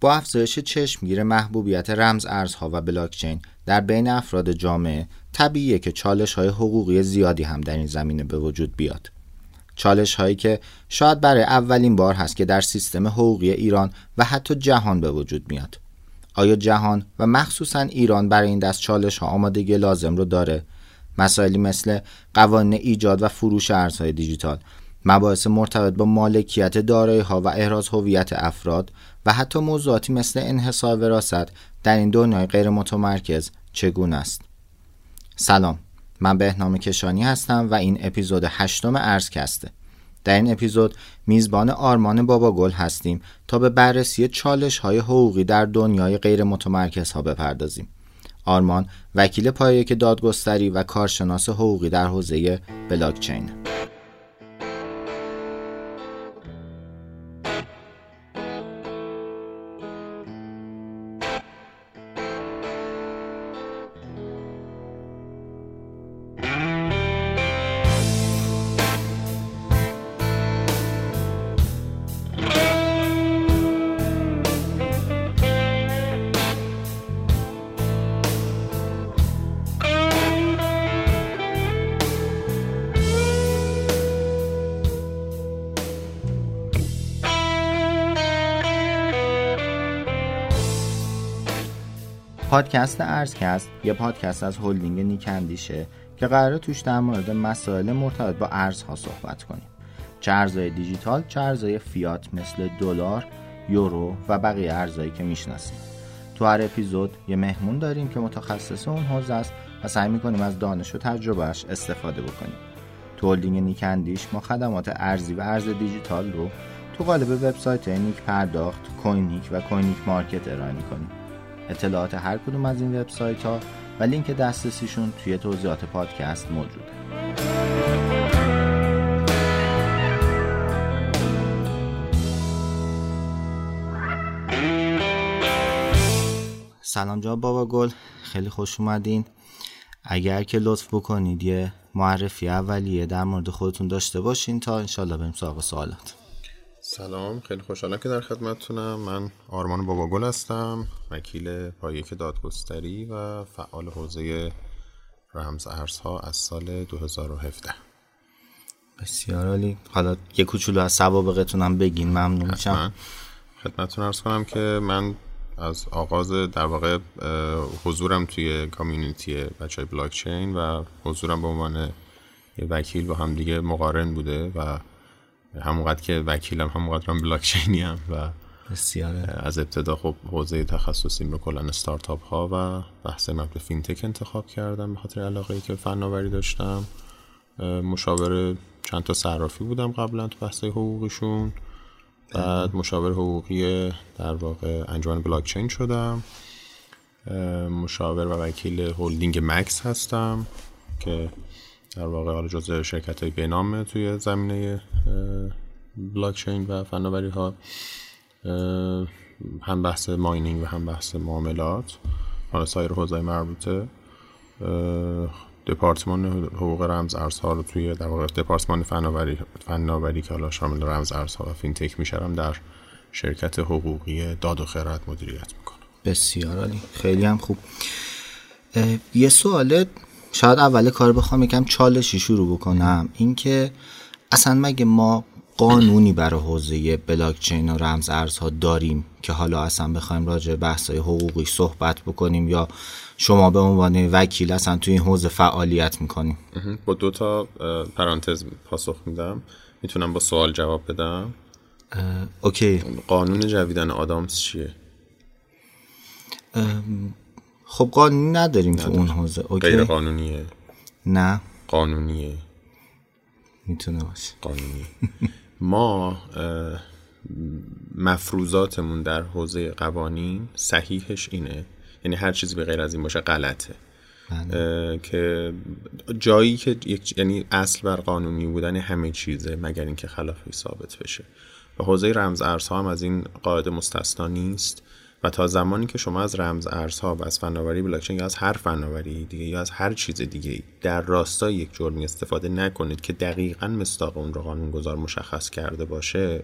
با افزایش چشمگیر محبوبیت رمز ارزها و بلاکچین در بین افراد جامعه طبیعیه که چالش های حقوقی زیادی هم در این زمینه به وجود بیاد. چالش هایی که شاید برای اولین بار هست که در سیستم حقوقی ایران و حتی جهان به وجود میاد. آیا جهان و مخصوصا ایران برای این دست چالش ها آمادگی لازم رو داره؟ مسائلی مثل قوانین ایجاد و فروش ارزهای دیجیتال، مباحث مرتبط با مالکیت دارایی ها و احراز هویت افراد و حتی موضوعاتی مثل انحصار وراست در این دنیای غیر متمرکز چگونه است؟ سلام من بهنام کشانی هستم و این اپیزود هشتم ارزکسته. در این اپیزود میزبان آرمان بابا گل هستیم تا به بررسی چالش های حقوقی در دنیای غیر متمرکز ها بپردازیم. آرمان وکیل پایه دادگستری و کارشناس حقوقی در حوزه بلاکچین. پادکست ارزکست یه پادکست از هلدینگ نیکندیشه که قراره توش در مورد مسائل مرتبط با ارزها صحبت کنیم. چه ارزهای دیجیتال چه ارزهای فیات مثل دلار یورو و بقیه ارزهایی که می‌شناسیم. تو هر اپیزود یه مهمون داریم که متخصص اون حوزه است و سعی می‌کنیم از دانش و تجربهش استفاده بکنیم. تو هلدینگ نیکندیش ما خدمات ارزی و ارز دیجیتال رو تو قالب وبسایت نیک پرداخت کوینیک و کوینیک مارکت ارائه می‌کنیم. اطلاعات هر کدوم از این وبسایت ها و لینک دسترسیشون توی توضیحات پادکست موجوده. سلام جان بابا گل خیلی خوش اومدین. اگر که لطف بکنید یه معرفی اولیه در مورد خودتون داشته باشین تا انشالله بریم سراغ سوالات. سلام خیلی خوشحالم که در خدمتتونم. من آرمان باباگل هستم وکیل پایک دادگستری و فعال حوزه رمز ارزها از سال 2017 بسیار عالی. حالا یه کوچولو از سوابقتون هم بگین ممنون میشم. خدمتتون ارز کنم که من از آغاز در واقع حضورم توی کامیونیتی بچه های بلاکچین و حضورم به عنوان یه وکیل با هم دیگه مقارن بوده و همونقدر که وکیلم همونقدر هم بلاکچینی هم و بسیاره. از ابتدا خب حوزه تخصصیم رو کلا استارتاپ ها و بحث مربوط فینتک انتخاب کردم به خاطر علاقه ای که فناوری داشتم. مشاور چند تا صرافی بودم قبلا تو بحث حقوقیشون. بعد مشاور حقوقی در واقع انجمن بلاکچین شدم. مشاور و وکیل هولدینگ مکس هستم که در واقع حالا جزء شرکت های بنامه توی زمینه بلاکچین و فناوری ها هم بحث mining و هم بحث معاملات. حالا سایر حوزه مربوطه. دپارتمان حقوق رمز ارزها رو توی در واقع دپارتمان فناوری فناوری که حالا شامل رمز ارزها و fintech میشرم در شرکت حقوقی داد و خیرات مدیریت می‌کنم بسیار عالی. خیلی هم خوب. یه سوال شاید اول کار بخوام یکم چالشی شروع بکنم. اینکه اصلا مگه ما قانونی برای حوزه بلاکچین و رمز ارزها داریم که حالا اصلا بخوایم راجع بحث حقوقی صحبت بکنیم یا شما به عنوان وکیل اصلا توی این حوزه فعالیت می‌کنیم؟ با دو تا پرانتز پاسخ میدم. می‌تونم با سوال جواب بدم؟ اوکی. قانون جویدن آدامس چیه؟ خب قانونی نداریم تو اون حوزه اوکی. غیر قانونیه؟ نه. قانونیه. می‌تونه باشه. قانونی. ما مفروضاتمون در حوزه قوانین صحیحش اینه. یعنی هر چیزی به غیر از این باشه غلطه. بله. که جایی که یعنی اصل بر قانونی بودن همه چیزه مگر اینکه خلافی ثابت بشه. و حوزه رمز ارزها هم از این قاعده مستثنا نیست. و تا زمانی که شما از رمز ارزها و از فناوری بلاکچین یا از هر فناوری دیگه یا از هر چیز دیگه در راستای یک جرمی استفاده نکنید که دقیقا مستاق اون رو قانونگذار مشخص کرده باشه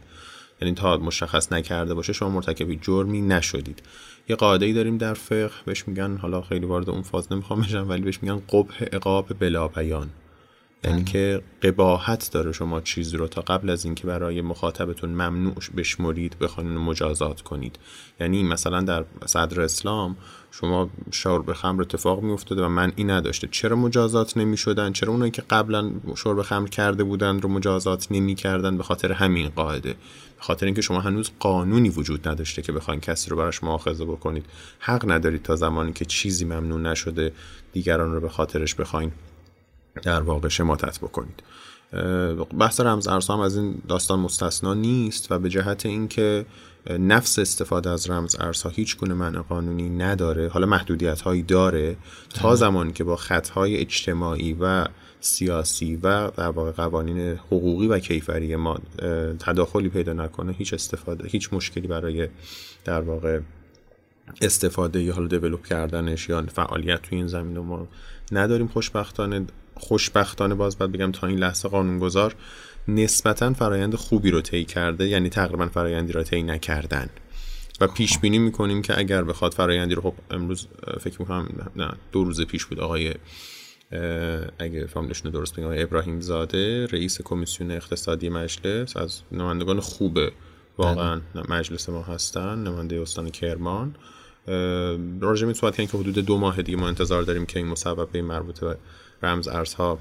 یعنی تا مشخص نکرده باشه شما مرتکب جرمی نشدید. یه قاعده ای داریم در فقه بهش میگن حالا خیلی وارد اون فاز نمی‌خوام بشم ولی بهش میگن قبح عقاب بلا بیان یعنی که قباحت داره شما چیز رو تا قبل از اینکه برای مخاطبتون ممنوع بشمرید بخواین مجازات کنید. یعنی مثلا در صدر اسلام شما شرب خمر اتفاق می افتاده و من این نداشته. چرا مجازات نمی شدن چرا اونایی که قبلا شرب خمر کرده بودن رو مجازات نمی کردن به خاطر همین قاعده. به خاطر اینکه شما هنوز قانونی وجود نداشته که بخواین کسی رو براش مؤاخذه بکنید. حق ندارید تا زمانی که چیزی ممنوع نشده دیگران رو به خاطرش بخواین. در واقع شماتت بکنید بحث رمز ارزها هم از این داستان مستثنا نیست و به جهت اینکه نفس استفاده از رمز ارزها هیچ گونه معنی قانونی نداره حالا محدودیت هایی داره تا. زمانی که با خطهای اجتماعی و سیاسی و در واقع قوانین حقوقی و کیفری ما تداخلی پیدا نکنه هیچ استفاده هیچ مشکلی برای در واقع استفاده یا حالا دیولپ کردنش یا فعالیت توی این زمینه ما نداریم خوشبختانه خوشبختانه باز باید بگم تا این لحظه قانونگذار نسبتا فرایند خوبی رو طی کرده یعنی تقریبا فرایندی رو طی نکردن و پیش بینی می‌کنیم که اگر بخواد فرایندی رو خب امروز فکر می‌کنم نه دو روز پیش بود آقای اگه فامیلشون درست بگم آقای ابراهیم زاده رئیس کمیسیون اقتصادی مجلس از نمایندگان خوبه واقعا بله. مجلس ما هستن نماینده استان کرمان راجع به صحبت که حدود دو ماه دیگه ما انتظار داریم که این مصوبه مربوط به رمز ارزها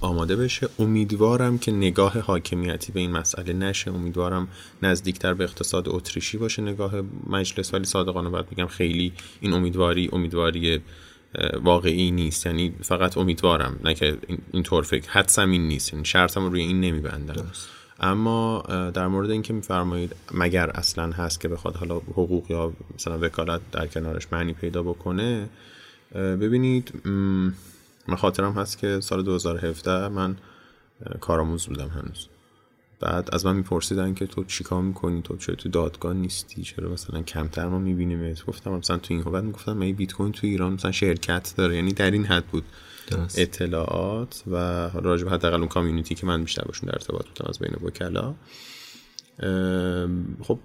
آماده بشه. امیدوارم که نگاه حاکمیتی به این مسئله نشه. امیدوارم نزدیکتر به اقتصاد اتریشی باشه نگاه مجلس. ولی صادقانه باید بگم خیلی این امیدواری امیدواری واقعی نیست. یعنی فقط امیدوارم نه که اینطور فکر. حدسم این نیست. یعنی شرطم روی این نمیبندم. اما در مورد اینکه میفرمایید مگر اصلا هست که بخواد حالا حقوق یا مثلا وکالت در کنارش معنی پیدا بکنه ببینید من خاطرم هست که سال 2017 من کارآموز بودم هنوز. بعد از من میپرسیدن که تو چیکار می‌کنی؟ تو چرا تو دادگاه نیستی؟ چرا مثلا کمتر ما می‌بینیم؟ گفتم مثلا تو این بعد می‌گفتم من بیت کوین تو ایران مثلا شرکت داره. یعنی در این حد بود. درست. اطلاعات و راجع به حداقل اون کامیونیتی که من بیشتر باشون در ارتباط بودم از بین وکلا. خب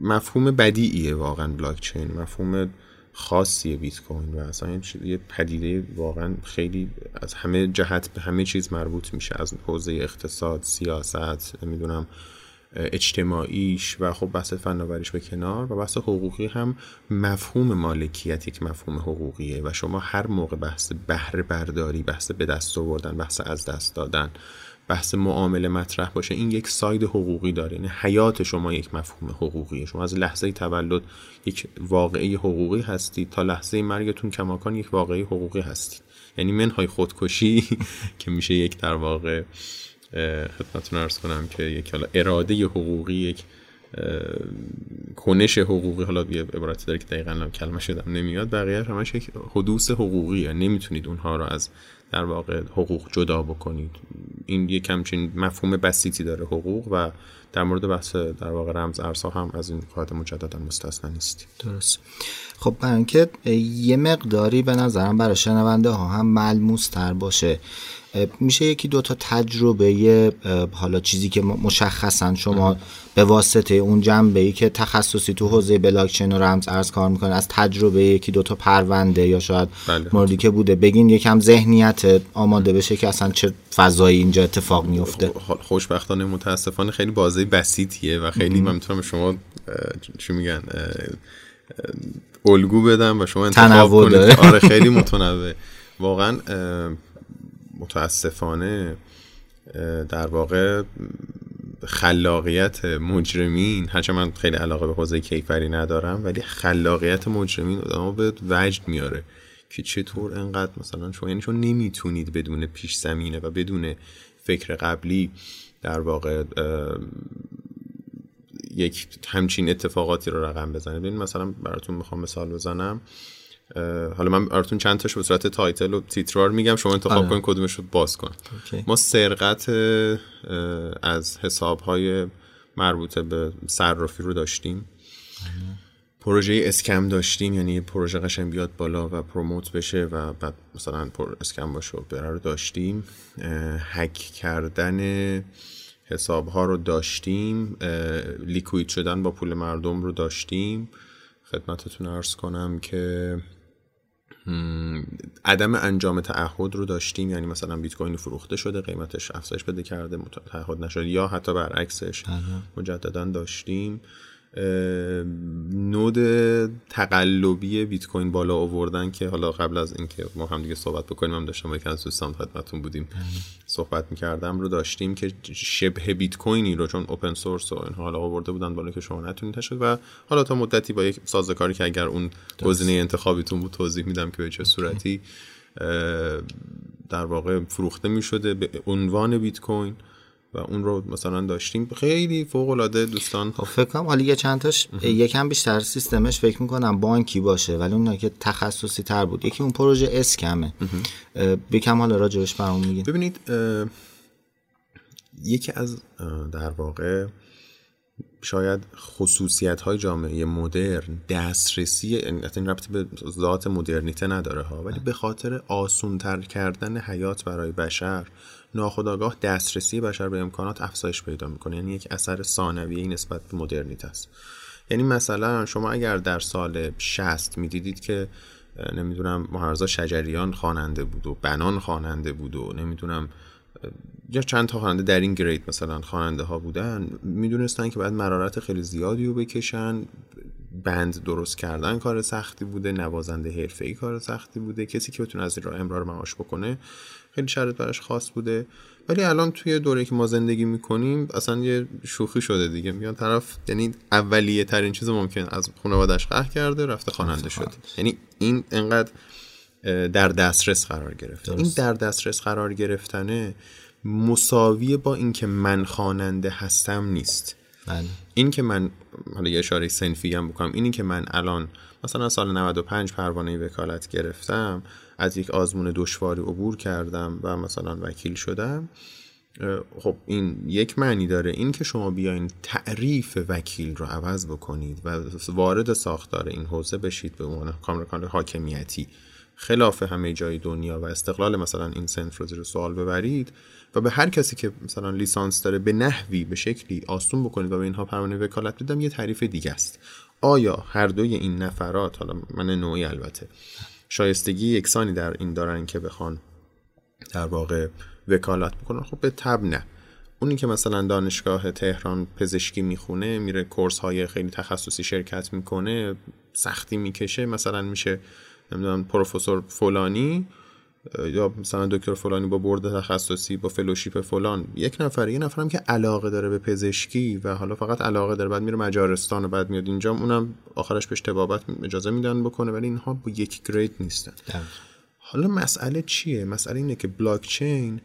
مفهوم بدیعیه واقعا بلاک چین مفهوم خاصی بیت کوین و اصلا یه پدیده واقعا خیلی از همه جهت به همه چیز مربوط میشه. از حوزه اقتصاد سیاست نمی‌دونم اجتماعیش و خب بحث فناوریش به کنار و بحث حقوقی هم مفهوم مالکیت یک مفهوم حقوقیه و شما هر موقع بحث بهره برداری بحث به دست آوردن بحث از دست دادن بحث معامله مطرح باشه این یک ساید حقوقی داره یعنی حیات شما یک مفهوم حقوقیه. شما از لحظه تولد یک واقعی حقوقی هستید تا لحظه مرگتون کماکان یک واقعی حقوقی هستید. یعنی منهای خودکشی که میشه یک در واقع خدمتتون ارز کنم که یک حالا اراده حقوقی یک کنش حقوقی حالا یه عبارتی داره که دقیقا کلمه شدم نمیاد بقیه همش یک حدوث حقوقیه. نمی‌تونید اونها رو از در واقع حقوق جدا بکنید. این یک همچین مفهوم بسیطی داره حقوق و در مورد بحث در واقع رمز ارزها هم از این قاعده مجددا مستثنا نیستیم. درست. خب برای اینکه یه مقداری به نظرم برای شنونده ها هم ملموس تر باشه. میشه یکی دوتا تجربه حالا چیزی که مشخصا شما به واسطه اون جنبه ای که تخصصی تو حوزه بلاکچین و رمز ارز کار می‌کنه از تجربه یکی دوتا پرونده یا شاید بله. موردی که بوده بگین یکم ذهنیت آماده بشه که اصلا چه فضایی اینجا اتفاق میفته خوشبختانه متاسفانه خیلی بازی بسیطیه و خیلی من می‌تونم شما چی میگن الگو بدم و شما انتخاب کنید. آره خیلی متنوع. واقعا متاسفانه در واقع خلاقیت مجرمین هرچه من خیلی علاقه به حوزه کیفری ندارم ولی خلاقیت مجرمین آدم به وجد میاره که چطور انقدر مثلا شما یعنی چون نمی‌تونید بدون پیش زمینه و بدون فکر قبلی در واقع یک همچین اتفاقاتی رو رقم بزنید. ببین مثلا براتون می‌خوام مثال بزنم. حالا من براتون چند تاشو به صورت title و تیتروار میگم شما انتخاب آره. کنید کدومش رو باز کن. ما سرقت از حساب های مربوطه به صرافی رو داشتیم. پروژه scam داشتیم یعنی پروژه قشنگ بیاد بالا و promote بشه و بعد مثلا پر scam باشه و بره رو داشتیم. هک کردن حساب ها رو داشتیم. liquid شدن با پول مردم رو داشتیم. خدمتتون ارز کنم که عدم انجام تعهد رو داشتیم یعنی مثلا بیت کوین فروخته شده قیمتش افزایش بده کرده تعهد نشده یا حتی برعکسش. مجددا داشتیم نود تقلبی بیت کوین بالا آوردن که حالا قبل از اینکه ما هم دیگه صحبت بکنیم هم داشتم یکی از دوستان خدمتتون بودیم بله. صحبت می‌کردم رو داشتیم که شبه بیت کوینی رو چون اوپن سورس و اینها حالا آورده بودن بالا که شما نتونید تشد و حالا تا مدتی با یک سازوکاری که اگر اون گزینه انتخابیتون بود توضیح میدم که به چه صورتی در واقع فروخته می‌شده به عنوان بیت کوین و اون رو مثلا داشتیم. خیلی فوق العاده دوستان. خب فکر کنم حالا یه چند تاش یکم بیشتر سیستمش فکر می‌کنم بانکی باشه ولی اون که تخصصی تر بود. یکی اون پروژه اسکمه بکم حالا راجبش برام میگین ببینید یکی از در واقع شاید خصوصیت های جامعه مدرن دسترسی این ربطی به ذات مدرنیته نداره ها ولی به خاطر آسونتر کردن حیات برای بشر ناخداگاه دسترسی بشر به امکانات افزایش پیدا می‌کنه. یعنی یک اثر ثانویه نسبت به مدرنیته است. یعنی مثلا شما اگر در سال 60 می‌دیدید که نمی‌دونم مهرزا شجریان خواننده بود و بنان خواننده بود و نمی‌دونم یا چند تا خواننده در این گرید مثلا خواننده ها بودن می‌دونستن که باید مرارت خیلی زیادی رو بکشن. بند درست کردن کار سختی بوده. نوازنده ای کار سختی بوده. کسی که بتونه از این راه امرار معاش بکنه خیلی شرط براش خاص بوده. ولی الان توی دوره که ما زندگی می‌کنیم اصلا یه شوخی شده دیگه. میان طرف یعنی اولیه ترین چیز ممکن از خانوادش قهر کرده رفته خواننده شد یعنی این انقدر در دسترس قرار گرفته. این در دسترس قرار گرفتنه مساویه با اینکه من خواننده هستم نیست. بله. این که من حالا یه اشاره سنفی هم بکنم. اینی که من الان مثلا سال 95 پروانه وکالت گرفتم از یک آزمون دشواری عبور کردم و مثلا وکیل شدم. خب این یک معنی داره. این که شما بیاین تعریف وکیل رو عوض بکنید و وارد ساختار این حوزه بشید به عنوان کامرکان حاکمیتی. خلاف همه جای دنیا و استقلال مثلا این سنف رو سوال ببرید و به هر کسی که مثلا لیسانس داره به نحوی به شکلی آسون بکنید و به اینها پروانه وکالت بدم یه تعریف دیگه است. آیا هر دوی این نفرات حالا من نوعی البته شایستگی یکسانی در این دارن که بخوان در واقع وکالت بکنن. خب به تب نه. اونی که مثلا دانشگاه تهران پزشکی می‌خونه میره کورس های خیلی تخصصی شرکت می‌کنه سختی می‌کشه. مثلا میشه نمی‌دونم پروفسور فلانی یا مثلا دکتر فلانی با board تخصصی با fellowship فلان یک نفر یه نفرم که علاقه داره به پزشکی و حالا فقط علاقه داره بعد میره مجارستان و بعد میاد اینجا اونم آخرش بهش طبابت اجازه میدن بکنه ولی اینها با یک grade نیستن. حالا مسئله چیه؟ مسئله اینه که بلاک چین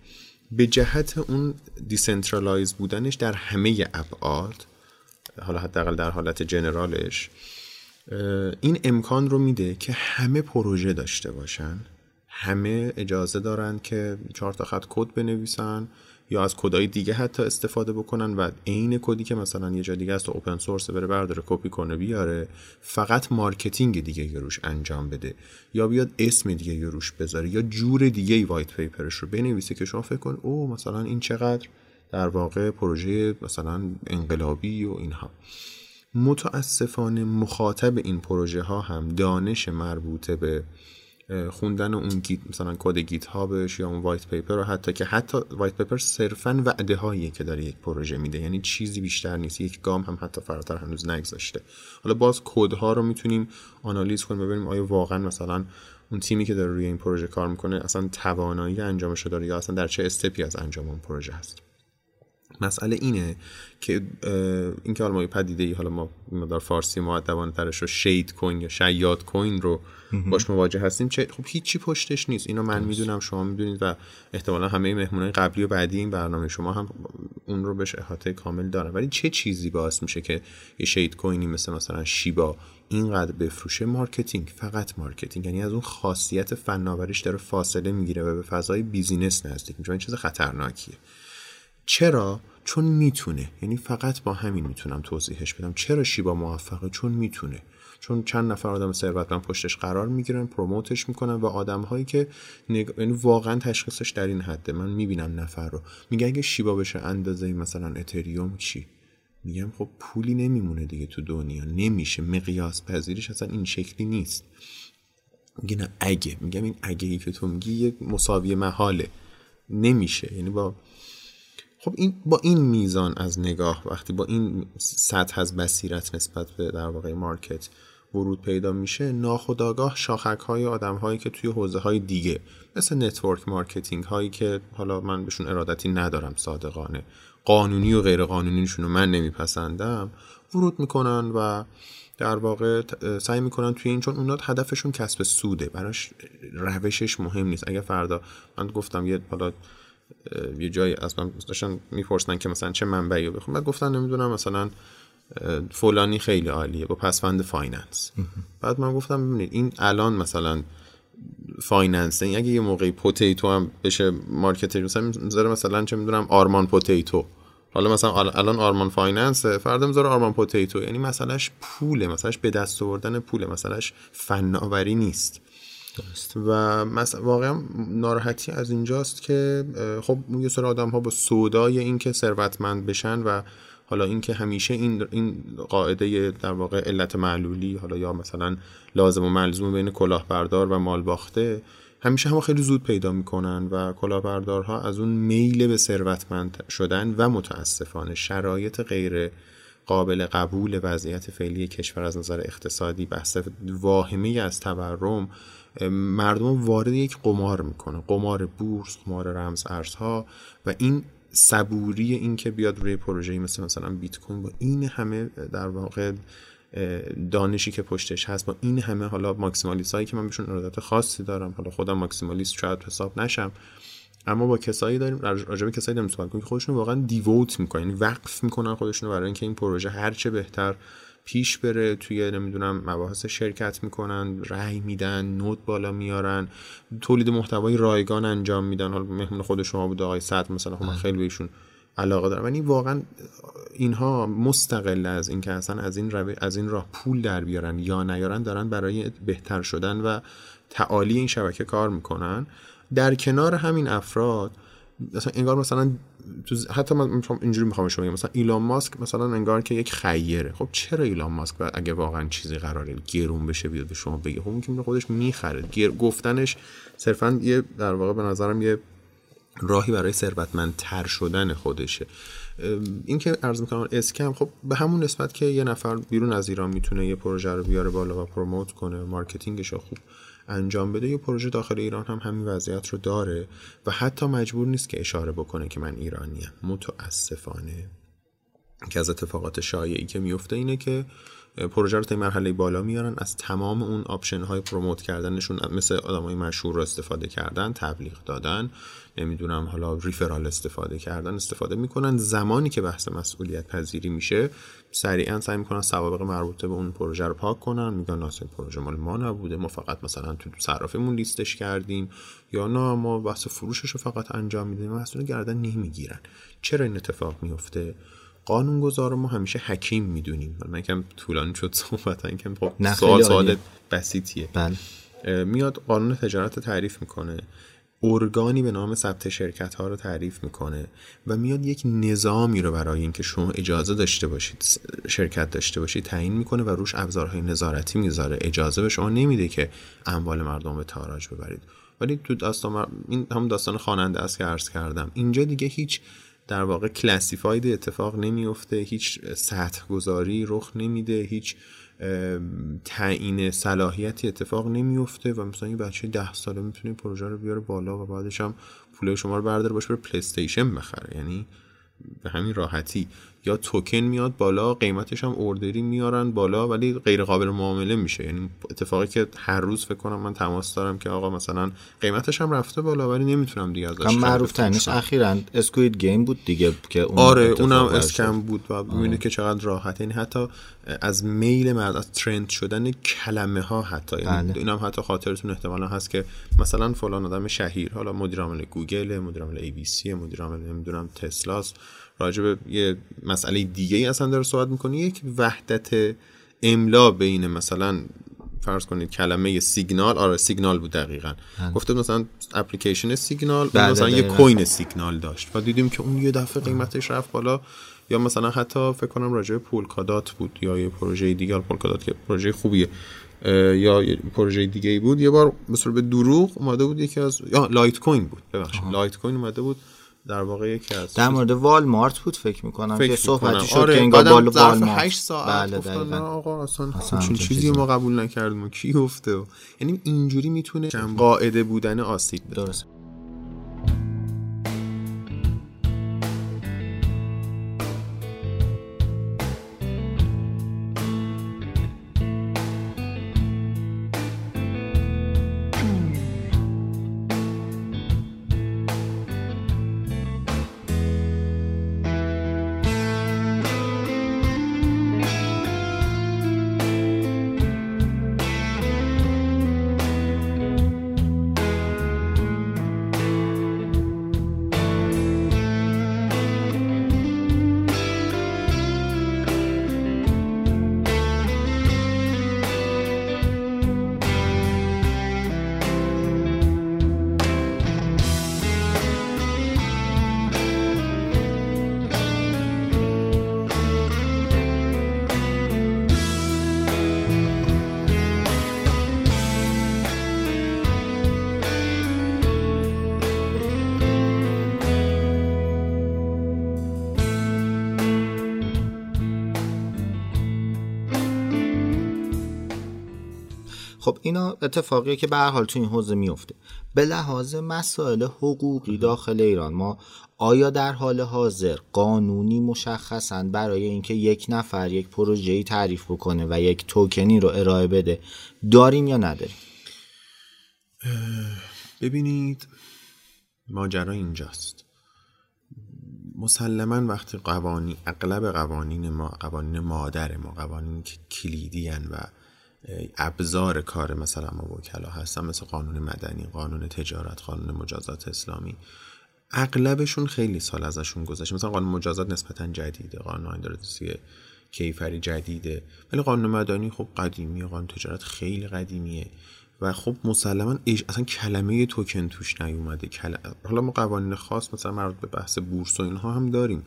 به جهت اون decentralize بودنش در همه ابعاد حالا حداقل در حالت general ش این امکان رو میده که همه پروژه داشته باشن. همه اجازه دارن که چهار تا خط کد بنویسن یا از کدای دیگه حتی استفاده بکنن و عین کدی که مثلا یه جا دیگه است open source بره برداره کپی کنه بیاره فقط marketing دیگه یه روش انجام بده. یا بیاد اسم دیگه یه روش بذاره یا جور دیگه ای white paper ش رو بنویسه که شما فکر کن او مثلا این چقدر در واقع پروژه مثلا انقلابی و اینها. متاسفانه مخاطب این پروژه ها هم دانش مربوطه به خوندن اون Git مثلا کد GitHub ش یا اون white paper رو حتی که حتی white paper صرفا وعده هایی که داره یک پروژه میده. یعنی چیزی بیشتر نیست. یک گام هم حتی فراتر هنوز نگذاشته حالا باز کد ها رو می‌تونیم analyze کنیم ببینیم آیا واقعا مثلا اون تیمی که داره روی این پروژه کار می‌کنه اصلا توانایی انجامش داره یا اصلا در چه step ی از انجام اون پروژه هست. مسئله اینه که اینکه حالا ما پدیده ای حالا ما در فارسی مؤدبانه ترش رو shitcoin یا شیاد coin رو باش مواجه هستیم. چه خب هیچی پشتش نیست. اینو من می‌دونم شما می‌دونید و احتمالا همه مهمونای قبلی و بعدی این برنامه شما هم اون رو بهش احاطه کامل دارن. ولی چه چیزی باعث میشه که یه shitcoin ی مثل مثلا شیبا اینقدر بفروشه؟ marketing فقط marketing. یعنی از اون خاصیت فناوریش داره فاصله می‌گیره و به فضای business نزدیک میشه. این چیز خطرناکیه. چرا؟ چون می‌تونه. یعنی فقط با همین می‌تونم توضیحش بدم. چرا شیبا موفقه؟ چون می‌تونه. چون چند نفر آدم ثروتمند پشتش قرار می‌گیرن پروموتش می‌کنن و آدم هایی که نگ... یعنی واقعا تشخیصش در این حده. من می‌بینم نفر رو. میگه اگه شیبا بشه اندازه مثلا اتریوم چی؟ میگم خب پولی نمیمونه دیگه تو دنیا. نمیشه. مقیاس پذیرش اصلا این شکلی نیست. میگه نه اگه. میگم این اگه ای که تو میگی یک مساوی محاله. نمیشه. یعنی با خب این با این میزان از نگاه وقتی با این سطح از بصیرت نسبت به در واقع market ورود پیدا میشه ناخودآگاه شاخک های آدم هایی که توی حوزه های دیگه مثل network marketing هایی که حالا من بهشون ارادتی ندارم صادقانه قانونی و غیر قانونیشون رو من نمیپسندم ورود می‌کنن و در واقع سعی می‌کنن توی این چون اونا هدفشون کسب سوده براش روشش مهم نیست. اگر فردا من گفتم یه حالا یه جایی از من داشتن می‌پرسن که مثلا چه منبعی رو بخون. بعد گفتن نمی‌دونم مثلا فلانی خیلی عالیه با پسوند finance. بعد من گفتم ببینید این الان مثلا finance این اگه یه موقعی potato هم بشه marketer مثلا مثلا چه می‌دونم آرمان potato. حالا مثلا الان آرمان finance فردا می‌ذاره آرمان potato. یعنی مسئلهش پوله مسئلهش به دست آوردن پوله مسئلهش فناوری نیست. درست. و مثلا واقعا ناراحتی از اینجاست که خب یه سر آدم ها با سودای این که ثروتمند بشن و حالا اینکه همیشه این این قاعده در واقع علت معلولی حالا یا مثلا لازم و ملزوم بین کلاهبردار و مال باخته همیشه هم خیلی زود پیدا می‌کنن و کلاهبردارها از اون میل به ثروتمند شدن و متاسفانه شرایط غیر قابل قبول وضعیت فعلی کشور از نظر اقتصادی بحث واهمه از تورم مردم وارد یک قمار می‌کنه. قمار بورس قمار رمز ارزها و این صبوری این که بیاد روی پروژه مثل مثلا بیت کوین با این همه در واقع دانشی که پشتش هست با این همه حالا ماکسیمالیست هایی که من بهشون ارادت خاصی دارم حالا خودم ماکسیمالیست شاید حساب نشم اما با کسایی داریم راجع به کسایی داریم صحبت کنیم که خودشون واقعا دیووت می‌کنن یعنی وقف می‌کنن خودشون برای اینکه این پروژه هرچه بهتر پیش بره توی نمی‌دونم مباحث شرکت می‌کنن رأی میدن نوت بالا میارن تولید محتوای رایگان انجام میدن. حالا مهمون خود شما بود آقای صد مثلا خب من خیلی بهشون علاقه دارم. یعنی واقعا اینها مستقل از اینکه اصلا از این از این راه پول در بیارن یا نیارن دارن برای بهتر شدن و تعالی این شبکه کار می‌کنن. در کنار همین افراد مثلا انگار مثلا تو حتی من اینجوری می‌خوام شما مثلا ایلان ماسک مثلا انگار که یک خیره. خب چرا ایلان ماسک اگه واقعا چیزی قراره گرون بشه بیاد به شما بگه؟ خب ممکن خودش می‌خره. گفتنش صرفا یه در واقع به نظرم یه راهی برای ثروتمندتر شدن خودشه. این که عرض می‌کنم scam خب به همون نسبت که یه نفر بیرون از ایران می‌تونه یه پروژه رو بیاره بالا و promote کنه marketing ش خوب انجام بده یه پروژه داخل ایران هم همین وضعیت رو داره و حتی مجبور نیست که اشاره بکنه که من ایرانیم. متاسفانه. که از اتفاقات شایعی که میفته اینه که پروژه رو تا مرحله بالا میارن از تمام اون option های promote کردنشون مثل آدمای مشهور رو استفاده کردن تبلیغ دادن نمی‌دونم حالا referral استفاده کردن استفاده می‌کنن. زمانی که بحث مسئولیت پذیری میشه سریعا سعی می‌کنن سوابق مربوطه به اون پروژه رو پاک کنن میگن نه اصن پروژه مال ما نبوده ما فقط مثلا تو صرافیمون لیستش کردیم. یا نه ما بحث فروشش رو فقط انجام میدیم. مسئول گردن نمی‌گیرن. چرا این اتفاق میفته قانونگذار ما همیشه حکیم می‌دونیم. من کم طولانی شد صحبت که خب سوال سوال بسیطیه. بله. میاد قانون تجارت تعریف می‌کنه. ارگانی به نام ثبت شرکت ها رو تعریف می‌کنه و میاد یک نظامی رو برای اینکه شما اجازه داشته باشید شرکت داشته باشید تعیین می‌کنه و روش ابزارهای نظارتی می‌ذاره. اجازه به شما نمیده که اموال مردم به تاراج ببرید. ولی تو داستان این هم داستان خواننده است که عرض کردم. اینجا دیگه هیچ در واقع کلاسیفاید اتفاق نمیفته هیچ سطح گذاری رخ نمیده هیچ تعیین صلاحیتی اتفاق نمیفته و مثلا یه بچه ده ساله می‌تونه پروژه رو بیاره بالا و بعدش هم پول شما رو برداره باشه بره پلیستیشن بخره. یعنی به همین راحتی. یا توکن میاد بالا قیمتش هم اوردری میارن بالا ولی غیر قابل معامله میشه. یعنی اتفاقی که هر روز فکر کنم من تماس دارم که آقا مثلا قیمتش هم رفته بالا ولی نمی‌تونم دیگه ازش کم معروف تنش اخیرا اسکوید گیم بود دیگه که اون آره اونم اسکم بود و ببینید که چقدر راحت. یعنی حتی از میل مرد از ترند شدن کلمه ها حتی. یعنی بله. اینم حتی خاطرتون احتمالا هست که مثلا فلان آدم شهیر حالا مدیر عامل گوگل مدیر عامل ای بی سی مدیر عامل نمی‌دونم تسلاست راجع به یه مسئله دیگه ای اصلا داره صحبت می‌کنه یک وحدت املا بین مثلا فرض کنید کلمه سیگنال آره سیگنال بود دقیقا. بله. گفته مثلا اپلیکیشن سیگنال بله، مثلا یه. کوین سیگنال داشت و دیدیم که اون یه دفعه قیمتش رفت بالا. یا مثلا حتی فکر کنم راجع به پولکادات بود یا یه پروژه دیگه پولکادات که پروژه خوبیه یا پروژه دیگه ای بود. یه بار مثلا به دروغ اومده بود یکی از یا لایت کوین بود ببخشید. لایت کوین اومده بود. در واقع یکی از در مورد والمارت بود فکر می‌کنم که فکر صحبتی می‌کنم. شد آره که انگار با والمارت. 8 ساعت بله دقیقاً. آقا اصلا اصلا همچین همچین چیزی ما قبول نکردیم؟ و کی گفته؟ یعنی اینجوری می‌تونه قاعده بودن آسیب بده. درست اینا اتفاقیه که به هر حال تو این حوزه میفته. به لحاظ مسائل حقوقی داخل ایران ما آیا در حال حاضر قانونی مشخصا برای اینکه یک نفر یک پروژه‌ای تعریف بکنه و یک توکنی رو ارائه بده داریم یا نداریم؟ ببینید ماجرا اینجاست. مسلما وقتی قوانین اغلب قوانین ما قوانین مادر ما قوانین که کلیدی و ابزار کار مثلا ما وکلا هستن مثل قانون مدنی قانون تجارت قانون مجازات اسلامی. اغلبشون خیلی سال ازشون گذشته مثلا قانون مجازات نسبتا جدیده. قانون آیندارسی کیفری جدیده. ولی قانون مدنی خب قدیمیه قانون تجارت خیلی قدیمیه. و خب مسلما. اصلا کلمه توکن توش نیومده. کل... حالا ما قوانین خاص مثلا مربوط به بحث بورس و اینها هم داریم.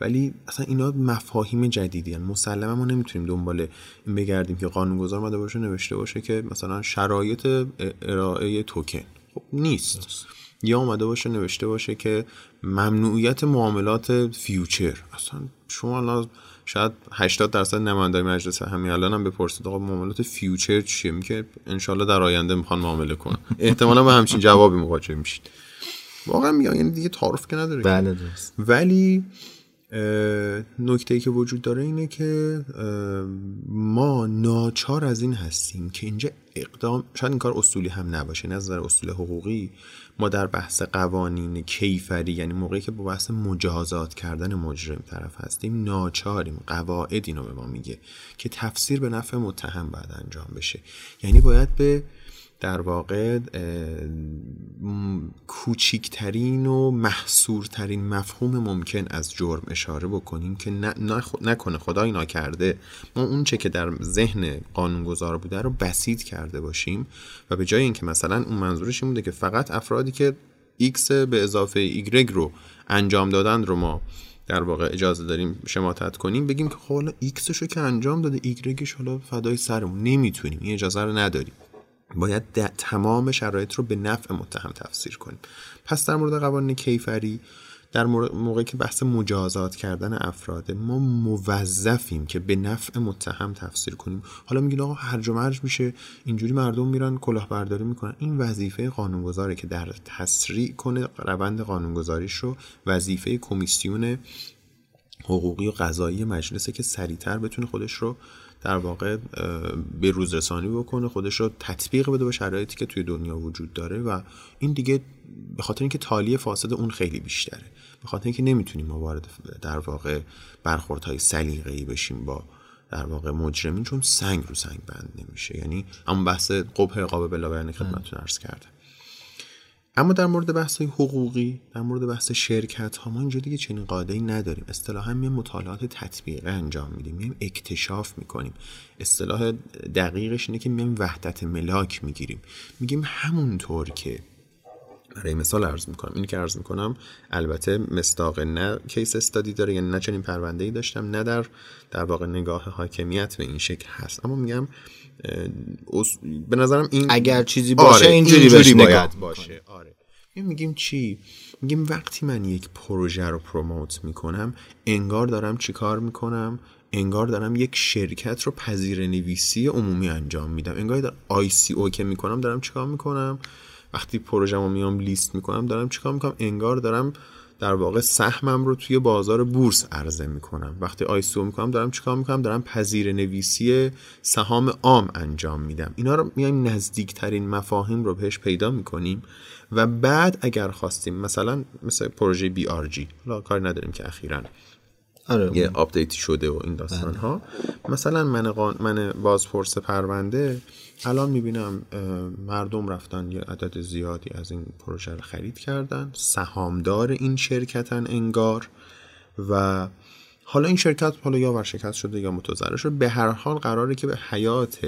ولی اصلا اینا مفاهیم جدیدی هن. مسلما ما نمی‌تونیم دنبال این بگردیم که قانونگذار اومده باشه نوشته باشه که مثلا شرایط ارائه توکن. خب نیست. یا اومده باشه نوشته باشه که ممنوعیت معاملات future. اصلا شما الان شاید 80 درصد نمایندای مجلس همین الان هم بپرسید آقا معاملات future چیه؟ میگه انشالله در آینده می‌خوان معامله کنن. احتمالا به همچین جوابی مواجه میشید. واقعا میگم یعنی دیگه تعارف که نداره بله درست. ولی نکته که وجود داره اینه که ما ناچار از این هستیم که اینجا اقدام شاید این کار اصولی هم نباشه نظر اصول حقوقی. ما در بحث قوانین کیفری یعنی موقعی که با بحث مجازات کردن مجرم طرف هستیم ناچاریم قواعد اینو به ما میگه که تفسیر به نفع متهم باید انجام بشه. یعنی باید به در واقع کوچیکترین و محصورترین مفهوم ممکن از جرم اشاره بکنیم که نکنه خدای ناکرده ما اون چه که در ذهن قانونگذار بوده رو بسیط کرده باشیم و به جای اینکه مثلا اون منظورش این بوده که فقط افرادی که x به اضافه y رو انجام دادن رو ما در واقع اجازه داریم شماتت کنیم بگیم که خب حالا رو که انجام داده y حالا فدای سرمون نمی‌تونیم این اجازه رو نداریم. باید تمام شرایط رو به نفع متهم تفسیر کنیم. پس در مورد قوانین کیفری در موقعی که بحث مجازات کردن افراد ما موظفیم که به نفع متهم تفسیر کنیم. حالا میگین آقا هرج و مرج میشه اینجوری مردم میرن کلاهبرداری می‌کنن. این وظیفه قانونگذاره که در تسریع کنه روند قانونگذاریش رو وظیفه کمیسیون حقوقی و قضایی مجلسه که سریعتر بتونه خودش رو در واقع به روز رسانی بکنه خودش رو تطبیق بده به شرایطی که توی دنیا وجود داره و این دیگه به خاطر اینکه تالیه فاسد اون خیلی بیشتره. به خاطر اینکه نمی‌تونیم ما وارد در واقع برخوردهای سلیقه‌ای بشیم با در واقع مجرمین چون سنگ رو سنگ بند نمیشه. یعنی همون بحث قبح عقاب بلا خدمتتون عرض کردم. اما در مورد بحث حقوقی در مورد بحث شرکت ها ما اینجا دیگه چنین قاعده ای نداریم. اصطلاحا میایم مطالعات تطبیقی انجام میدیم میایم اکتشاف می‌کنیم. اصطلاح دقیقش اینه که میایم وحدت ملاک می‌گیریم. میگیم همونطور که برای مثال عرض می‌کنم. این که عرض می‌کنم البته مستاق نه کیس استادی داره یعنی نه چنین پرونده ای داشتم نه در در واقع نگاه حاکمیت به این شکل هست. اما میگم به نظرم این اگر چیزی باشه آره اینجوری, اینجوری باید باشه. آره. میگیم چی؟ میگیم وقتی من یک پروژه رو پروموت می‌کنم انگار دارم چیکار می‌کنم؟ انگار دارم یک شرکت رو پذیر نویسی عمومی انجام میدم. انگار در آی سی او که می‌کنم دارم چیکار می‌کنم؟ وقتی پروژه رو میام لیست می‌کنم دارم چیکار می‌کنم؟ انگار دارم در واقع سهمم رو توی بازار بورس عرضه می‌کنم. وقتی آیسو می‌کنم دارم چیکار می‌کنم؟ دارم پذیر نویسی سهام عام انجام میدم. اینا رو میایم نزدیکترین مفاهیم رو بهش پیدا می‌کنیم و بعد اگر خواستیم مثلا مثل پروژه بی آر جی کار نداریم که اخیرا. آره. یه آپدیتی شده و این داستان ها بله. مثلا من, قان... من بازپرس پرونده الان می‌بینم مردم رفتن یه عدد زیادی از این پروژه رو خرید کردن سهامدار این شرکتن انگار و حالا این شرکت حالا یا ورشکست شده یا متضرر شده به هر حال قراره که به حیات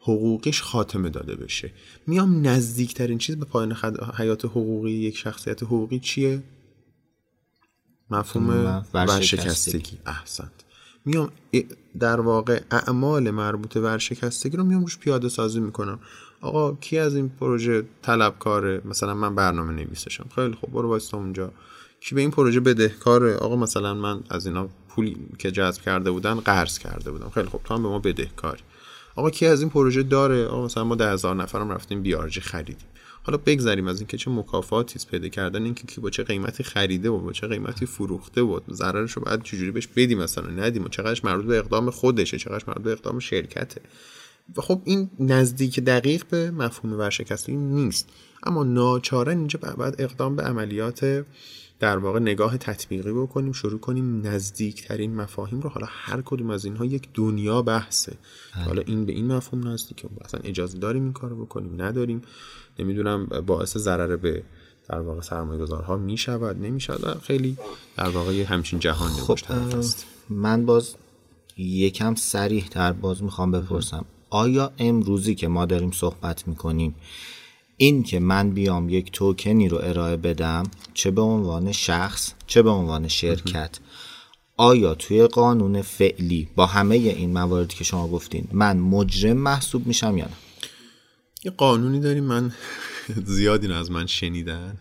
حقوقیش خاتمه داده بشه میام نزدیکترین چیز به پایان حیات حقوقی یک شخصیت حقوقی چیه مفهوم ورشکستگی. احسنت. میام در واقع اعمال مربوط ورشکستگی رو میام روش پیاده سازی می‌کنم. آقا کی از این پروژه طلبکاره؟ مثلا من برنامه نویسشم. خیلی خوب برو واسه اونجا. کی به این پروژه بدهکاره؟ آقا مثلا من از اینا پولی که جذب کرده بودن قرض کرده بودم. خیلی خوب تو هم به ما بدهکاری. آقا کی از این پروژه داره؟ آقا مثلا ما ده هزار نفرم رفتیم بیارجی خریدیم. حالا بگذریم از اینکه چه مکافاتی پیدا کردن اینکه کی با چه قیمتی خریده و با چه قیمتی فروخته و ضررش رو بعد چجوری بهش بدیم مثلا ندیم و چقدرش مربوط به اقدام خودشه چقدرش مربوط به اقدام شرکته. و خب این نزدیک دقیق به مفهوم ورشکستگی نیست. اما ناچارن اینجا بعد اقدام به عملیات در واقع نگاه تطبیقی بکنیم شروع کنیم نزدیکترین مفاهیم رو حالا هر کدوم از اینها یک دنیا بحثه. بله. حالا این به این مفهوم نزدیکه اصلا اجازه داریم این کارو بکنیم نداریم. نمی‌دونم باعث ضرر به در واقع سرمایه گذارها می شود نمی شود خیلی در واقع همچین جهان خب من باز یکم سریح تر باز می‌خوام بپرسم. آیا امروزی که ما داریم صحبت می‌کنیم این که من بیام یک توکنی رو ارائه بدم چه به عنوان شخص چه به عنوان شرکت. آیا توی قانون فعلی با همه این مواردی که شما گفتین من مجرم محسوب میشم یا نه؟ یه قانونی داریم. من زیادی از من شنیدن.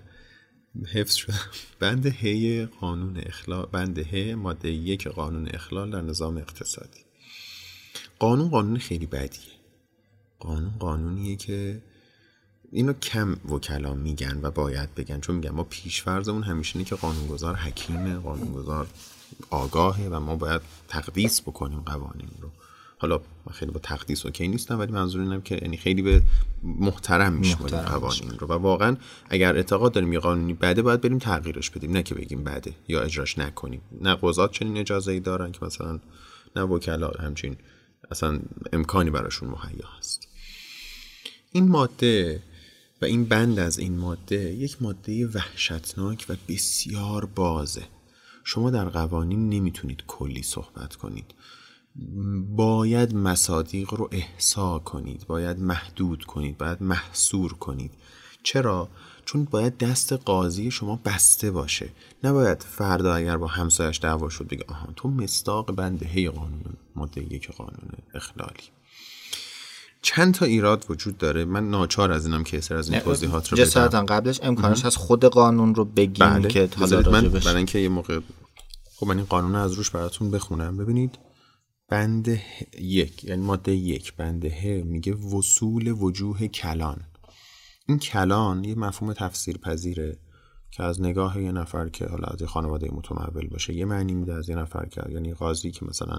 حفظ شدم بند هی قانون اخلال بند هی ماده یک قانون اخلال در نظام اقتصادی. قانون قانون خیلی بدیه. قانون قانونیه که اینو کم وکلا میگن و باید بگن چون میگن ما پیشفرزمون همیشه اینه که قانونگذار حکیمه قانونگذار آگاهه و ما باید تقدیس بکنیم قوانین رو. حالا من خیلی با تقدیس اوکی نیستم ولی منظور اینم که یعنی خیلی به محترم میشماریم قوانین رو. و واقعا اگر اعتقاد داریم یه قانونی بده باید بریم تغییرش بدیم. نه که بگیم بده یا اجراش نکنیم. نه قضات چنین اجازه ای دارن که مثلا نه وکلا همچین اصلا امکانی براشون مهیا هست. این ماده و این بند از این ماده یک ماده وحشتناک و بسیار بازه. شما در قوانین نمی‌تونید کلی صحبت کنید. باید مصادیق رو احسا کنید باید محدود کنید باید محصور کنید. چرا؟ چون باید دست قاضی شما بسته باشه. نباید فردا اگر با همسایش دعوا شد بگه آها تو مستاق بنده هی قانون ماده یک قانون اخلالی. چند تا ایراد وجود داره؟ من ناچار از اینم که از این توضیحات رو بدم قبلش امکانش از خود قانون رو بگیم بله. که حالا من برای اینکه یه موقع خب من این قانون از روش براتون بخونم. ببینید بند یک یعنی ماده یک بند ه میگه وصول وجوه کلان. این کلان یه مفهوم تفسیر پذیره که از نگاه یه نفر که حالا از یه خانواده متمول باشه یه معنی میده از یه نفر که یعنی قاضی که مثلا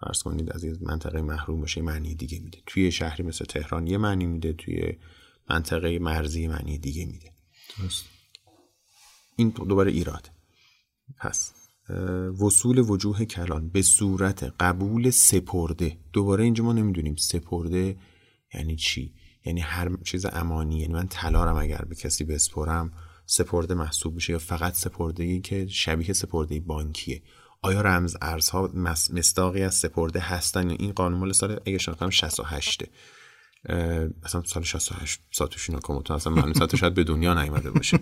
فرض کنید از یه منطقه محروم باشه معنی دیگه میده. توی شهری مثل تهران یه معنی میده توی منطقه مرزی معنی دیگه میده. درست. این دوباره ایراد. پس وصول وجوه کلان به صورت قبول سپرده. دوباره اینجا ما نمی‌دونیم سپرده یعنی چی؟ یعنی هر چیز امانی. یعنی من طلارم اگر به کسی بسپرم سپرده محسوب میشه یا فقط سپرده ای که شبیه سپرده بانکیه. آیا رمز ارزها مصداقی از سپرده هستن یا این قانون مال سال اگه شناختم 68 اصلا سال 68 ساتوشی ناکاموتو اصلا معلوم شاید به دنیا نیامده باشه.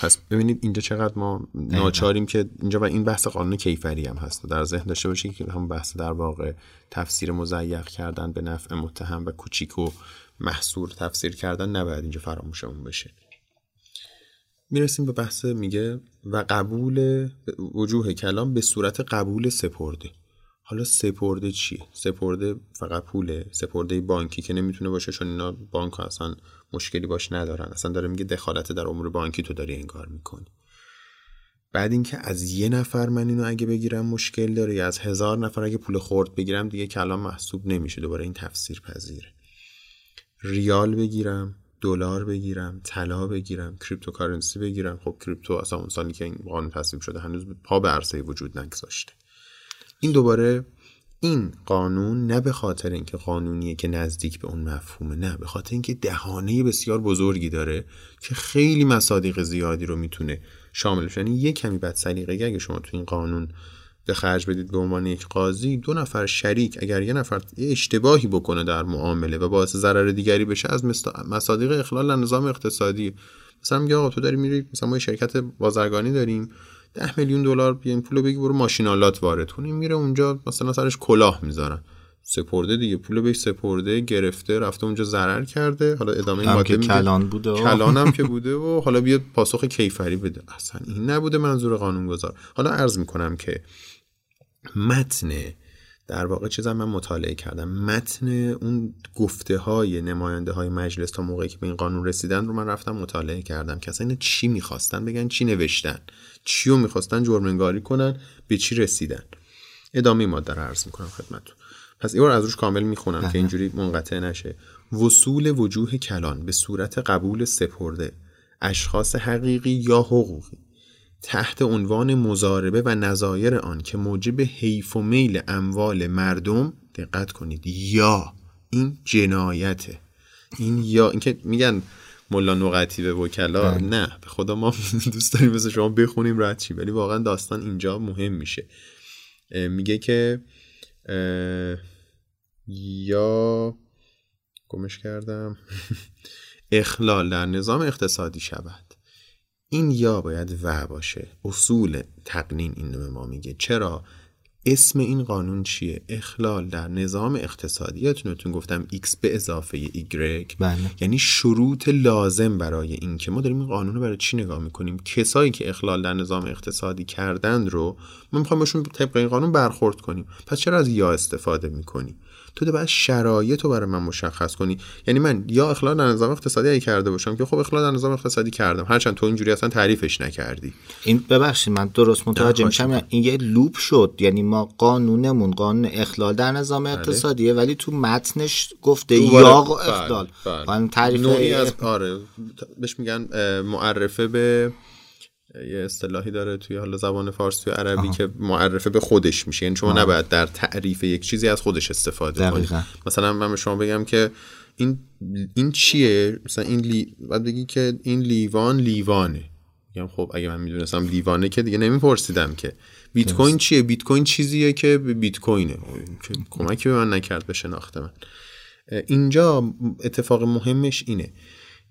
پس ببینید اینجا چقدر ما ناچاریم که اینجا و این بحث قانون کیفری هم هست. در ذهن داشته باشید که هم بحث در واقع تفسیر مزیق کردن به نفع متهم و کوچیک و محصور تفسیر کردن نباید اینجا فراموشمون بشه. می‌رسیم به بحث میگه و قبول وجوه کلام به صورت قبول سپرده. حالا سپرده چیه؟ سپرده فقط پوله سپرده بانکی که نمی‌تونه باشه چون اینا بانک اصلا مشکلی باش ندارن. اصلا داره میگه دخالت در امور بانکی تو داری انگار می‌کنی. بعد اینکه از یه نفر من اینو اگه بگیرم مشکل داره یا از هزار نفر اگه پول خرد بگیرم دیگه کلان محسوب نمیشه. دوباره این تفسیر پذیره ریال بگیرم. دلار بگیرم طلا بگیرم cryptocurrency بگیرم. خب crypto اصلا اون سالی که این قانون تصویب شده هنوز پا به عرصه وجود نگذاشته. این دوباره این قانون نه به خاطر اینکه قانونیه که نزدیک به اون مفهومه نه به خاطر اینکه دهانه بسیار بزرگی داره که خیلی مصادیق زیادی رو می‌تونه شامل بشه. یعنی یه کمی بد سلیقگی اگه شما تو این قانون به خرج بدید به عنوان یک قاضی دو نفر شریک اگر یه نفر یه اشتباهی بکنه در معامله و باعث ضرر دیگری بشه از مصادیق اخلال نظام اقتصادی. مثلا میگه آقا تو داری میری مثلا ما شرکت بازرگانی داریم ده میلیون دلار این پولو بگی برو ماشینالات وارد کنیم میره اونجا مثلا سرش کلاه می‌ذارن. سپرده دیگه پولو بهش سپرده گرفته رفته اونجا ضرر کرده. حالا ادامه این که کلان بوده کلانم که بوده و حالا بیاد پاسخ کیفری بده. اصلا این نبوده منظور قانونگذار. حالا عرض می‌کنم که متن در واقع چیزا من مطالعه کردم. متن اون گفته های نماینده های مجلس تا موقعی که به این قانون رسیدن رو من رفتم مطالعه کردم. که اصلا چی می‌خواستن بگن چی نوشتن؟ چی رو می‌خواستن جرمنگاری کنن؟ به چی رسیدن؟ ادامه ماده رو عرض می‌کنم خدمتتون. پس این از روش کامل می‌خونم که اینجوری منقطع نشه. وصول وجوه کلان به صورت قبول سپرده. اشخاص حقیقی یا حقوقی. تحت عنوان مزاربه و نظایر آن که موجب حیف و میل اموال مردم دقت کنید یا این جنایته. این یا اینکه میگن ملا نقطی به وکلا بله. نه به خدا ما دوست داریم مثل شما بخونیم رد چی ولی واقعا داستان اینجا مهم میشه. میگه که یا گمش کردم. اخلال در نظام اقتصادی شود. این یا باید و باشه. اصول تقنین این به ما میگه. چرا؟ اسم این قانون چیه؟ اخلال در نظام اقتصادی. یادتونتون گفتم x به اضافه y. بله. یعنی شروط لازم برای این که ما داریم این قانون رو برای چی نگاه می‌کنیم؟ کسایی که اخلال در نظام اقتصادی کردند رو ما می‌خوایم باشون طبق این قانون برخورد کنیم. پس چرا از یا استفاده می‌کنیم؟ تو باید شرایط رو برای من مشخص کنی. یعنی من یا اخلال در نظام اقتصادی ای کرده باشم که خب اخلال در نظام اقتصادی کردم. هرچند تو اینجوری اصلا تعریفش نکردی. این ببخشید من درست متوجه میشم. این یه لوپ شد. یعنی ما قانونمون قانون اخلال در نظام بله. اقتصادیه ولی تو متنش گفته یا اخلال. بله. بله. تعریف از آره. بهش میگن معرفه به یه اصطلاحی داره توی حالا زبان فارسی و عربی که معرفه به خودش میشه. یعنی شما نباید در تعریف یک چیزی از خودش استفاده کنید مثلا من به شما بگم که این این چیه؟ مثلا این لی... باید بگی که این لیوان لیوانه. میگم خب اگه من می‌دونستم لیوانه که دیگه نمیپرسیدم که. بیت کوین چیه؟ بیت کوین چیزیه که بیت کوینه کمکی به من نکرد به شناخت من. اینجا اتفاق مهمش اینه.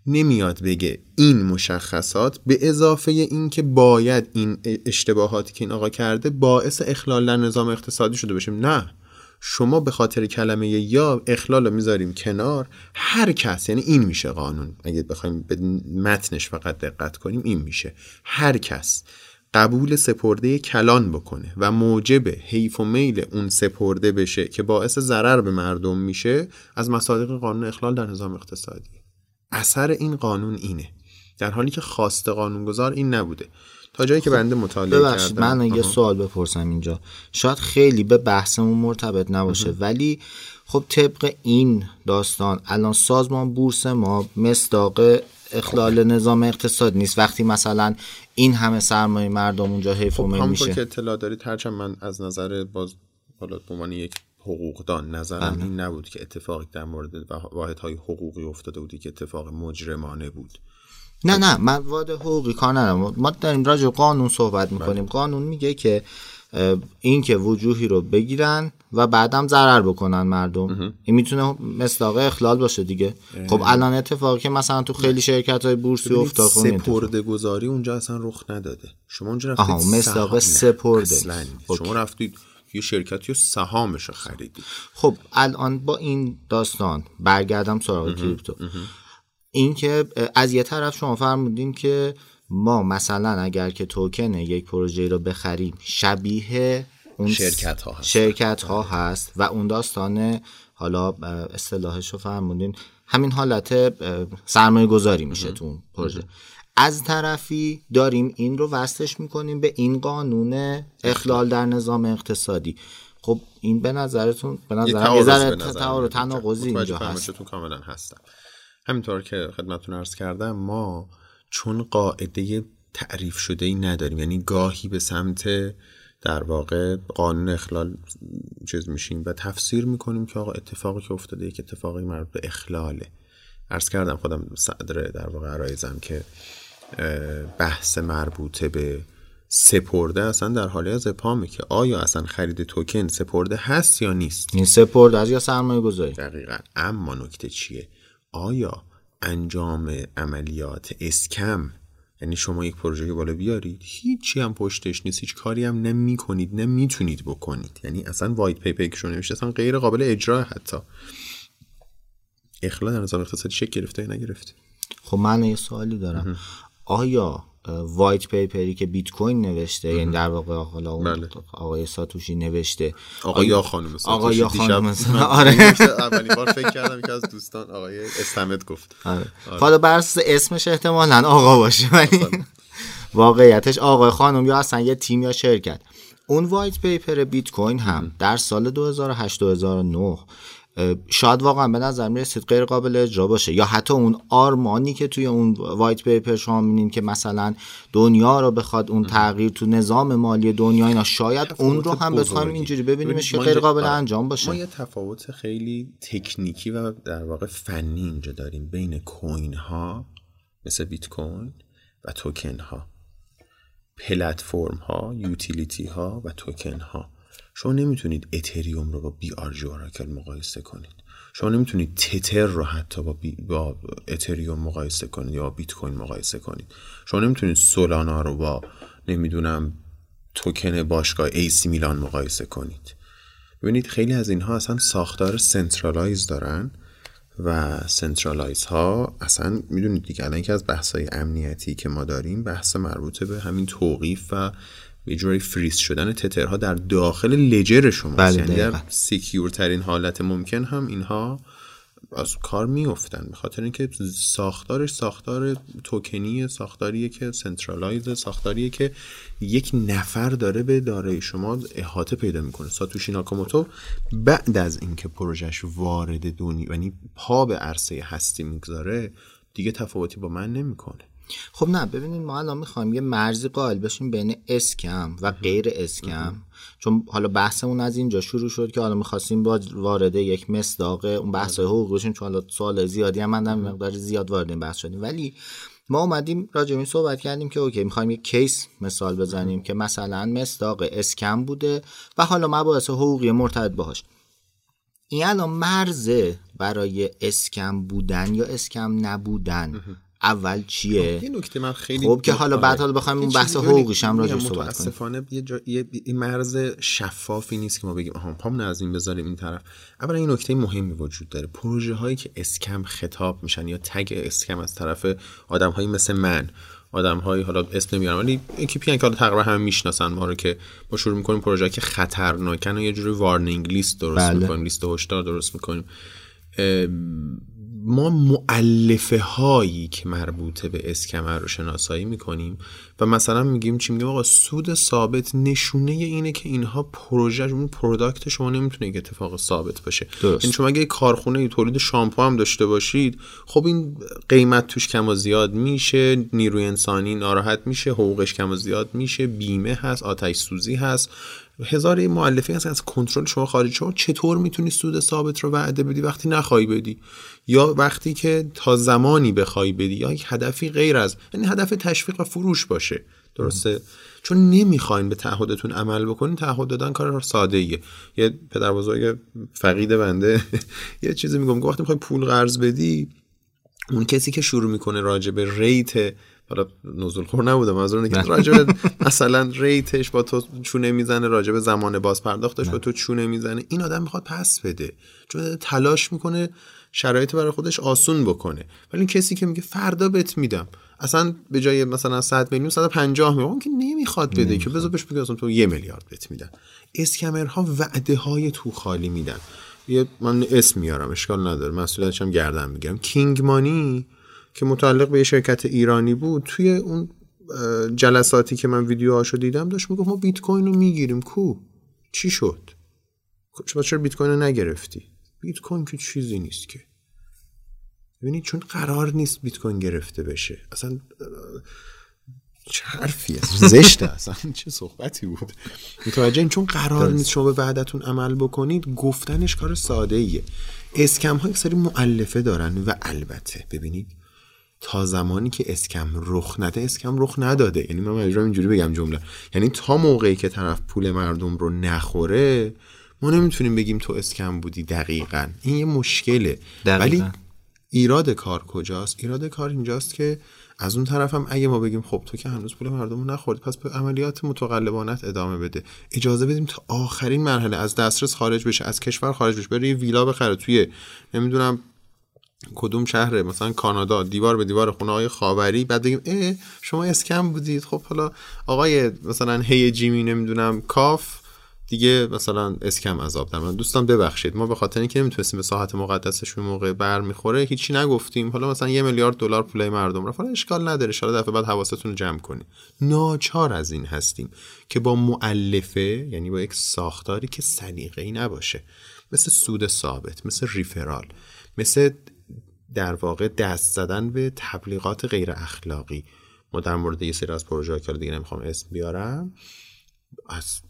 نمیاد بگه این مشخصات به اضافه این که باید این اشتباهاتی که این آقا کرده باعث اخلال در نظام اقتصادی شده باشیم نه. شما به خاطر کلمه یا اخلال رو می‌ذاریم کنار. هر کس یعنی این میشه قانون. اگه بخوایم به متنش فقط دقت کنیم این میشه. هر کس قبول سپرده کلان بکنه و موجب حیف و میل اون سپرده بشه که باعث ضرر به مردم میشه از مصادیق قانون اخلال در نظام اقتصادی. اثر این قانون اینه. در حالی که خواست قانونگذار این نبوده. تا جایی که خب، بنده مطالعه ببخشید من یه سوال بپرسم اینجا. شاید خیلی به بحثمون مرتبط نباشه ولی خب طبق این داستان الان سازمان بورس ما مصداق اخلال نظام اقتصاد نیست. وقتی مثلا این همه سرمایه مردم اونجا حیف خب میشه. که اطلاع دارید هرچند من از نظر باز حالا به عنوان یک حقوقدان. نظرم این نبود که اتفاقی در مورد واحدهای حقوقی افتاده بودی که اتفاق مجرمانه بود. نه نه من وارد حقوقی کار ندارم. ما داریم راجع قانون صحبت می‌کنیم. قانون میگه که این که وجوهی رو بگیرن و بعدم ضرر بکنن مردم. این می‌تونه مصداق اخلال باشه دیگه. خب الان اتفاقی که مثلا تو خیلی شرکت های بورسی افتاد خب سپرده گذاری اونجا اصلا رخ نداده. شما اونجا رفتید آها مصداق سپرده. شما رفتید یه شرکتی رو سهامش رو خریدید خب الان با این داستان برگردم سراغ کریپتو. این که از یه طرف شما فرمودین که ما مثلا اگر که توکن یک پروژه رو بخریم شبیه اون شرکت ها هست, شرکت ها هست و اون داستان حالا اصطلاحش رو فرمودین همین حالت سرمایه گذاری میشه تو اون پروژه. از طرفی داریم این رو وصلش می‌کنیم به این قانون اخلال در نظام اقتصادی. خب این به نظرتون به نظر یه ذره تناقضی اینجا هست. کاملا هستم. همینطور که خدمتتون عرض کردم ما چون قاعده تعریف شده ای نداریم یعنی گاهی به سمت در واقع قانون اخلال چیز میشیم و تفسیر می‌کنیم که آقا اتفاقی که افتاده یک اتفاقی مربوط به اخلاله. عرض کردم خودم صدر در واقع عرایزم که بحث مربوطه به سپرده اصلا در حالی از اپامه که آیا اصلا خرید توکن سپرده هست یا نیست؟ این سپرده از یا سرمایه گذاری دقیقا. اما نکته چیه؟ آیا انجام عملیات اسکم یعنی شما یک پروژه بالا بیارید هیچی هم پشتش نیست هیچ کاری هم نمی کنید نمی‌تونید بکنید. یعنی اصلا وایت پیپر که شما نوشته اصلا غیر قابل اجرا حتی. اخلاق در نظام اقتصادی شکل گرفته یا نگرفته؟ خب من یه سوالی دارم. آیا white paper ی که بیت کوین نوشته یعنی در واقع حالا بله. آقای ساتوشی نوشته آقای یا خانم آقای یا خانم آره. اولین بار فکر کردم که از دوستان آقای استمد گفت. آره. حالا بر اسمش احتمالاً آقا باشه ولی واقعیتش آقای خانم یا اصلا یه تیم یا شرکت. اون white paper بیت کوین هم در سال 2008 2009 شاید واقعا به نظر می‌رسید غیر قابل اجرا باشه. یا حتی اون آرمانی که توی اون white paper شما می‌بینین که مثلا دنیا رو بخواد اون تغییر تو نظام مالی دنیا اینا شاید اون رو هم بخوایم اینجوری ببینیمش که غیر قابل آره. انجام باشه. ما یه تفاوت خیلی تکنیکی و در واقع فنی اینجا داریم بین coin ها مثل بیت کوین و توکن ها پلتفرم ها utility ها و توکن ها شما نمی‌تونید اتریوم رو با BRG اوراکل مقایسه کنید. شما نمی‌تونید تتر رو حتی با, با اتریوم مقایسه کنید یا بیت کوین مقایسه کنید. شما نمی‌تونید سولانا رو با نمی‌دونم توکن باشگاه AC Milan مقایسه کنید. ببینید خیلی از اینها اصلا ساختار centralize دارن و centralize ها اصلا می‌دونید دیگه الان که از بحث های امنیتی که ما داریم بحث مربوط به همین توقیف و یه جوری فریز شدن تترها در داخل ledger شما بله یعنی در secure ترین حالت ممکن هم اینها از کار میفتن به خاطر اینکه ساختارش ساختار توکنی ساختاریه که centralize ساختاریه که یک نفر داره به دارای شما احاطه پیدا می‌کنه. ساتوشی ناکاموتو بعد از اینکه پروژهش وارد دنیا یعنی پا به عرصه هستی می‌گذاره دیگه تفاوتی با من نمی‌کنه. خب نه ببینید ما الان می‌خوایم یه مرزی قائل بشیم بین scam و غیر scam چون حالا بحثمون از اینجا شروع شد که حالا می‌خواستیم با وارد یک مصداق اون بحث حقوق بشیم چون حالا سوال زیادی هم من مقدار زیاد وارد این بحث شدیم. ولی ما اومدیم راجع این صحبت کردیم که OK می‌خوایم یک case مثال بزنیم که مثلا مصداق scam بوده و حالا مباحث حقوقی مرتبط باهاش. این الان مرزه برای scam بودن یا scam نبودن؟ اول چیه؟ خب، یه نکته من خیلی خب که حالا بعد حالا بخوایم اون بحث حقوقیش هم راجع صحبت کنیم. متاسفانه یه, جا... یه مرز شفافی نیست که ما بگیم آها پام از این بذاریم این طرف. اولا این نکته مهمی وجود داره. پروژه هایی که اسکم خطاب میشن یا تگ اسکم از طرف آدم هایی مثل من آدم هایی حالا اسم نمیارم ولی اکیپی که حالا تقریبا هم می‌شناسن ما رو که ما شروع می‌کنیم پروژه که خطرناکن و یه جوری وارنینگ لیست درست بله. می‌کنیم لیست هشدار درست می‌کنیم. ما مؤلفه هایی که مربوطه به scammer رو شناسایی می‌کنیم و مثلا میگیم چی میگیم؟ آقا سود ثابت نشونه اینه که اینها پروژه اون product شما نمی‌تونه یک اتفاق ثابت باشه. این یعنی شما اگه کارخونه تولید شامپو هم داشته باشید خب این قیمت توش کم و زیاد میشه نیروی انسانی ناراحت میشه حقوقش کم و زیاد میشه بیمه هست آتش سوزی هست. هزار مؤلفه هست از کنترل شما خارج. شما چطور می‌تونی سود ثابت رو وعده بدی وقتی نخواهی بدی؟ یا وقتی که تا زمانی بخوای بدی یا یک هدفی غیر از یعنی هدف تشویق و فروش باشه. درسته؟ چون نمی‌خواین به تعهدتون عمل بکنین تعهد دادن کار ساده ایه یه پدر بزرگ فقید بنده یه چیزی میگم وقتی می‌خوای پول قرض بدی اون کسی که شروع می‌کنه راجع به ریت حالا نزول خور نبودم از اون که راجع مثلا ریتش با تو چونه می‌زنه راجع به زمان باز پرداختش با تو چونه می‌زنه این آدم می‌خواد پس بده. چون تلاش می‌کنه شرایط برای خودش آسون بکنه. ولی کسی که میگه فردا بهت میدم. اصلا به جای مثلا 100 میلیون 150 میلیون که نمی‌خواد بده که بذار بهش بگه اصلا تو یه میلیارد بهت میدن. اسکمرها وعده های تو خالی میدن. یه من اسم میارم اشکال نداره. مسئولیتش هم گردن می‌گیرم. کینگ مانی که متعلق به یه شرکت ایرانی بود توی اون جلساتی که من ویدیوهاشو دیدم داشت می‌گفت ما بیت کوین رو می‌گیریم. کو؟ چی شد؟ چرا بیت کوین رو نگرفتی؟ بیت کوین که چیزی نیست که. ببینید چون قرار نیست بیت کوین گرفته بشه. اصلا چه حرفی است زشته اصلا. چه صحبتی بود؟ متوجه چون قرار نیست شما به بعدتون عمل بکنید گفتنش کار ساده ایه اسکم ها یک سری معلفه دارن و البته ببینید تا زمانی که اسکم رخ نده اسکم رخ نداده. یعنی من مجبورم اینجوری بگم جمله. یعنی تا موقعی که طرف پول مردم رو نخوره ما نمی‌تونیم بگیم تو اسکم بودی دقیقا. این یه مشکله. ولی ایراد کار کجاست؟ ایراد کار اینجاست که از اون طرف هم اگه ما بگیم خب تو که هنوز پول مردم رو نخورد پس به عملیات متقلبانت ادامه بده. اجازه بدیم تا آخرین مرحله از دسترس خارج بشه از کشور خارج بشه بره یه ویلا بخره توی نمی‌دونم کدوم شهره؟ مثلا کانادا. دیوار به دیوار خونه های خاوری. بعد بگیم اه شما اسکم بودید. خب حالا آقای مثلا هی جیمی نمی‌دونم کاف دیگه مثلا اسکم عذاب در من دوستان ببخشید. ما به خاطر اینکه نمی‌تونستیم به ساحت مقدسش به موقع بر می‌خوره هیچی نگفتیم. حالا مثلا یه میلیارد دلار پول مردم رفت. اشکال نداره. ان دفعه بعد حواستون رو جمع کنید ناچار از این هستیم که با معلفه یعنی با یک ساختاری که سلیقه‌ای ای نباشه. مثل سود ثابت مثل ریفرال مثل در واقع دست زدن به تبلیغات غیر اخلاقی. ما در مورد یه سری از پروژه که دیگه نمی‌خوام اسم بیارم از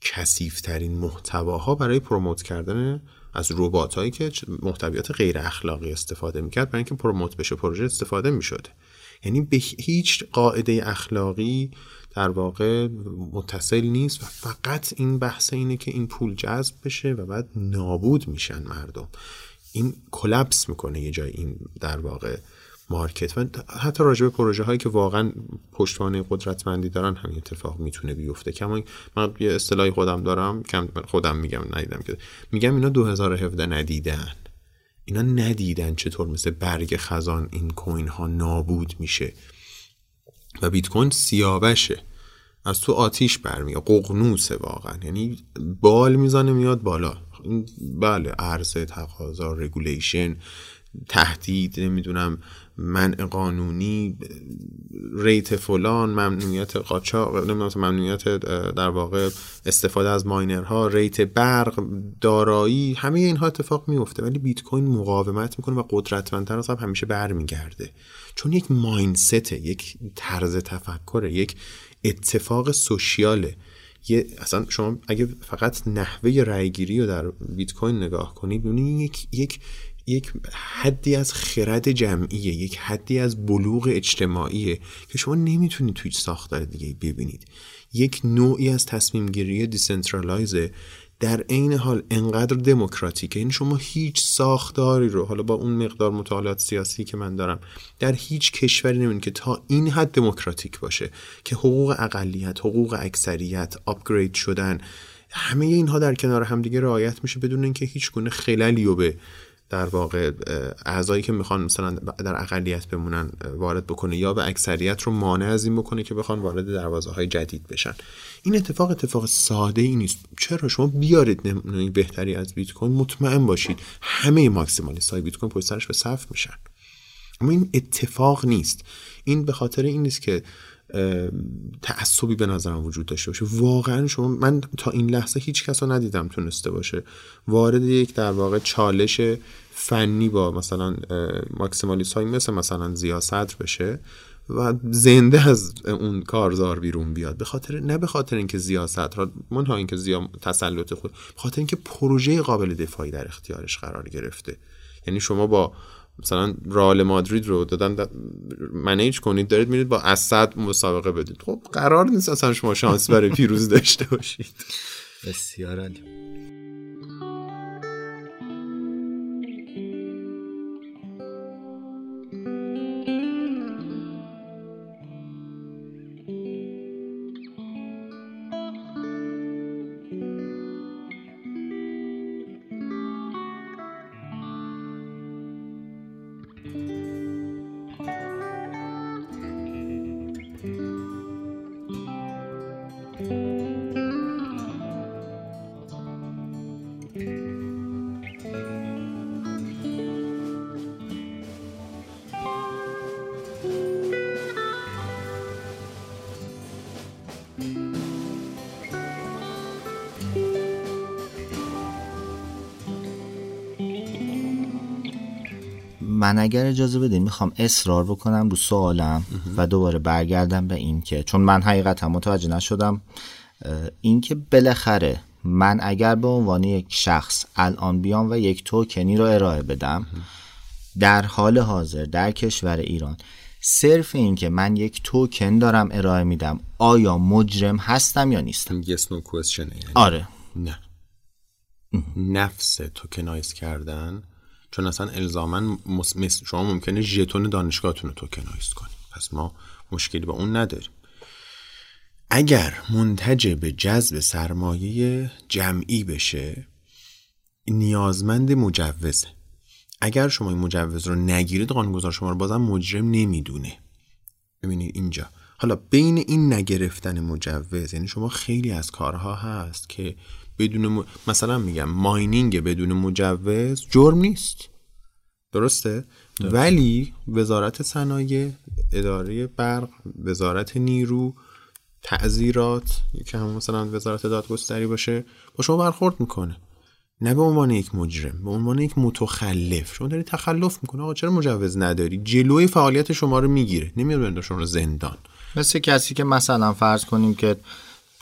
کثیفترین محتواها برای پروموت کردن از ربات هایی که محتویات غیر اخلاقی استفاده می‌کرد برای اینکه پروموت بشه پروژه استفاده می‌شده. یعنی به هیچ قاعده اخلاقی در واقع متصل نیست و فقط این بحث اینه که این پول جذب بشه و بعد نابود میشن مردم. این کلپس می‌کنه یه جای این در واقع مارکت و حتی راجع به پروژه هایی که واقعا پشتوانه قدرتمندی دارن همین اتفاق می‌تونه بیفته. کما من یه اصطلاحی خودم دارم کم خودم میگم ندیدم که. میگم اینا 2017 ندیدن. اینا ندیدن چطور مثل برگ خزان این کوین ها نابود میشه. و بیت کوین سیاوشه. از تو آتیش برمیاد ققنوسه واقعا. یعنی بال می‌زنه میاد بالا. بله عرضه تقاضا regulation تهدید نمی‌دونم منع قانونی rate فلان ممنوعیت قاچاق نمی‌دونم ممنوعیت در واقع استفاده از ماینرها rate برق دارایی همه اینها اتفاق میفته ولی بیت کوین مقاومت می‌کنه و قدرتمندتر از همیشه برمیگرده. چون یک mindset یک طرز تفکر یک اتفاق سوشیاله. یه اصلا شما اگه فقط نحوه رأیگیری رو در بیت کوین نگاه کنید یک یک یک حدی از خرد جمعیه یک حدی از بلوغ اجتماعیه که شما نمی‌تونید توی ساختار دیگه ببینید. یک نوعی از تصمیم گیری دیسنترالایزه در عین حال انقدر دموکراتیکه. این یعنی شما هیچ ساختاری رو حالا با اون مقدار مطالعات سیاسی که من دارم در هیچ کشوری نمی‌دونید که تا این حد دموکراتیک باشه که حقوق اقلیت حقوق اکثریت آپگرید شدن همه اینها در کنار همدیگه رعایت میشه بدون اینکه هیچ گونه خلالی رو به در واقع اعضایی که می‌خوان مثلا در اقلیت بمونن وارد بکنه یا به اکثریت رو مانع از این بکنه که بخوان وارد دروازه های جدید بشن. این اتفاق اتفاق ساده ای نیست. چرا شما بیارید نمونه بهتری از بیت کوین مطمئن باشید همه ماکسیمالیست های بیت کوین پشت سرش به صف میشن. اما این اتفاق نیست. این به خاطر این نیست که تعصبی به نظرم وجود داشته باشه. واقعا شما من تا این لحظه هیچ کس رو ندیدم تونسته باشه وارد یک در واقع چالش فنی با مثلا ماکسیمالیست های مثل مثلا زیا صدر بشه. و زنده از اون کارزار بیرون بیاد. به خاطر نه به خاطر اینکه زیاست ها منها اینکه زیا تسلط خود به خاطر اینکه پروژه قابل دفاعی در اختیارش قرار گرفته. یعنی شما با مثلا رئال مادرید رو دادن منیج کنید دارید میرید با اسد مسابقه بدید. خب قرار نیست اصلا شما شانس برای پیروز داشته باشید. بسیار عالی. من اگر اجازه بدین می‌خوام اصرار بکنم رو سوالم و دوباره برگردم به این که چون من حقیقتا متوجه نشدم اینکه بالاخره من اگر به عنوان یک شخص الان بیام و یک توکنی رو ارائه بدم در حال حاضر در کشور ایران صرف این که من یک توکن دارم ارائه میدم آیا مجرم هستم یا نیستم؟ Yes no question. آره. نه. نفس tokenize کردن چون اصلا الزاما شما ممکنه ژتون دانشگاهتون رو tokenize کنید پس ما مشکلی با اون نداریم. اگر منتج به جذب سرمایه جمعی بشه نیازمند مجوزه. اگر شما این مجوز رو نگیرید قانونگذار شما رو بازم مجرم نمی‌دونه. ببینید اینجا. حالا بین این نگرفتن مجوز یعنی شما خیلی از کارها هست که بدون مثلا میگم ماینینگ بدون مجوز جرم نیست. درسته؟ ولی وزارت صنایع اداره برق وزارت نیرو تعذیرات که هم مثلا وزارت دادگستری باشه با شما برخورد می‌کنه. نه به عنوان یک مجرم به عنوان یک متخلف. شما داری تخلف می‌کنه. آقا چرا مجوز نداری؟ جلوی فعالیت شما رو می‌گیره. نمیاد شما رو زندان. مثل کسی که مثلا فرض کنیم که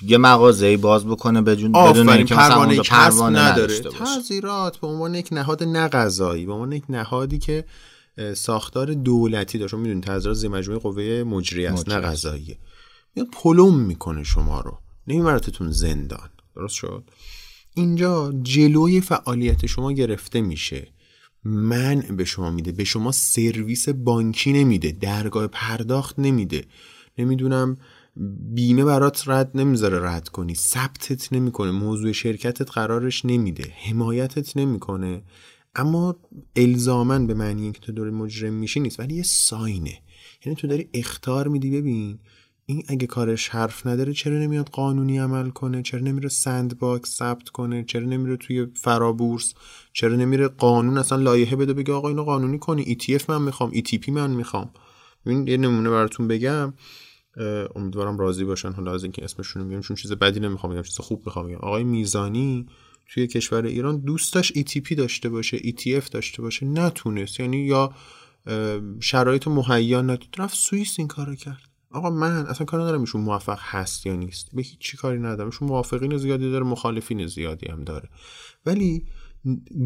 یه مغازه باز بکنه بدون بدون اینکه پروانه کسب نداره. تعذیرات به عنوان یک نهاد نقضایی به عنوان یک نهادی که ساختار دولتی داره شما می‌دونید تعذیرات زیر مجموعه قوه مجری است نه قضاییه. میاد پلم می‌کنه شما رو. نمیبرتتون زندان. درست شد؟ اینجا جلوی فعالیت شما گرفته میشه. من به شما میده. به شما سرویس بانکی نمیده. درگاه پرداخت نمیده. نمی‌دونم بیمه برات رد نمی‌ذاره رد کنی. ثبتت نمی‌کنه. موضوع شرکتت قرارش نمیده. حمایتت نمی‌کنه. اما الزاما به معنی اینکه تو داری مجرم میشی نیست ولی یه sign ه. یعنی تو داری اخطار میدی. ببین این اگه کارش حرف نداره چرا نمیاد قانونی عمل کنه؟ چرا نمیره sandbox ثبت کنه؟ چرا نمیره توی فرابورس؟ چرا نمیره قانون اصلا لایحه بده بگه آقا اینو قانونی کنی؟ ETF من می‌خوام ETP من می‌خوام. ببین یه نمونه براتون بگم. امیدوارم راضی باشن. حالا از اینکه اسمشون میگم چون چیز بدی نمی‌خوام بگم چیز خوب می‌خوام بگم. آقای میزانی توی کشور ایران دوست داشت ETP داشته باشه ETF داشته باشه نتونست. یعنی یا شرایط مهیا نداشت رفت سوئیس این کارو کرد. آقا من اصلا کار ندارم ایشون موفق هست یا نیست. به هیچ چی کاری ندارم. ایشون موافقین زیادی داره مخالفین زیادی هم داره. ولی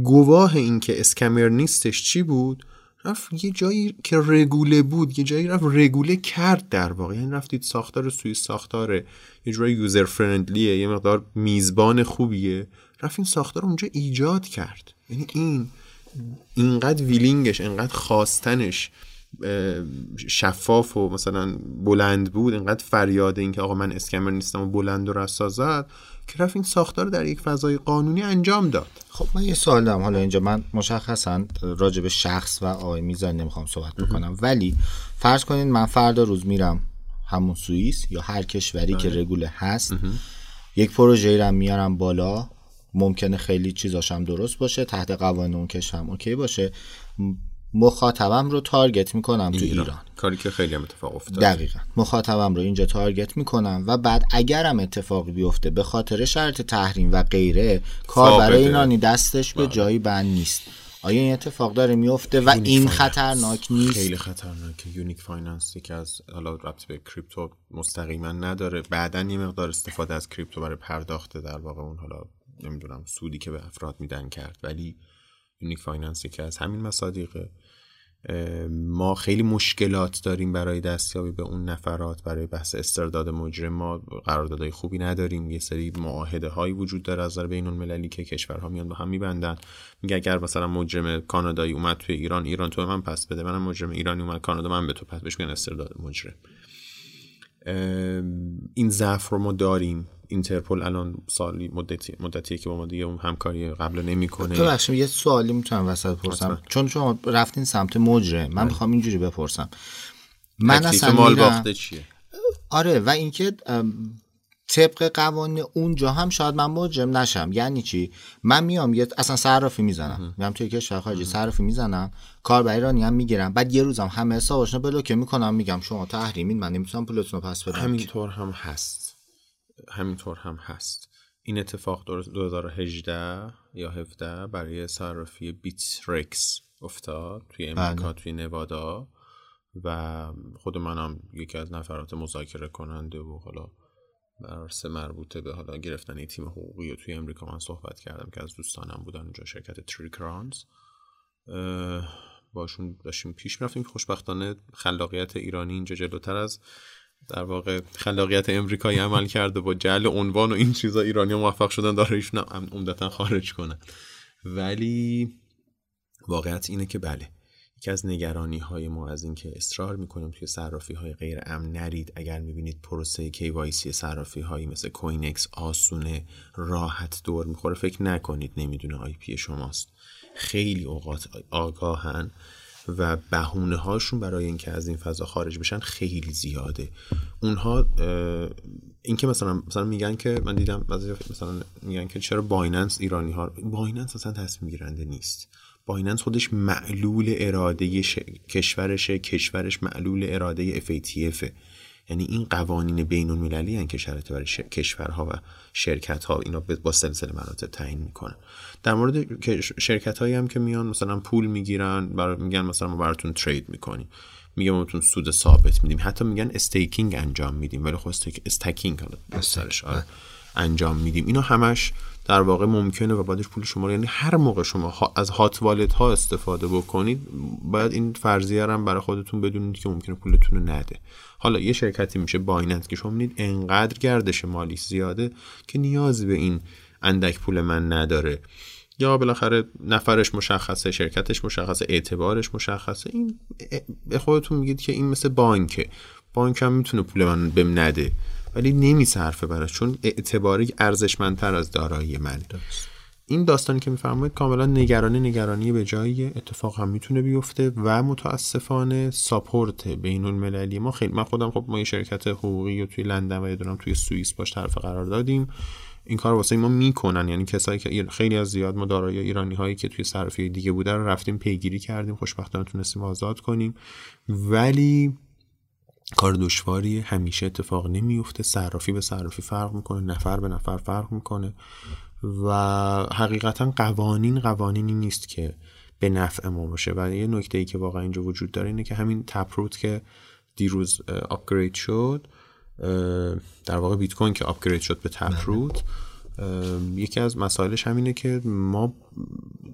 گواه این که اسکمر نیستش چی بود؟ رفت یه جایی که رگوله بود یه جایی رفت رگوله کرد در واقع. یعنی رفتید ساختار سوئیس ساختار یه جورای یوزر فرندلیه یه مقدار میزبان خوبیه. رفت این ساختار اونجا ایجاد کرد. یعنی این اینقدر ویلینگش اینقدر خواستنش شفاف و مثلا بلند بود اینقدر فریاد این که آقا من اسکمر نیستم و بلند و رسازد. که رفت این ساختار در یک فضای قانونی انجام داد. خب من یه سوال دارم. حالا اینجا من مشخصا راجع به شخص و آقای میزان نمی‌خوام صحبت بکنم. ولی فرض کنید من فردا روز میرم همون سوئیس یا هر کشوری که بله. رگوله هست یک پروژه رو میارم بالا. ممکنه خیلی چیزاشم درست باشه. تحت قوانین اون کشور اوکی باشه. مخاطبم رو تارگت می‌کنم تو ایران. ایران. کاری که خیلی هم اتفاق افتاد دقیقا. مخاطبم رو اینجا تارگت می‌کنم و بعد اگرم اتفاقی بیفته به خاطر شرط تحریم و غیره کار برای ایرانی دستش به بله. جایی بند نیست. آیا این اتفاق داره میفته و این خطرناک نیست؟ خیلی خطرناکه. Unique Finance که از حالا ربط به crypto مستقیما نداره. بعدا یه مقدار استفاده از crypto برای پرداخته در واقع اون حالا نمی‌دونم سودی که به افراد میدن کرد. ولی Unique Finance که از همین مصادیقه. ما خیلی مشکلات داریم برای دستیابی به اون نفرات برای بحث استرداد مجرم. ما قراردادهای خوبی نداریم. یه سری معاهده هایی وجود داره از نظر بین المللی که کشورها میان با هم میبندن. میگه اگر مثلا مجرم کانادایی اومد توی ایران ایران تو من پس بده. منم مجرم ایرانی اومد کانادا من به تو پس میگن استرداد مجرم. این ضعف رو ما داریم. اینترپل الان سالی مدتی مدتیه که با ما دیگه اون همکاری قبل نمی‌کنه. ببخشید یه سوالی می‌تونم وسط پرسم چون شما رفتین سمت مجرم من بله. می‌خوام اینجوری بپرسم. من اصلا مال باخته چیه؟ آره و اینکه طبق قوانین اونجا هم شاید من مجرم نشم. یعنی چی؟ من میام یه اصلا صرافی می‌زنم. میام توی کشور خارجی صرافی می‌زنم. کار برای ایرانی هم می‌گیرم. بعد یه روزم همه حساباشونو بلوکه می‌کنم میگم شما تحریمین من نمی‌تونم پولتون رو پس بدم. همینطور هم هست. همینطور هم هست. این اتفاق 2018 یا 17 برای صرافی بیترکس افتاد توی امریکا بله. توی نوادا. و خود منم یکی از نفرات مذاکره کننده و حالا برسه مربوطه به حالا گرفتن تیم حقوقی و توی امریکا من صحبت کردم که از دوستانم بودن اونجا شرکت تریکرانز باشون داشتیم پیش می‌رفتیم. خوشبختانه خلاقیت ایرانی اینجا جلوتر از در واقع خلاقیت امریکایی عمل کرده با جعل عنوان و این چیزا ایرانی موفق شدن داره ایشون عمدتا خارج کنن ولی واقعیت اینه که بله یکی از نگرانی های ما از این که اصرار می‌کنیم توی صرافی های غیر امن نرید. اگر می‌بینید پروسه KYC صرافی هایی مثل کوینکس آسونه راحت دور می‌خوره فکر نکنید نمی‌دونه IP شماست. خیلی اوقات آگاهن و بهونه هاشون برای اینکه از این فضا خارج بشن خیلی زیاده. اونها اینکه مثلا مثلا میگن که من دیدم مثلا میگن که چرا Binance ایرانی ها Binance اصلا تصمیم گیرنده نیست. Binance خودش معلول اراده ش... کشورشه کشورش معلول اراده FATF یعنی این قوانین بین المللی هن که شرط برای کشورها و شرکت ها اینا با سلسله مراتب تعیین می‌کنن. در مورد شرکت هایی هم که میان مثلا پول می‌گیرن برای میگن مثلا ما براتون trade می‌کنیم. میگه ما بهتون سود ثابت میدیم. حتی میگن staking انجام میدیم. ولی خب staking حالا آره انجام میدیم. اینا همش در واقع ممکنه و بعدش پول شما یعنی هر موقع شما از hot wallet ها استفاده بکنید باید این فرضیه هم برای خودتون بدونید که ممکنه پولتون رو نده. حالا یه شرکتی میشه بایننس که شما می‌دید انقدر گردش مالی زیاده که نیازی به این اندک پول من نداره. یا بالاخره نفرش مشخصه شرکتش مشخصه اعتبارش مشخصه. این به خودتون میگید که این مثل بانکه. بانک هم می‌تونه پول من بهم نده. ولی نمیصرفه براش چون اعتباری ارزشمندتر از دارایی من. این داستانی که میفرمایید کاملا نگرانی نگرانی به جایی اتفاق هم می‌تونه بیفته و متاسفانه ساپورت بین المللی ما خیلی من خودم خب ما یه شرکت حقوقی و توی لندن و دارم توی سوئیس باش طرف قرار دادیم. این کار واسه ما می‌کنن. یعنی کسایی که خیلی از زیاد ما دارایی ایرانی هایی که توی صرفی دیگه بودن رو رفتیم پیگیری کردیم. خوشبختانه تونستیم آزاد کنیم. ولی کار دشواری همیشه اتفاق نمیفته صرافی به صرافی فرق می‌کنه. نفر به نفر فرق می‌کنه. و حقیقتا قوانین قوانینی نیست که به نفع ما باشه. و یه نکته ای که واقعا اینجا وجود داره اینه که همین تپروت که دیروز آپگرید شد در واقع بیت کوین که آپگرید شد به تپروت یکی از مسائلش همینه که ما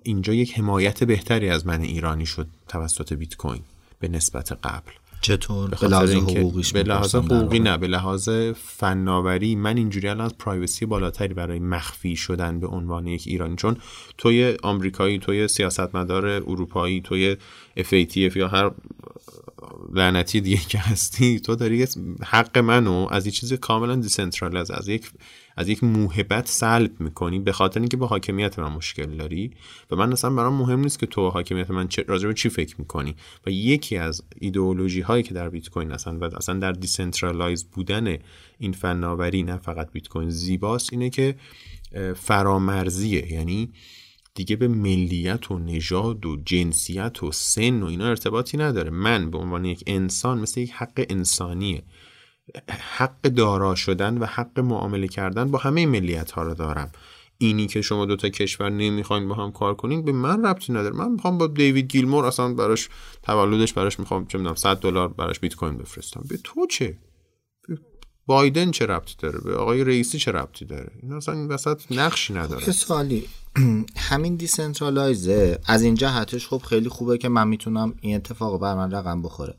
اینجا یک حمایت بهتری از من ایرانی شد توسط بیت کوین به نسبت قبل. چطور؟ به لحاظ حقوقیش به لحاظ حقوقی نه به لحاظ فناوری من اینجوری الان از privacy بالاتری برای مخفی شدن به عنوان یک ایرانی چون توی آمریکایی توی سیاستمدار اروپایی توی FATF یا هر لعنتی دیگه که هستی تو داری حق منو از یه چیز کاملا decentralize از یک از یک موهبت سلب می‌کنی به خاطر اینکه با حاکمیت من مشکل داری و من اصلا برام مهم نیست که تو حاکمیت من راجع به چی فکر می‌کنی و یکی از ایدئولوژی هایی که در بیت کوین هستن و اصلا در decentralize بودن این فناوری نه فقط بیت کوین زیباست اینه که فرامرزیه. یعنی دیگه به ملیت و نژاد و جنسیت و سن و اینا ارتباطی نداره. من به عنوان یک انسان مثل یک حق انسانیه. حق دارا شدن و حق معامله کردن با همه ملیت ها رو دارم. اینی که شما دوتا کشور نمی‌خواین با هم کار کنین به من ربطی نداره. من می‌خوام با دیوید گیلمور اصلا براش تولدش براش می‌خوام چه می‌دونم 100 دلار براش بیت کوین بفرستم. به تو چه؟ بایدن چه ربطی داره؟ به آقای رئیسی چه ربطی داره؟ این اصلا این وسط نقشی نداره. خب، سوالی. همین دیسنترالایزه از این جهتش خب خیلی خوبه که من می‌تونم این اتفاق بر من رقم بخوره.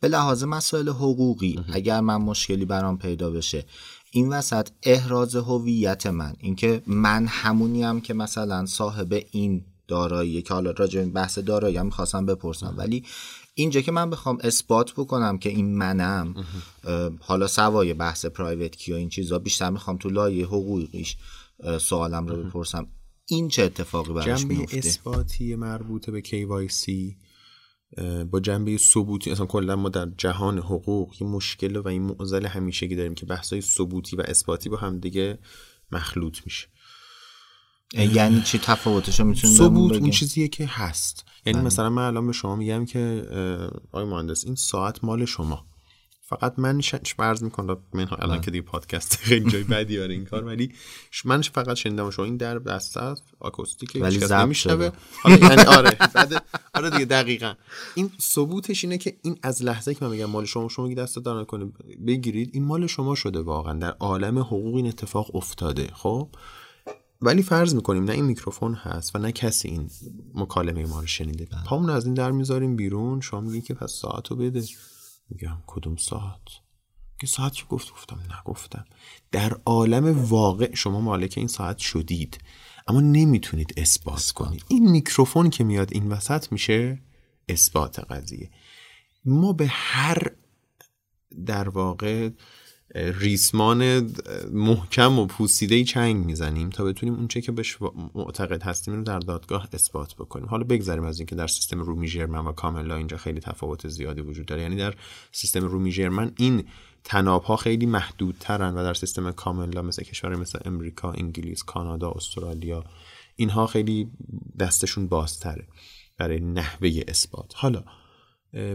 به لحاظ مسائل حقوقی اگر من مشکلی برام پیدا بشه این وسط احراز هویت من اینکه من همونیم که مثلا صاحب این دارایی که حالا راجع به بحث دارایی هم می‌خواستم بپرسم. ولی اینجا که من بخوام اثبات بکنم که این منم حالا سوای بحث پرایوت کی و این چیزا بیشتر می‌خوام تو لایه حقوقیش سوالم رو بپرسم. این چه اتفاقی براش میفته اثباتی مربوط به KYC با جنبه ثبوتی اصلا کلا ما در جهان حقوق یه مشکل و این معضل همیشگی داریم که بحثای ثبوتی و اثباتی با هم دیگه مخلوط میشه. یعنی چی تفاوتش رو می‌تونید ثبوت اون چیزیه که هست. یعنی بله. مثلا من الان به شما میگم که آقای مهندس این ساعت مال شما. فقط من فرض می‌کنم من الان که دیگه پادکست خیلی جای بدی آره این کار ولی من فقط شنیدم شما این در دست است آکوستیک ولی کس نمیشنوه. یعنی آره آره دیگه دقیقا. این ثبوتش اینه که این از لحظه که من میگم مال شما شما دست دار کنه بگیرید این مال شما شده واقعا. در عالم حقوق این اتفاق افتاده خب؟ ولی فرض می‌کنیم نه این میکروفون هست و نه کسی این مکالمه ما رو شنیده. بله. پامون از این در می‌ذاریم بیرون. شما میگین که پس ساعتو بده. میگم کدوم ساعت؟ که ساعت که گفت؟ گفتم نگفتم در عالم واقع شما مالک این ساعت شدید اما نمی‌تونید اثبات کنید. این میکروفون که میاد این وسط میشه اثبات قضیه. ما به هر در واقع ریسمان محکم و پوسیده چنگ می‌زنیم تا بتونیم اونچه که بهش معتقد هستیم رو در دادگاه اثبات بکنیم. حالا بگذاریم از اینکه در سیستم رومی ژرمن و کاملا اینجا خیلی تفاوت زیادی وجود داره. یعنی در سیستم رومی ژرمن این تناب ها خیلی محدودترن و در سیستم کاملا مثل کشور مثل امریکا، انگلیس، کانادا، استرالیا اینها خیلی دستشون بازتره برای نحوه اثبات. حالا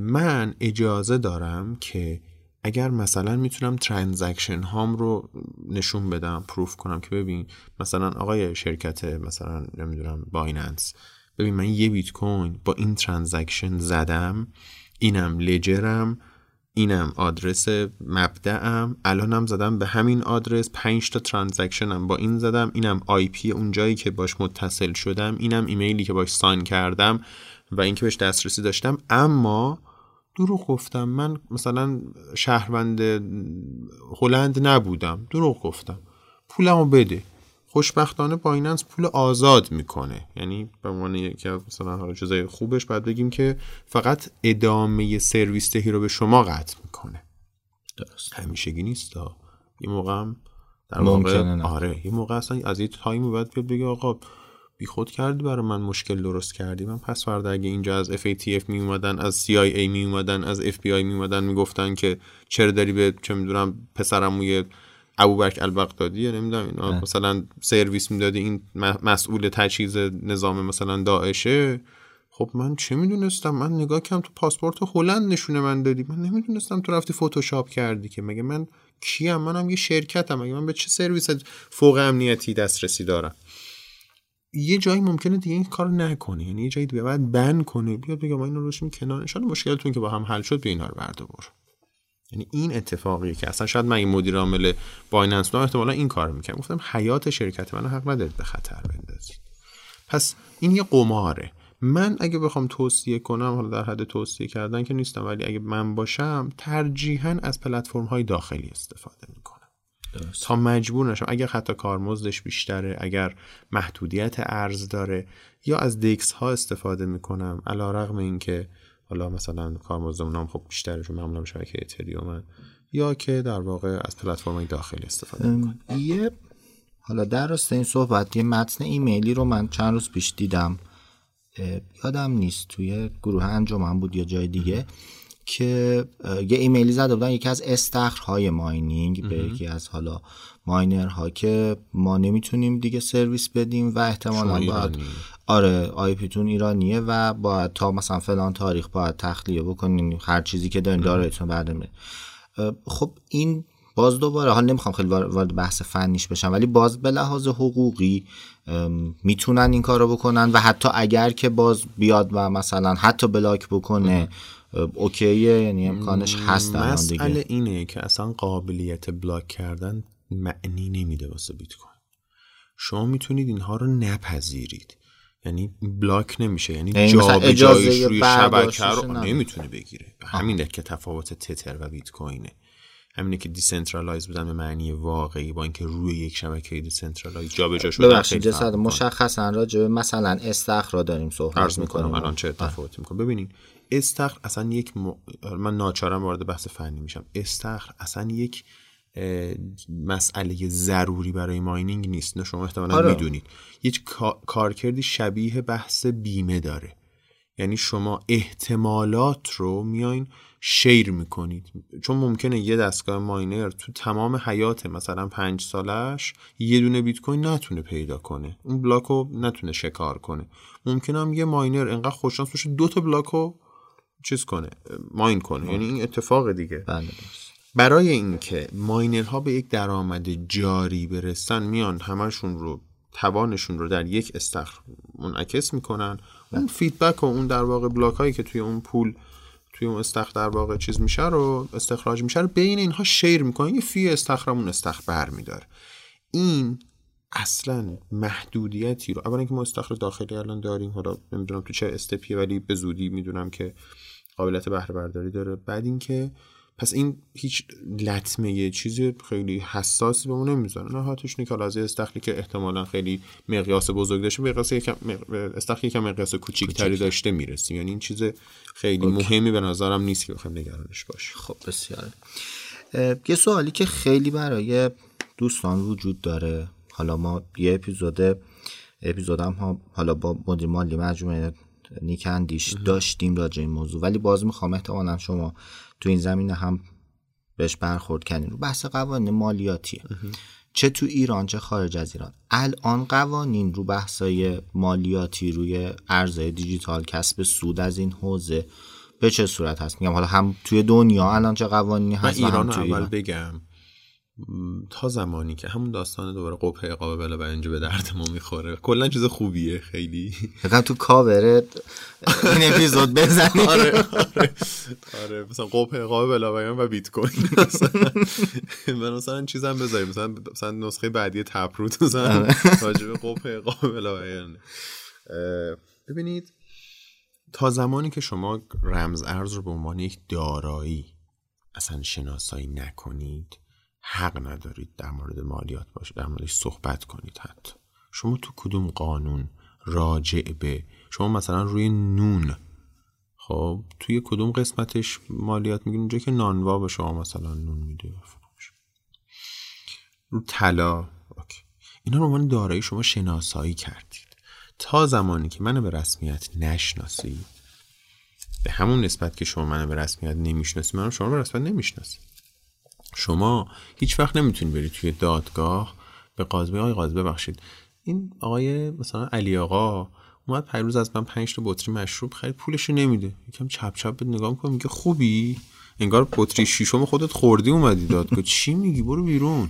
من اجازه دارم که اگر مثلا می‌تونم ترانزکشن هام رو نشون بدم proof کنم که ببین مثلا آقای شرکت مثلا نمی‌دونم Binance ببین من یه بیت کوین با این transaction زدم اینم ledger م اینم آدرس مبدأم الانم زدم به همین آدرس 5 تا transaction م با این زدم اینم IP اون جایی که باش متصل شدم اینم ایمیلی که باش sign کردم و اینکه بهش دسترسی داشتم. اما دروغ گفتم. من مثلا شهروند هلند نبودم. دروغ گفتم. پولمو بده. خوشبختانه بایننس پول آزاد می‌کنه. یعنی به عنوان یکی از مثلا حالا چیزای خوبش باید بگیم که فقط ادامه سرویس دهی رو به شما قطع می‌کنه. درست. همیشگی نیست. یه موقع هم در واقع آره یه موقع اصلا از یه تایمی باید بگه آقا بی خود کردی برای من مشکل درست کردی؟ من پس فردا اگه اینجا از FATF می اومدن از CIA می اومدن از FBI می اومدن می‌گفتن که چرا داری به چه می‌دونم پسرموی ابوبکر البغدادی؟ نمی‌دونم اینا مثلا سرویس می‌دادی این مسئول تجهیز نظام مثلا داعشه. خب من چه می‌دونستم؟ من نگاه کردم تو پاسپورت هلند نشونه من دادی. من نمی‌دونستم تو رفتی فتوشاپ کردی که. مگه من کیم؟ منم یه شرکتم. مگه من به چه سرویس فوق امنیتی دسترسی دارم؟ یه جایی ممکنه دیگه این کار نکنه یعنی یه جایی دیگه باید بند کنه بیاد بگه ما اینو روشیم کنار. ان مشکلتون که با هم حل شد به اینا رو بردار یعنی این اتفاقیه که اصلا شاید من این مدیر عامل بایننس بودم احتمالا این کار می‌کنم گفتم حیات شرکت من حق ندارید به خطر بندازید. پس این یه قماره. من اگه بخوام توصیه کنم حالا در حد توصیه کردن که نیستم ولی اگه من باشم ترجیحاً از پلتفرم های داخلی استفاده می‌کنم. تا مجبور نشم. اگر حتی کارمزدش بیشتره اگر محدودیت ارز داره یا از دیکس ها استفاده می‌کنم. علا رقم این که حالا مثلا کارمزدمون هم خب بیشتره چون معمولا شبکه اتریوم یا که در واقع از پلتفرم داخلی استفاده می‌کنم یه حالا در راست این صحبت یه متن ایمیلی رو من چند روز پیش دیدم. یادم نیست توی گروه انجمن بود یا جای دیگه. که یه ایمیلی زده بودن یکی از استخرهای ماینینگ به یکی از حالا ماینرها که ما نمی‌تونیم دیگه سرویس بدیم و احتمالا باید آره آی پیتون ایرانیه و باید تا مثلا فلان تاریخ باید تخلیه بکنیم هر چیزی که دارین دارایتون بعد خب این باز دوباره حال نمی‌خوام خیلی وارد بحث فنیش بشم ولی باز به لحاظ حقوقی می‌تونن این کارو بکنن و حتی اگر که باز بیاد و مثلا حتی بلاک بکنه اوکیه؟ یعنی امکانش هست مسئله اینه که اصلا قابلیت بلاک کردن معنی نمیده واسه بیت کوین. شما می‌تونید اینها رو نپذیرید. یعنی بلاک نمیشه. یعنی, یعنی جابجاییش روی شبکه رو نمی‌تونه بگیره. همین که تفاوت تتر و بیت کوینه. همینه که دیسنترالایز بودن به معنی واقعی با اینکه روی یک شبکه دیسنترالایز جابجا شده ببخشید جسد مشخصا راجع به مثلا استخر را داریم صحبت می‌کنم الان چه اتفاقی می‌کنه. ببینید استخر اصلا یک م... من ناچارم وارد بحث فنی میشم. استخر اصلا یک مسئله ضروری برای ماینینگ نیست. نه شما احتمالا آره. می‌دونید. یک کارکردی شبیه بحث بیمه داره. یعنی شما احتمالات رو میاین شیر می‌کنید. چون ممکنه یه دستگاه ماینر تو تمام حیات مثلا پنج سالش یه دونه بیت کوین نتونه پیدا کنه. اون بلاک رو نتونه شکار کنه. ممکنه هم یه ماینر انقدر خوششانس باشه دو تا بلاک رو چیز کنه ماین کنه. یعنی این اتفاق دیگه. بله برای اینکه ماینرها به یک درآمد جاری برسن میان همشون رو توانشون رو در یک استخر منعکس می‌کنن. اون فیدبک و اون در واقع بلاک هایی که توی اون پول توی اون استخر در واقع چیز میشه رو استخراج میشه رو بین اینها شیر می‌کنن. یه فی استخرمون استخر بر میداره. این اصلا محدودیتی رو اولا که ما استخر داخلی الان داریم حالا نمی‌دونم تو چه استپیه ولی به زودی می‌دونم که قابلیت بهره برداری داره. بعد اینکه پس این هیچ لطمه یه چیزی خیلی حساسی به اون نمی‌ذاره. نه هاتش نیکال از استخلی که احتمالا خیلی مقیاس بزرگ داشته مقیاس یکم استخلی که مقیاس کوچیکتری داشته می‌رسیم. یعنی این چیز خیلی اوکی. مهمی به نظرم نیست که بخوایم نگرانش باشه خب بسیار. یه سوالی که خیلی برای دوستان وجود داره. حالا ما یه اپیزود اپیزودم ها حالا با مدیر مالی مجموعه نیکندیش داشتیم راجع این موضوع. ولی باز می‌خوام احتمالا شما تو این زمینه هم بهش برخورد کردین. رو بحث قوانین مالیاتیه چه تو ایران چه خارج از ایران. الان قوانین رو بحثای مالیاتی روی ارزهای دیجیتال کسب سود از این حوزه به چه صورت هست؟ میگم حالا هم توی دنیا الان چه قوانینی هست ایران اول ایران. بگم. تا زمانی که همون داستان دوباره قبه اقابه بلا اینجا به درد ما می‌خوره. کلا چیز خوبیه خیلی. فکرم تو کاوره این اپیزود بزنی آره آره. آره مثلا قبه اقابه بلا و بیت کوین. مثلا مثلا چیزم بذاریم. مثلا مثلا نسخه بعدی تپروت مثلا آره. راجع قبه اقابه بلا ببینید تا زمانی که شما رمز ارز رو به عنوان یک دارایی اصلا شناسایی نکنید حق ندارید در مورد مالیات باشه در موردش صحبت کنید حتی. شما تو کدوم قانون راجع به شما مثلا روی نون خب توی کدوم قسمتش مالیات میگین اونجا که نانوا به شما مثلا نون میده رو طلا اینا رو عنوان دارایی شما شناسایی کردید. تا زمانی که منو به رسمیت نشناسید به همون نسبت که شما منو به رسمیت نمی‌شناسید منو شما به رسمیت نمی‌شناسید. شما هیچ وقت نمی‌تونی بری توی دادگاه به قاضی آقای قاضی ببخشید. این آقای مثلا علی آقا اومد پریروز از من پنج تا بطری مشروب خرید پولش نمیده. یکم چپ چپ بهت نگاه می‌کنه میگه خوبی؟ انگار بطری شیشم خودت خوردی اومدی دادگاه. چی میگی؟ برو بیرون.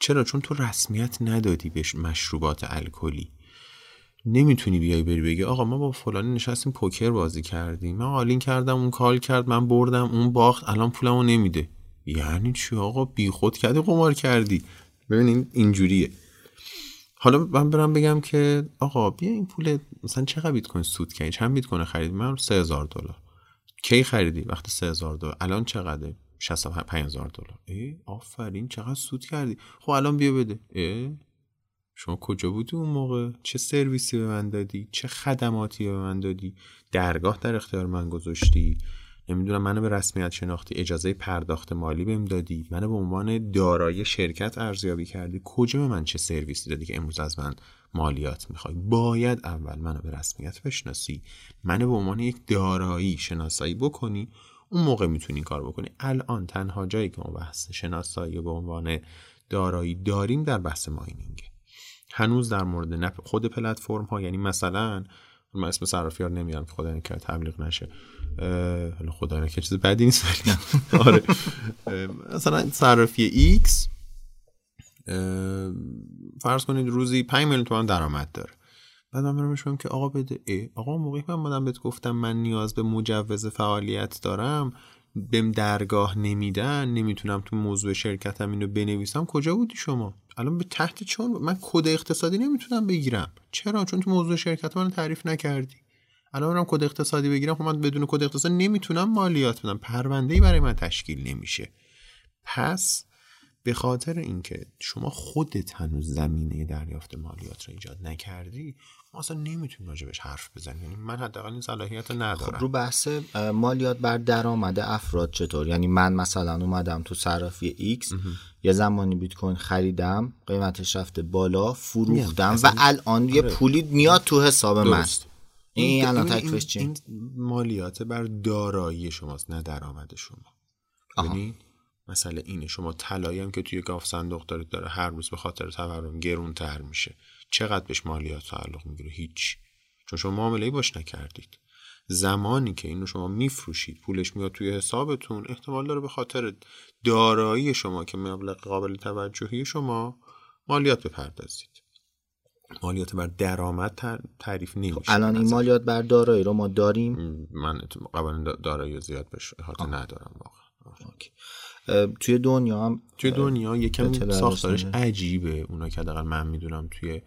چرا؟ چون تو رسمیت ندادی به مشروبات الکلی. نمی‌تونی بیای بری بگی آقا ما با فلانی نشستیم پوکر بازی کردیم. من all-in کردم اون call کرد من بردم اون باخت الان پولمو نمیده. یعنی چی آقا؟ بیخود کردی قمار کردی؟ ببینین اینجوریه. حالا من برم بگم که آقا بیا این پول مثلا چقدر بیت کوین سود کردی چند بیت کوین خریدی؟ من 3000 دلار. کی خریدی وقتی 3000 دلار؟ الان چقدره؟ 65000 دلار. ای آفرین چقدر سود کردی. خب الان بیا بده. ای؟ شما کجا بودی اون موقع؟ چه سرویسی به من دادی؟ چه خدماتی به من دادی؟ درگاه در اختیار من گذاشتی؟ نمی‌دونم منو به رسمیت شناختی اجازه پرداخت مالی بهم دادی. منو به عنوان دارایی شرکت ارزیابی کردی. کجا به من چه سرویسی دادی که امروز از من مالیات می‌خوای؟ باید اول منو به رسمیت بشناسی. منو به عنوان یک دارایی شناسایی بکنی. اون موقع می‌تونی این کار بکنی. الان تنها جایی که ما بحث شناسایی به عنوان دارایی داریم در بحث ماینینگ. هنوز در مورد خود پلتفرم ها یعنی مثلا من اسم صرافی ها نمیارم خدا که تبلیغ نشه. حالا خدا که چیز بدی نیست ولی آره. مثلا صرافی X فرض کنید روزی 5 میلیون تومان درآمد داره. بعد من برم که آقا بده ای آقا موقعی من بودم بهت گفتم من نیاز به مجوز فعالیت دارم بهم درگاه نمیدن نمی‌تونم تو موضوع شرکتم اینو بنویسم کجا بودی شما؟ الان به تحت چون؟ من کد اقتصادی نمی‌تونم بگیرم. چرا؟ چون تو موضوع شرکت من تعریف نکردی. الان برم کد اقتصادی بگیرم خب من بدون کد اقتصادی نمی‌تونم مالیات بدم. پرونده برای من تشکیل نمیشه. پس به خاطر اینکه شما خودت هنوز زمینه دریافت مالیات رو ایجاد نکردی ما اصلا نمی‌تونیم راجبش حرف بزنیم. یعنی من حداقل این صلاحیت ندارم. خب رو بحث مالیات بر درآمد افراد چطور؟ یعنی من مثلا اومدم تو صرافی X یه زمانی بیت کوین خریدم قیمتش رفته بالا فروختم و الان یه آره. پولی میاد تو حساب درست. من این الان این, مالیات بر دارایی شماست نه درآمد شما. یعنی مسئله اینه. شما طلایی هم که توی گاف صندوق دارید داره هر روز به خاطر تورم گرون تر میشه. چقدر بهش مالیات تعلق می‌گیره؟ هیچ. چون شما معامله باش نکردید. زمانی که اینو شما میفروشید پولش میاد توی حسابتون احتمال داره به خاطر دارایی شما که مبلغ قابل توجهی شما مالیات بپردازید. مالیات بر درآمد تعریف نمیشه خب الان این مالیات بر دارایی رو ما داریم؟ من قبلا دارایی زیاد بهش احاطه ندارم واقعا. توی دنیا هم توی دنیا یکم ساختارش عجیبه. اونا که حداقل من می‌دونم توی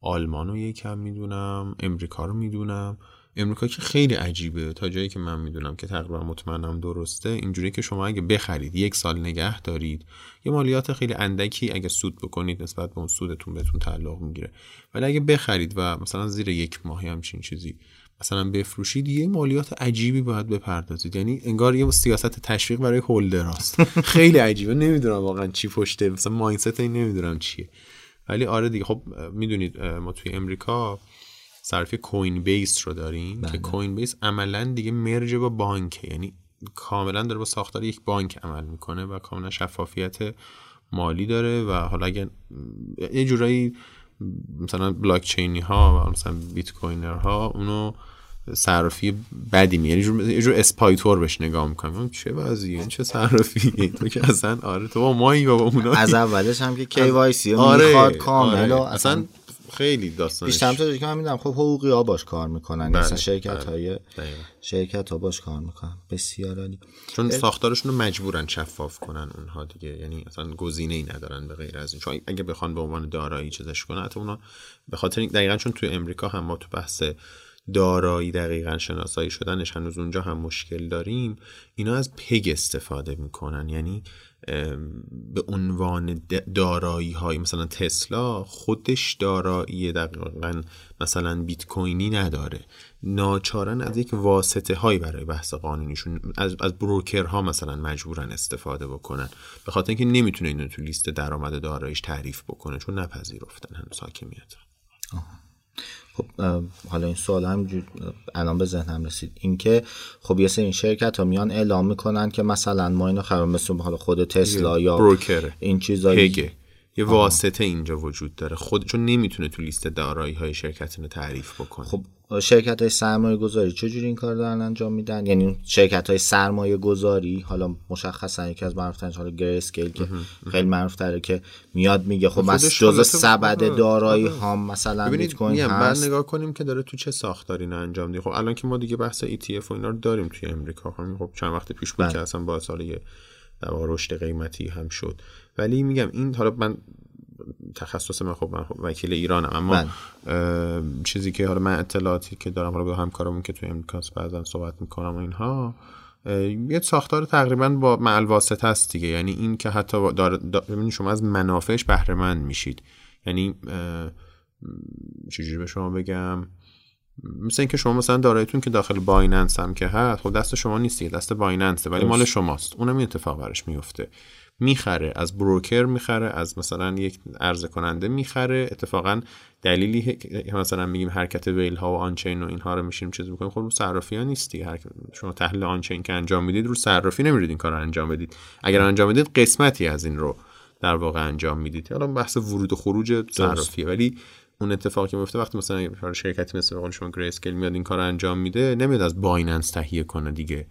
آلمان رو یکم می‌دونم امریکا رو می‌دونم. امریکا که خیلی عجیبه. تا جایی که من می‌دونم که تقریبا مطمئنم درسته اینجوری که شما اگه بخرید یک سال نگه دارید یه مالیات خیلی اندکی اگه سود بکنید نسبت به اون سودتون بهتون تعلق می‌گیره. ولی اگه بخرید و مثلا زیر یک ماهی همچین چیزی مثلا بفروشید یه مالیات عجیبی باید بپردازید. یعنی انگار یه سیاست تشویق برای هولدراست. خیلی عجیبه. نمی‌دونم واقعا چی پشته مثلا مایندست این نمی‌دونم چیه. ولی آره دیگه خب می‌دونید ما توی امریکا صرف کوین بیس رو داریم که کوین بله. بیس عملا دیگه مرج با بانکه. یعنی کاملا داره با ساختار یک بانک عمل می‌کنه و کاملا شفافیت مالی داره و حالا اگه یه جورایی مثلا بلاک چینی ها و مثلا بیت کوینر ها اونو صرافی بدی می یعنی یه جور اسپایتور بهش نگاه می‌کنم. چه وضعیه؟ چه صرافی تو که اصلا آره تو با مایی با اونا از اولش هم که KYC آره. می‌خواد کامل آره. اصلا خیلی داستانش بیشتر تو که من می‌دونم خب حقوقی ها باش کار می‌کنن. بله. مثلا شرکت های بله. شرکت ها باش کار می‌کنن. بسیار عالی. چون ساختارشون رو مجبورن شفاف کنن اونها دیگه. یعنی اصلا گزینه ای ندارن به غیر از این. چون اگه بخوان به عنوان دارایی چیزش کنن حتی اونا به خاطر دقیقا چون تو امریکا هم ما تو بحث دارایی دقیقا شناسایی شدنش هنوز اونجا هم مشکل داریم اینا از پگ استفاده می‌کنن. یعنی به عنوان دارایی های مثلا تسلا خودش دارایی دقیقا مثلا بیت کوینی نداره. ناچارن از یک واسطه هایی برای بحث قانونیشون از, از بروکرها مثلا مجبورن استفاده بکنن. به خاطر اینکه نمی‌تونه اینو تو لیست درآمد داراییش تعریف بکنه چون نپذیرفتن هنوز حاکمیت. خب حالا این سوال همینجور الان به ذهنم رسید. اینکه خب یه سری شرکت ها میان اعلام می‌کنن که مثلا ما اینو خراب مثل حالا خود تسلا یا بروکر. این چیزایی یه واسطه اینجا وجود داره. خود چون نمی‌تونه تو لیست دارایی های شرکت رو تعریف بکنه. خب شرکت های سرمایه گذاری چجوری این کار دارن انجام میدن؟ یعنی شرکت های سرمایه گذاری حالا مشخصا یکی از معروف حالا گری اسکیل که خیلی معروف تره که میاد میگه خب از جزء سبد دارایی. ها مثلا بیت کوین هست. نگاه کنیم که داره تو چه ساختاری نه انجام میده. خب الان که ما دیگه بحث ETF و اینا رو داریم توی امریکا. خب چند وقت پیش بود بله. که اصلا با سال در رشد قیمتی هم شد. ولی میگم این حالا من تخصص من خب من خب وکیل ایرانم اما بله. چیزی که حالا من اطلاعاتی که دارم حالا با همکارمون که توی امریکاست بعضا صحبت می‌کنم و اینها یه ساختار تقریبا با معل واسطه است دیگه. یعنی این که حتی دار, شما از منافعش بهره مند میشید. یعنی چجوری به شما بگم؟ مثل اینکه شما مثلا دارایتون که داخل بایننس هم که هست خب دست شما نیست دست بایننسه ولی مال شماست. اونم این اتفاق برش میفته می‌خره از بروکر می‌خره از مثلا یک عرضه کننده می‌خره. اتفاقا دلیلی مثلا میگیم حرکت ویل ها و آنچین و اینها رو میشیم چیز می‌کنیم خب رو صرافی ها نیست دیگه. شما تحلیل آنچین که انجام می‌دید رو صرافی نمیرید این کار رو انجام بدید. اگر انجام بدید قسمتی از این رو در واقع انجام می‌دید. حالا بحث ورود و خروج صرافیه. ولی اون اتفاقی که میفته وقتی مثلا شرکتی مثل شما گری اسکیل میاد این کار انجام میده نمیاد از بایننس تهیه کنه دیگه.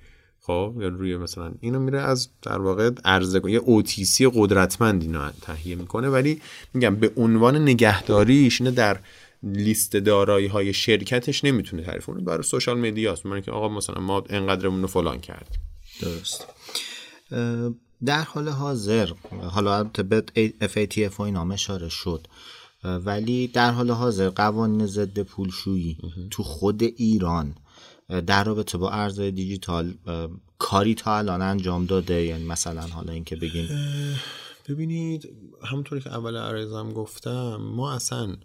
خب یا روی مثلا اینو میره از در واقع عرضه یه اوتیسی قدرتمند اینو تهیه می‌کنه ولی میگم به عنوان نگهداریش اینو در لیست دارایی های شرکتش نمی‌تونه تعریف کنه. برای سوشال مدیاست من که آقا مثلا ما انقدرمون رو فلان کردیم. درست. در حال حاضر حالا به FATF و این اشاره شد ولی در حال حاضر قوانین ضد پولشویی تو خود ایران در رابطه با ارزهای دیجیتال کاری تا الان انجام داده؟ یعنی مثلا حالا اینکه بگیم ببینید همونطوری که اول عرضم گفتم ما اصلا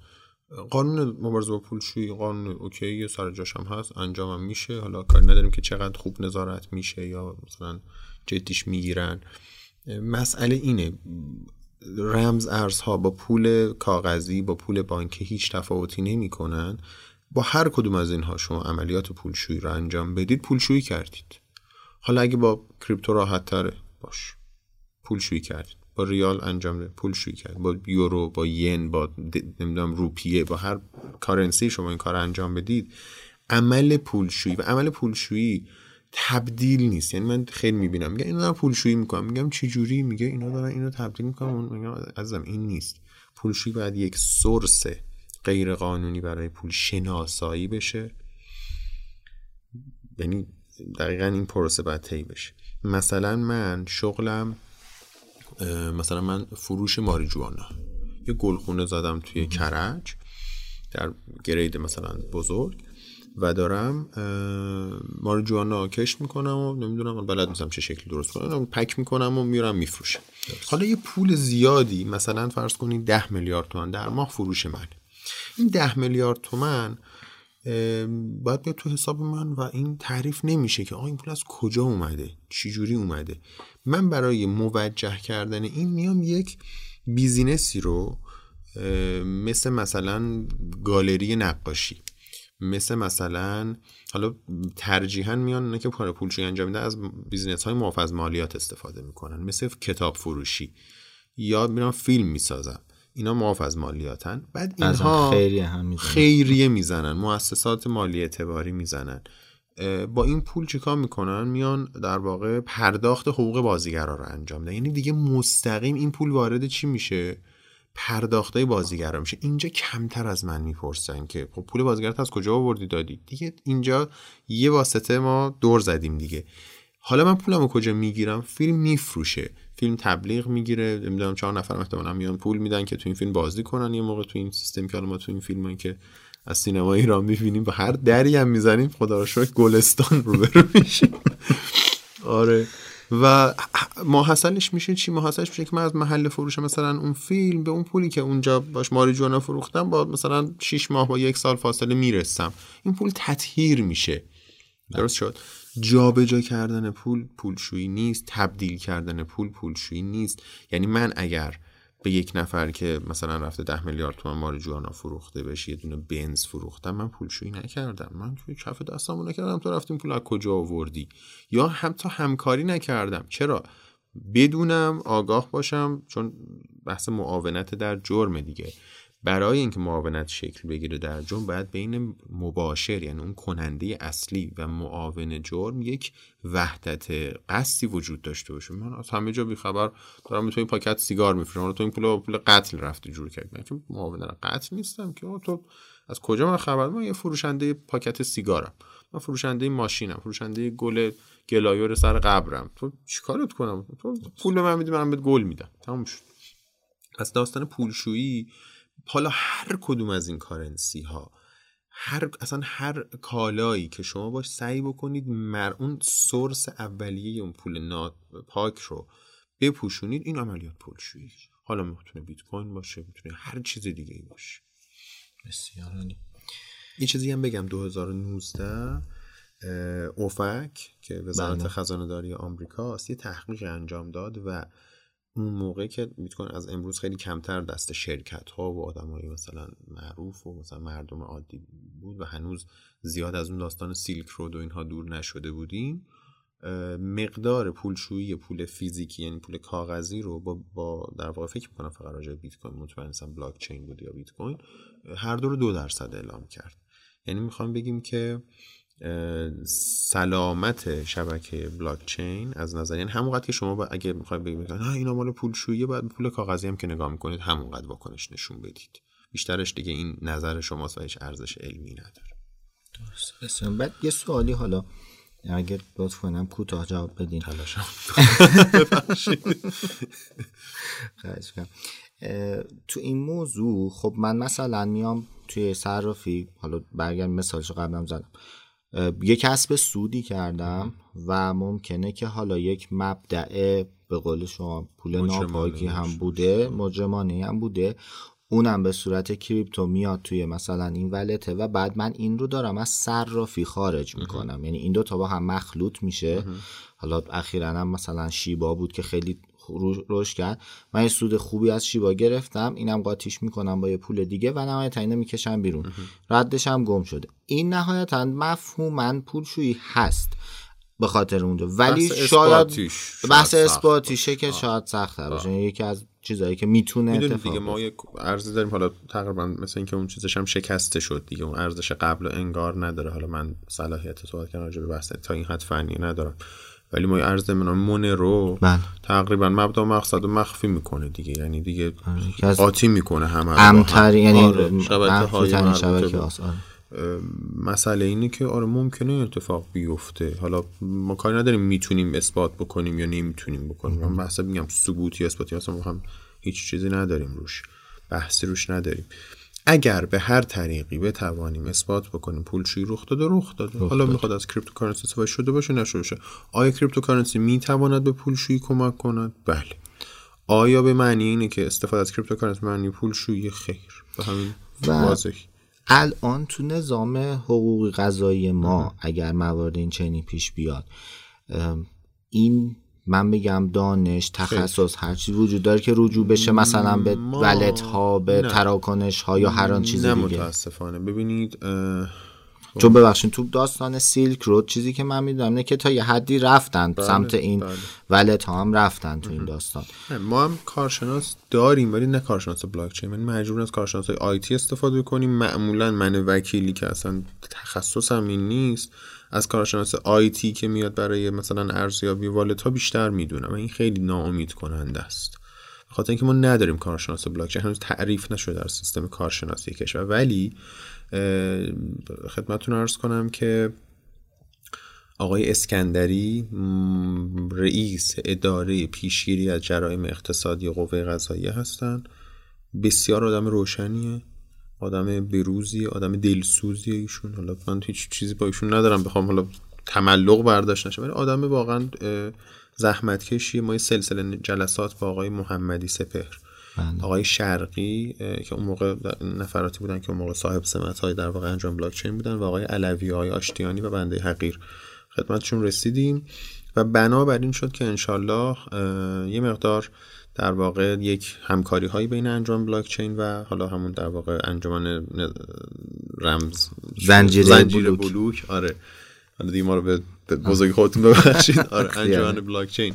قانون مبارزه با پولشویی قانون اوکی سر جاش هم هست انجامم میشه. حالا کاری نداریم که چقدر خوب نظارت میشه یا مثلا جدیش می‌گیرن. مسئله اینه رمز ارزها با پول کاغذی با پول بانکی هیچ تفاوتی نمی‌کنن. با هر کدوم از اینها شما عملیات پولشویی رو انجام بدید پولشویی کردید. حالا اگه با کریپتو راحت تره باش. پولشویی کردید. با ریال انجام ده پولشویی کرد با یورو با ین با نمی‌دونم روپیه با هر کارنسی شما این کار انجام بدید عمل پولشویی و عمل پولشویی تبدیل نیست. یعنی من خیلی می‌بینم. میگه اینا دارن پولشویی می‌کنم میگم چه جوری؟ میگه اینا دارن اینو تبدیل می‌کنم میگم عزیزم این نیست. پولشویی باید یک سورس غیر قانونی برای پول شناسایی بشه. یعنی دقیقا این پروسه باید طی بشه. مثلا من شغلم مثلا من فروش ماریجوانا. یه گلخونه زدم توی کرج در گرید مثلا بزرگ و دارم ماریجوانا کشت می‌کنم و نمی‌دونم بلد نیستم چه شکلی درست کنم پک می‌کنم و میرم میفروشم. حالا یه پول زیادی مثلا فرض کنید ده میلیارد تومن در ماه فروش من. این ده میلیارد تومن باید بیاد تو حساب من و این تعریف نمیشه که آقا این پول از کجا اومده؟ چجوری اومده؟ من برای موجه کردن این میام یک بیزینسی رو مثل مثلا گالری نقاشی مثل مثلا حالا ترجیحا میان نه که کار پولشویی انجام میده از بیزینس های معاف از مالیات استفاده می‌کنن مثل کتاب فروشی. یا میرم فیلم می‌سازم. اینا معاف از مالیاتن. بعد اینها خیریه هم می‌زنن. خیریه می‌زنن مؤسسات مالی اعتباری می‌زنن. با این پول چیکار می‌کنن؟ میان در واقع پرداخت حقوق بازیگرا رو انجام میدن. یعنی دیگه مستقیم این پول وارد چی میشه؟ پرداخته بازیگرا میشه. اینجا کمتر از من می‌پرسن که خب پول بازیگرات از کجا آوردی دادی؟ دیگه اینجا یه واسطه ما دور زدیم دیگه. حالا من پولمو کجا می‌گیرم؟ فیلم میفروشه. فیلم تبلیغ می‌گیره. نمی‌دونم چهار نفر احتمالاً میان پول میدن که تو این فیلم بازی کنن یه موقع تو این سیستم که ما تو این فیلم که از سینما ایران می‌بینیم و هر دری هم می‌زنیم خدا رو شکر گلستان رو برو میشیم. آره. و ماحصلش میشه چی؟ ماحصلش میشه که من از محل فروش مثلا اون فیلم به اون پولی که اونجا باش ماری جوانا فروختم با مثلا 6 ماه با یک سال فاصله می‌رسم. این پول تطهیر میشه. درست شد؟ جابجا جا کردن پول پولشویی نیست تبدیل کردن پول پولشویی نیست. یعنی من اگر به یک نفر که مثلا رفته ده میلیارد تومن مار جوانا فروخته بشه یه دونه بنز فروختم من پولشویی نکردم. من توی کف دستمو نکردم تو رفتیم پول از کجا آوردی؟ یا هم تا همکاری نکردم. چرا؟ بدونم آگاه باشم چون بحث معاونت در جرم دیگه. برای اینکه معاونت شکل بگیره در جرم باید بین مباشر یعنی اون کننده اصلی و معاون جرم یک وحدت قصدی وجود داشته باشه. من از همه جا بیخبر دارم تو این پاکت سیگار میفروشم تو این پول پول قتل رفتی جور کرد من که معاون قتل نیستم که. تو از کجا من خبر؟ من یه فروشنده پاکت سیگارم. من فروشنده ماشینم. فروشنده گل گلایور سر قبرم. تو چیکارت کنم؟ تو پول من میدی من بهت گل میدم. تموم شد. از داستان پولشویی حالا هر کدوم از این کارنسی ها هر اصلا هر کالایی که شما باش سعی بکنید مر اون سورس اولیه اون پول نات پاک رو بپوشونید این عملیات پولشویی حالا می‌تونه بیت کوین باشه می‌تونه هر چیز دیگه ای باشه. بسیار عالی. یه چیزی هم بگم 2019 اوفک که وزارت بله. خزانه داری آمریکاست یه تحقیق انجام داد و اون موقع که بیت کوین از امروز خیلی کمتر دست شرکت ها و آدمایی مثلا معروف و مثلا مردم عادی بود و هنوز زیاد از اون داستان سیلک رود و اینها دور نشده بودیم مقدار پولشویی پول فیزیکی یعنی پول کاغذی رو با, با در واقع فکر می‌کنم فقط راجع بیت کوین مطمئن نیستم بلاک چین بود یا بیت کوین هر دو رو دو درصد اعلام کرد. یعنی می‌خوام بگیم که سلامت شبکه بلاک چین از نظر یعنی همونقدر که شما با اگه می‌خواید بگید نه اینا مال پولشویی باید پول کاغذی هم که نگاه می‌کنید همونقدر واکنش نشون بدید. بیشترش دیگه این نظر شماست و هیچ ارزش علمی نداره. درست بعد یه سوالی حالا اگر لطف کنم کوتاه جواب بدین. تلاشم تو این موضوع خب من مثلا میام توی صرافی حالا برگرد مثالش قبلم زدم. یه کسب سودی کردم و ممکنه که حالا یک مبدع به قول شما پول ناپاکی هم بوده مجرمانه هم بوده. اونم به صورت کریپتو میاد توی مثلا این ولته و بعد من این رو دارم از صرافی خارج می‌کنم. یعنی این دو تا با هم مخلوط میشه. حالا اخیرا هم مثلا شیبا بود که خیلی رشد کرد. من یه سود خوبی از شیبا گرفتم. اینم قاطیش می‌کنم با یه پول دیگه و نهایتا اینو می‌کشم بیرون. ردش هم گم شده. این نهایتا مفهوما پولشویی هست به خاطر اونجا. ولی شاید بحث اثباتیشه که شاید سخت باشه. یکی از چیزایی که می‌تونه اتفاق دیگه ما یک ارزی داریم. حالا تقریبا مثل اینکه اون چیزش هم شکسته شد دیگه. اون ارزش قبل انگار نداره. حالا من صلاحیت صحبت کردن راجع به بحث تا این حد فنی ندارم. ولی ما ارز من مونرو بله. تقریبا مبدا و مقصد مخفی می‌کنه دیگه. یعنی دیگه قاطی می‌کنه همه امتر یعنی آره. شبکه شبکه مسئله اینه که آره ممکنه اتفاق بیفته. حالا ما کاری نداریم می‌تونیم اثبات بکنیم یا نمی‌تونیم بکنیم. من بحث میگم ثبوتی اثباتی اصلا ما هم هیچ چیزی نداریم روش. بحثی روش نداریم. اگر به هر طریقی بتوانیم اثبات بکنیم پولشویی رخ داده؟ رخ داده. حالا می‌خواد از cryptocurrency استفاده شده باشه نشده باشه. آیا cryptocurrency می‌تواند به پولشویی کمک کند؟ بله. آیا به معنی اینه که استفاده از cryptocurrency معنی پولشویی خیر؟ به همین واضحی الان تو نظام حقوقی قضایی ما اگر موارد این چنین پیش بیاد این من بگم دانش تخصص هر چیزی وجود داره که رجوع بشه مثلا به wallet ها به تراکنش ها یا هر آن چیز دیگه. متاسفانه. ببینید چون ببخشید تو داستان Silk Road چیزی که من می‌دونم نه که تا یه حدی رفتن بله، سمت این بله. ولت ها هم رفتن تو این داستان. ما هم کارشناس داریم ولی نه کارشناس بلاک چین من مجبور از کارشناس های آیتی استفاده کنیم. معمولا من وکیلی که اصلا تخصصم این نیست. از کارشناس آیتی که میاد برای مثلا ارزیابی والت ها بیشتر می‌دونم و این خیلی ناامید کننده است خاطر اینکه ما نداریم کارشناس بلاک چین هنوز تعریف نشده در سیستم کارشناسی کشور. ولی خدمتتون ارز کنم که آقای اسکندری رئیس اداره پیشگیری از جرایم اقتصادی قوه قضاییه هستند بسیار آدم روشنیه. آدم بروزی آدم دلسوزی ایشون. حالا من هیچ چیزی با ایشون ندارم بخوام حالا تملق برداشت نشه. ولی آدم واقعا زحمت کشی ما سلسله جلسات با آقای محمدی سپهر بله. آقای شرقی که اون موقع نفراتی بودن که اون موقع صاحب سمت های در واقع انجام بلاک چین بودن و آقای علوی های آشتیانی و بنده حقیر. خدمتشون رسیدیم. و بنابراین شد که انشالله یه مقدار در واقع یک همکاری هایی بین انجام بلاک چین و حالا همون در واقع انجمن رمز زنجیره, زنجیره بلوک. آره. حالا دیگه ما رو به بزرگی خودتون ببخشید. آره انجمن بلاک چین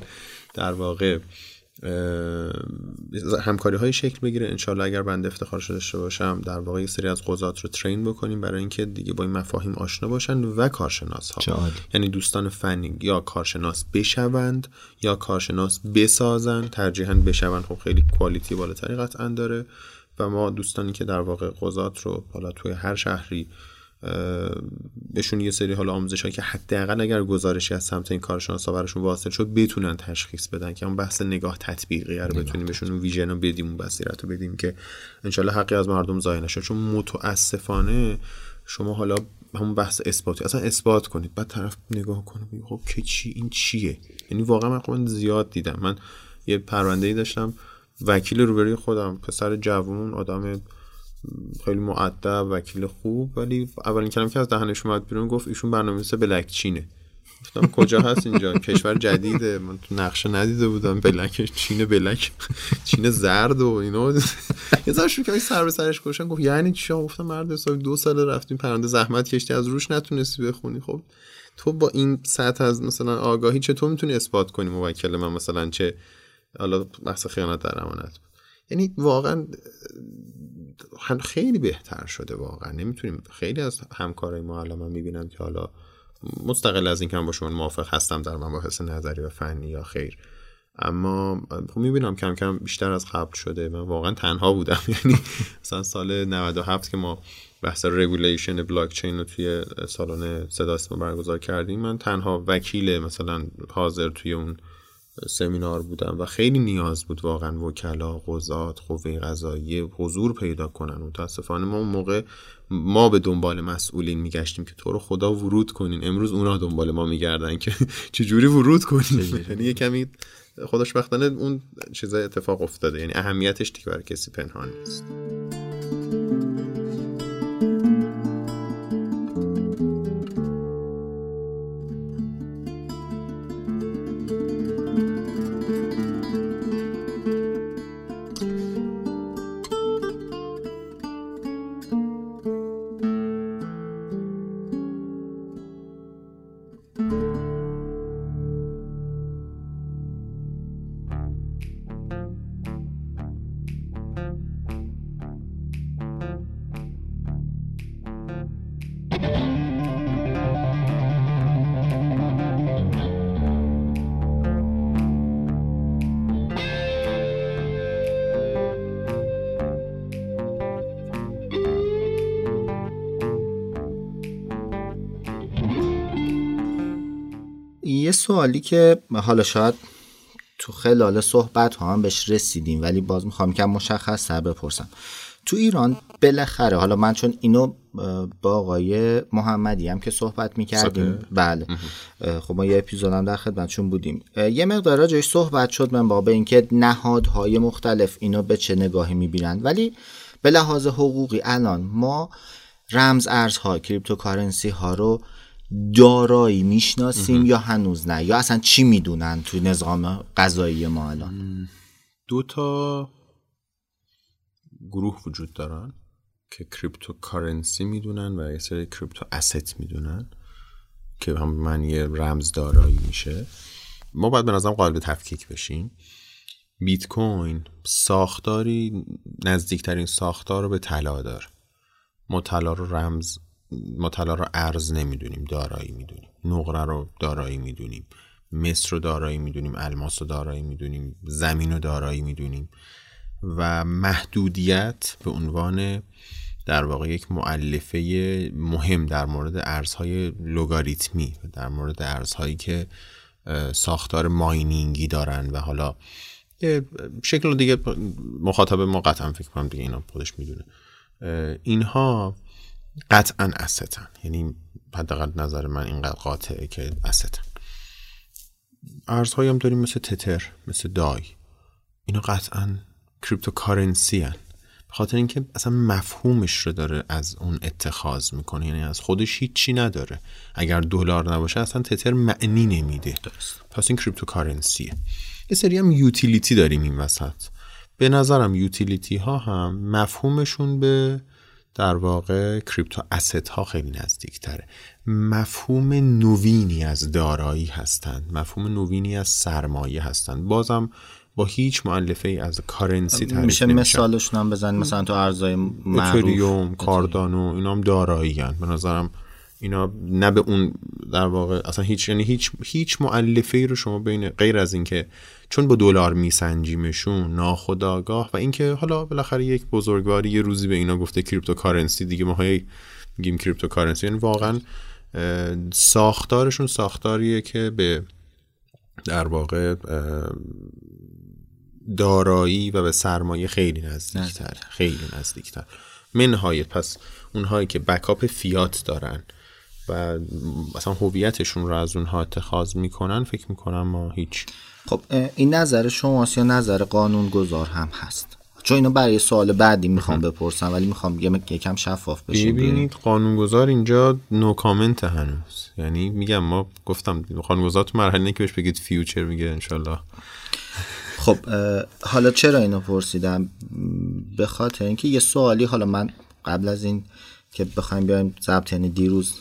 در واقع همکاری های شکل بگیره. انشالله اگر بنده افتخار شده داشته باشم در واقع یه سری از قضات رو ترین بکنیم برای اینکه دیگه با این مفاهیم آشنا باشن و کارشناس ها یعنی دوستان فنی یا کارشناس بشوند یا کارشناس بسازن ترجیحاً بشوند. خب خیلی کوالیتی بالاتری قطعا داره. و ما دوستانی که در واقع قضات رو حالا توی هر شهری بهشون یه سری حالا آموزش هایی که حداقل اگر گزارشی از سمت این کارشناسا براشون واصل شد بتونن تشخیص بدن که اون بحث نگاه تطبیقی رو بتونیم بهشون اون ویژن رو بدیم اون بصیرت رو بدیم که انشالله حقی از مردم ضایع نشه. چون متاسفانه شما حالا همون بحث اثباتی اصلا اثبات کنید بعد طرف نگاه کنه خب که چی؟ این چیه؟ یعنی واقعا من خب زیاد دیدم. من یه پرونده ای داشتم وکیل روبروی خودم پسر جوون آدم خیلی معدب وکیل خوب ولی اولین کلمه که از دهنش اومد بیرون گفت ایشون برنامه‌نویس بلک چینه گفتم کجا هست اینجا؟ کشور جدیده. من تو نقشه ندیده بودم بلک چین بلک چین زرد و اینا. یه ذره که سر به سرش گوشن گفت یعنی چی؟ گفتم مرد حسابی دو سال رفتیم پرنده زحمت کشتی. از روش نتونستی بخونی. خب تو با این سطح از مثلا آگاهی چطور می‌تونی اثبات کنی موکل من مثلا چه؟ حالا بحث خیانت در امانت. یعنی واقعا خیلی بهتر شده واقعا. نمی‌تونیم خیلی از همکارای ما الان من می‌بینم که حالا مستقل از اینکه من با شما موافق هستم در مباحث نظری و فنی یا خیر. اما خب می‌بینم کم کم بیشتر از قبل شده من واقعا تنها بودم. یعنی مثلا سال 97 که ما بحث regulation blockchain رو توی سالن صدا برگزار کردیم من تنها وکیل مثلا حاضر توی اون سمینار بودم و خیلی نیاز بود واقعا وکلا قضات قوه قضاییه حضور پیدا کنن. متاسفانه ما اون موقع ما به دنبال مسئولین میگشتیم که تو رو خدا ورود کنین. امروز اونا دنبال ما میگردن که چجوری ورود کنین یعنی یه کمی خودش وقتانه اون چیزای اتفاق افتاده. یعنی اهمیتش دیگه برای کسی پنهان نیست. سوالی که حالا شاید تو خلال صحبت ها هم بهش رسیدیم ولی باز می‌خوام که مشخص تر بپرسم. تو ایران بالاخره حالا من چون اینو با آقای محمدی هم که صحبت می‌کردیم بله. خب ما یه اپیزود هم در خدمتشون بودیم. یه مقدار جایش صحبت شد من با به اینکه نهادهای مختلف اینو به چه نگاهی می‌بینند ولی به لحاظ حقوقی الان ما رمز ارزها کریپتوکارنسی ها رو دارایی می‌شناسیم یا هنوز نه؟ یا اصلا چی می‌دونن تو نظام قضایی ما الان؟ دو تا گروه وجود دارن که کریپتو کارنسی می‌دونن و یه سری کریپتو اسست می‌دونن که هم من یه رمز دارایی میشه. ما باید به نظرم قابل تفکیک بشیم. بیت کوین ساختاری نزدیکترین ساختار رو به طلا داره ما طلا رو رمز ما طلا رو ارز نمی‌دونیم دارایی می‌دونیم. نقره رو دارایی می‌دونیم. مصر رو دارایی می‌دونیم. الماس رو دارایی می‌دونیم. زمین رو دارایی می‌دونیم. و محدودیت به عنوان در واقع یک معلفه مهم در مورد ارزهای لوگاریتمی در مورد ارزهایی که ساختار ماینینگی دارن و حالا شکل دیگه مخاطب ما قطعا فکر کنم دیگه اینا خودش می‌دونه. اینها قطعا استن یعنی حداقل نظر من اینقدر قاطعه که استن ارزهایی هم داریم مثل تتر مثل دای. اینا قطعا cryptocurrency هن. خاطر اینکه اصلا مفهومش رو داره از اون اتخاذ می‌کنه. یعنی از خودش هیچی نداره. اگر دلار نباشه اصلا تتر معنی نمیده. درست. پس این cryptocurrency ه یه سری هم یوتیلیتی داریم این وسط. به نظرم یوتیلیتی ها هم مفهومشون به در واقع کریپتو اسست ها خیلی نزدیک تره مفهوم نوینی از دارایی هستند مفهوم نوینی از سرمایه هستند بازم با هیچ معلفه ای از کارنسی تعریف میشه مثالشون هم بزن مثلا تو ارزای معروف. کاردانو اینا هم دارایی هن. به نظرم اینا نه به اون در واقع اصلا هیچ یعنی هیچ هیچ مؤلفه ای رو شما بین غیر از اینکه چون با دلار میسنجیمشون ناخودآگاه و اینکه حالا بالاخره یک بزرگواری یه روزی به اینا گفته cryptocurrency دیگه ما میگیم cryptocurrency. یعنی واقعا ساختارشون ساختاریه که به در واقع دارایی و به سرمایه خیلی نزدیکتر. خیلی نزدیکتر. منهای پس اونهایی که بکاپ فیات دارن و مثلا هویتشون رو از اونها اتخاذ می‌کنن فکر می‌کنم ما هیچ. خب این نظر شماست یا نظر قانون گذار هم هست؟ چون اینو برای سوال بعدی می‌خوام بپرسم ولی می‌خوام یکم شفاف بشیم. ببینید قانونگذار اینجا نو کامنت هنوز. یعنی میگم ما گفتم قانونگذار تو مرحله که بهش بگید فیوچر میگه انشالله. خب حالا چرا اینو پرسیدم؟ به خاطر اینکه یه سوالی حالا من قبل از این که بخوایم بیایم ضبط یعنی دیروز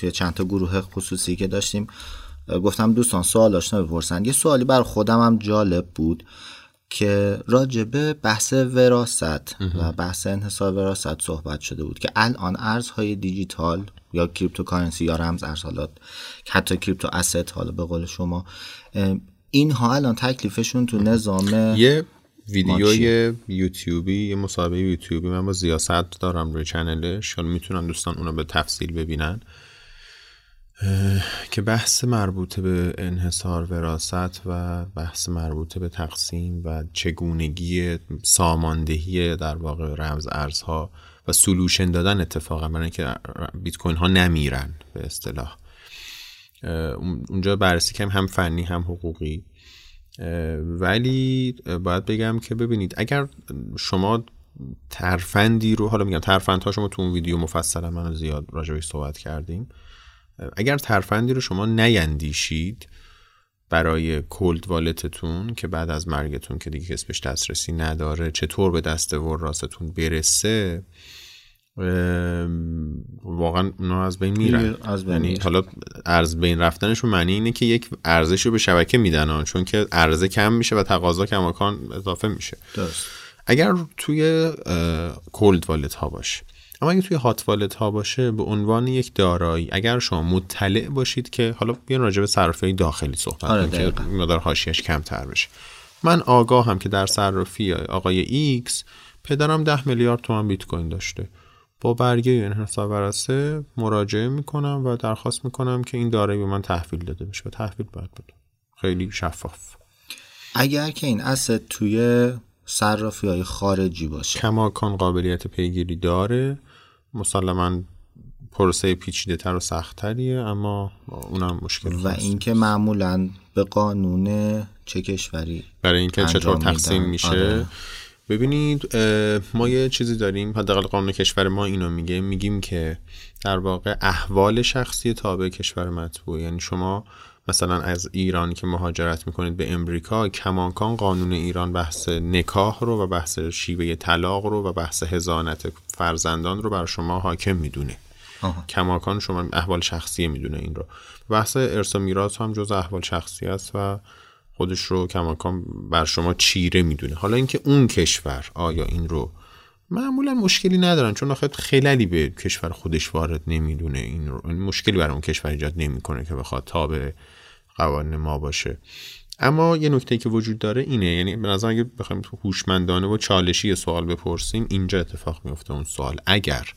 توی چند تا گروه خصوصی که داشتیم گفتم دوستان سوالاشونو بپرسن. یه سوالی بر خودم هم جالب بود که راجبه بحث وراثت و بحث انحصار وراثت صحبت شده بود که الان ارزهای دیجیتال یا cryptocurrency یا رمز ارزالات حتی crypto asset حالا به قول شما اینها الان تکلیفشون تو نظام یه ویدیوی یوتیوبی یه مصاحبه یوتیوبی. من با زیاست دارم روی چنلش. حالا می‌تونن دوستان اونو به تفصیل ببینن. که بحث مربوط به انحصار وراست و بحث مربوط به تقسیم و چگونگی ساماندهی در واقع رمز ارزها و سلوشن دادن اتفاقا برای که بیت کوین ها نمیرن به اصطلاح. اونجا بررسی کم هم فنی هم حقوقی. ولی باید بگم که ببینید اگر شما ترفندی رو حالا میگم ترفند ها شما تو اون ویدیو مفصلا من زیاد راجبش صحبت کردیم. اگر ترفندی رو شما نیندیشید برای کلد والتتون که بعد از مرگتون که دیگه کسبش دسترسی نداره چطور به دست وراستون برسه واقعا اونا از بین میرن. از یعنی حالا از بین رفتنشون معنی اینه که یک ارزش رو به شبکه میدن چون که ارزه کم میشه و تقاضا کماکان اضافه میشه. درست. اگر توی cold wallet ها باشه اما اگه توی hot wallet ها باشه به عنوان یک دارایی اگر شما مطلع باشید که حالا بیان راجع به صرافی داخلی صحبت آره که مقدار حاشیه‌اش کمتر بشه. من آگاه هم که در صرافی آقای ایکس پدرم ده میلیارد تومن بیت کوین داشته. با برگه انحصار ورثه مراجعه می‌کنم و درخواست می‌کنم که این دارایی به من تحویل داده بشه. و تحویل باید بده. خیلی شفاف. اگر که این اسد توی صرافی های خارجی باشه. کماکان قابلیت پیگیری داره. مسلما پروسه پیچیده تر و سختتریه اما اونم مشکل و اینکه معمولا به قانون چه کشوری برای اینکه چطور تقسیم میشه. آره. ببینید ما یه چیزی داریم حداقل قانون کشور ما اینو میگه. میگیم که در واقع احوال شخصی تابع کشور مطبوع یعنی شما مثلا از ایران که مهاجرت می‌کنید به امریکا کمانکان قانون ایران بحث نکاح رو و بحث شیوه طلاق رو و بحث هزانت فرزندان رو بر شما حاکم می‌دونه. کماکان شما احوال شخصی می‌دونه این رو. بحث ارث و میراث هم جز احوال شخصی است و خودش رو کماکان بر شما چیره می‌دونه. حالا اینکه اون کشور آیا این رو معمولا مشکلی ندارن چون آخه خیلی به کشور خودش وارد نمی‌دونه. این مشکلی برای اون کشور ایجاد نمی‌کنه که بخواد تابع قوانین ما باشه. اما یه نکته که وجود داره اینه یعنی به نظر اگه بخوایم هوشمندانه و چالشی سوال بپرسیم اینجا اتفاق میفته اون سوال. اگر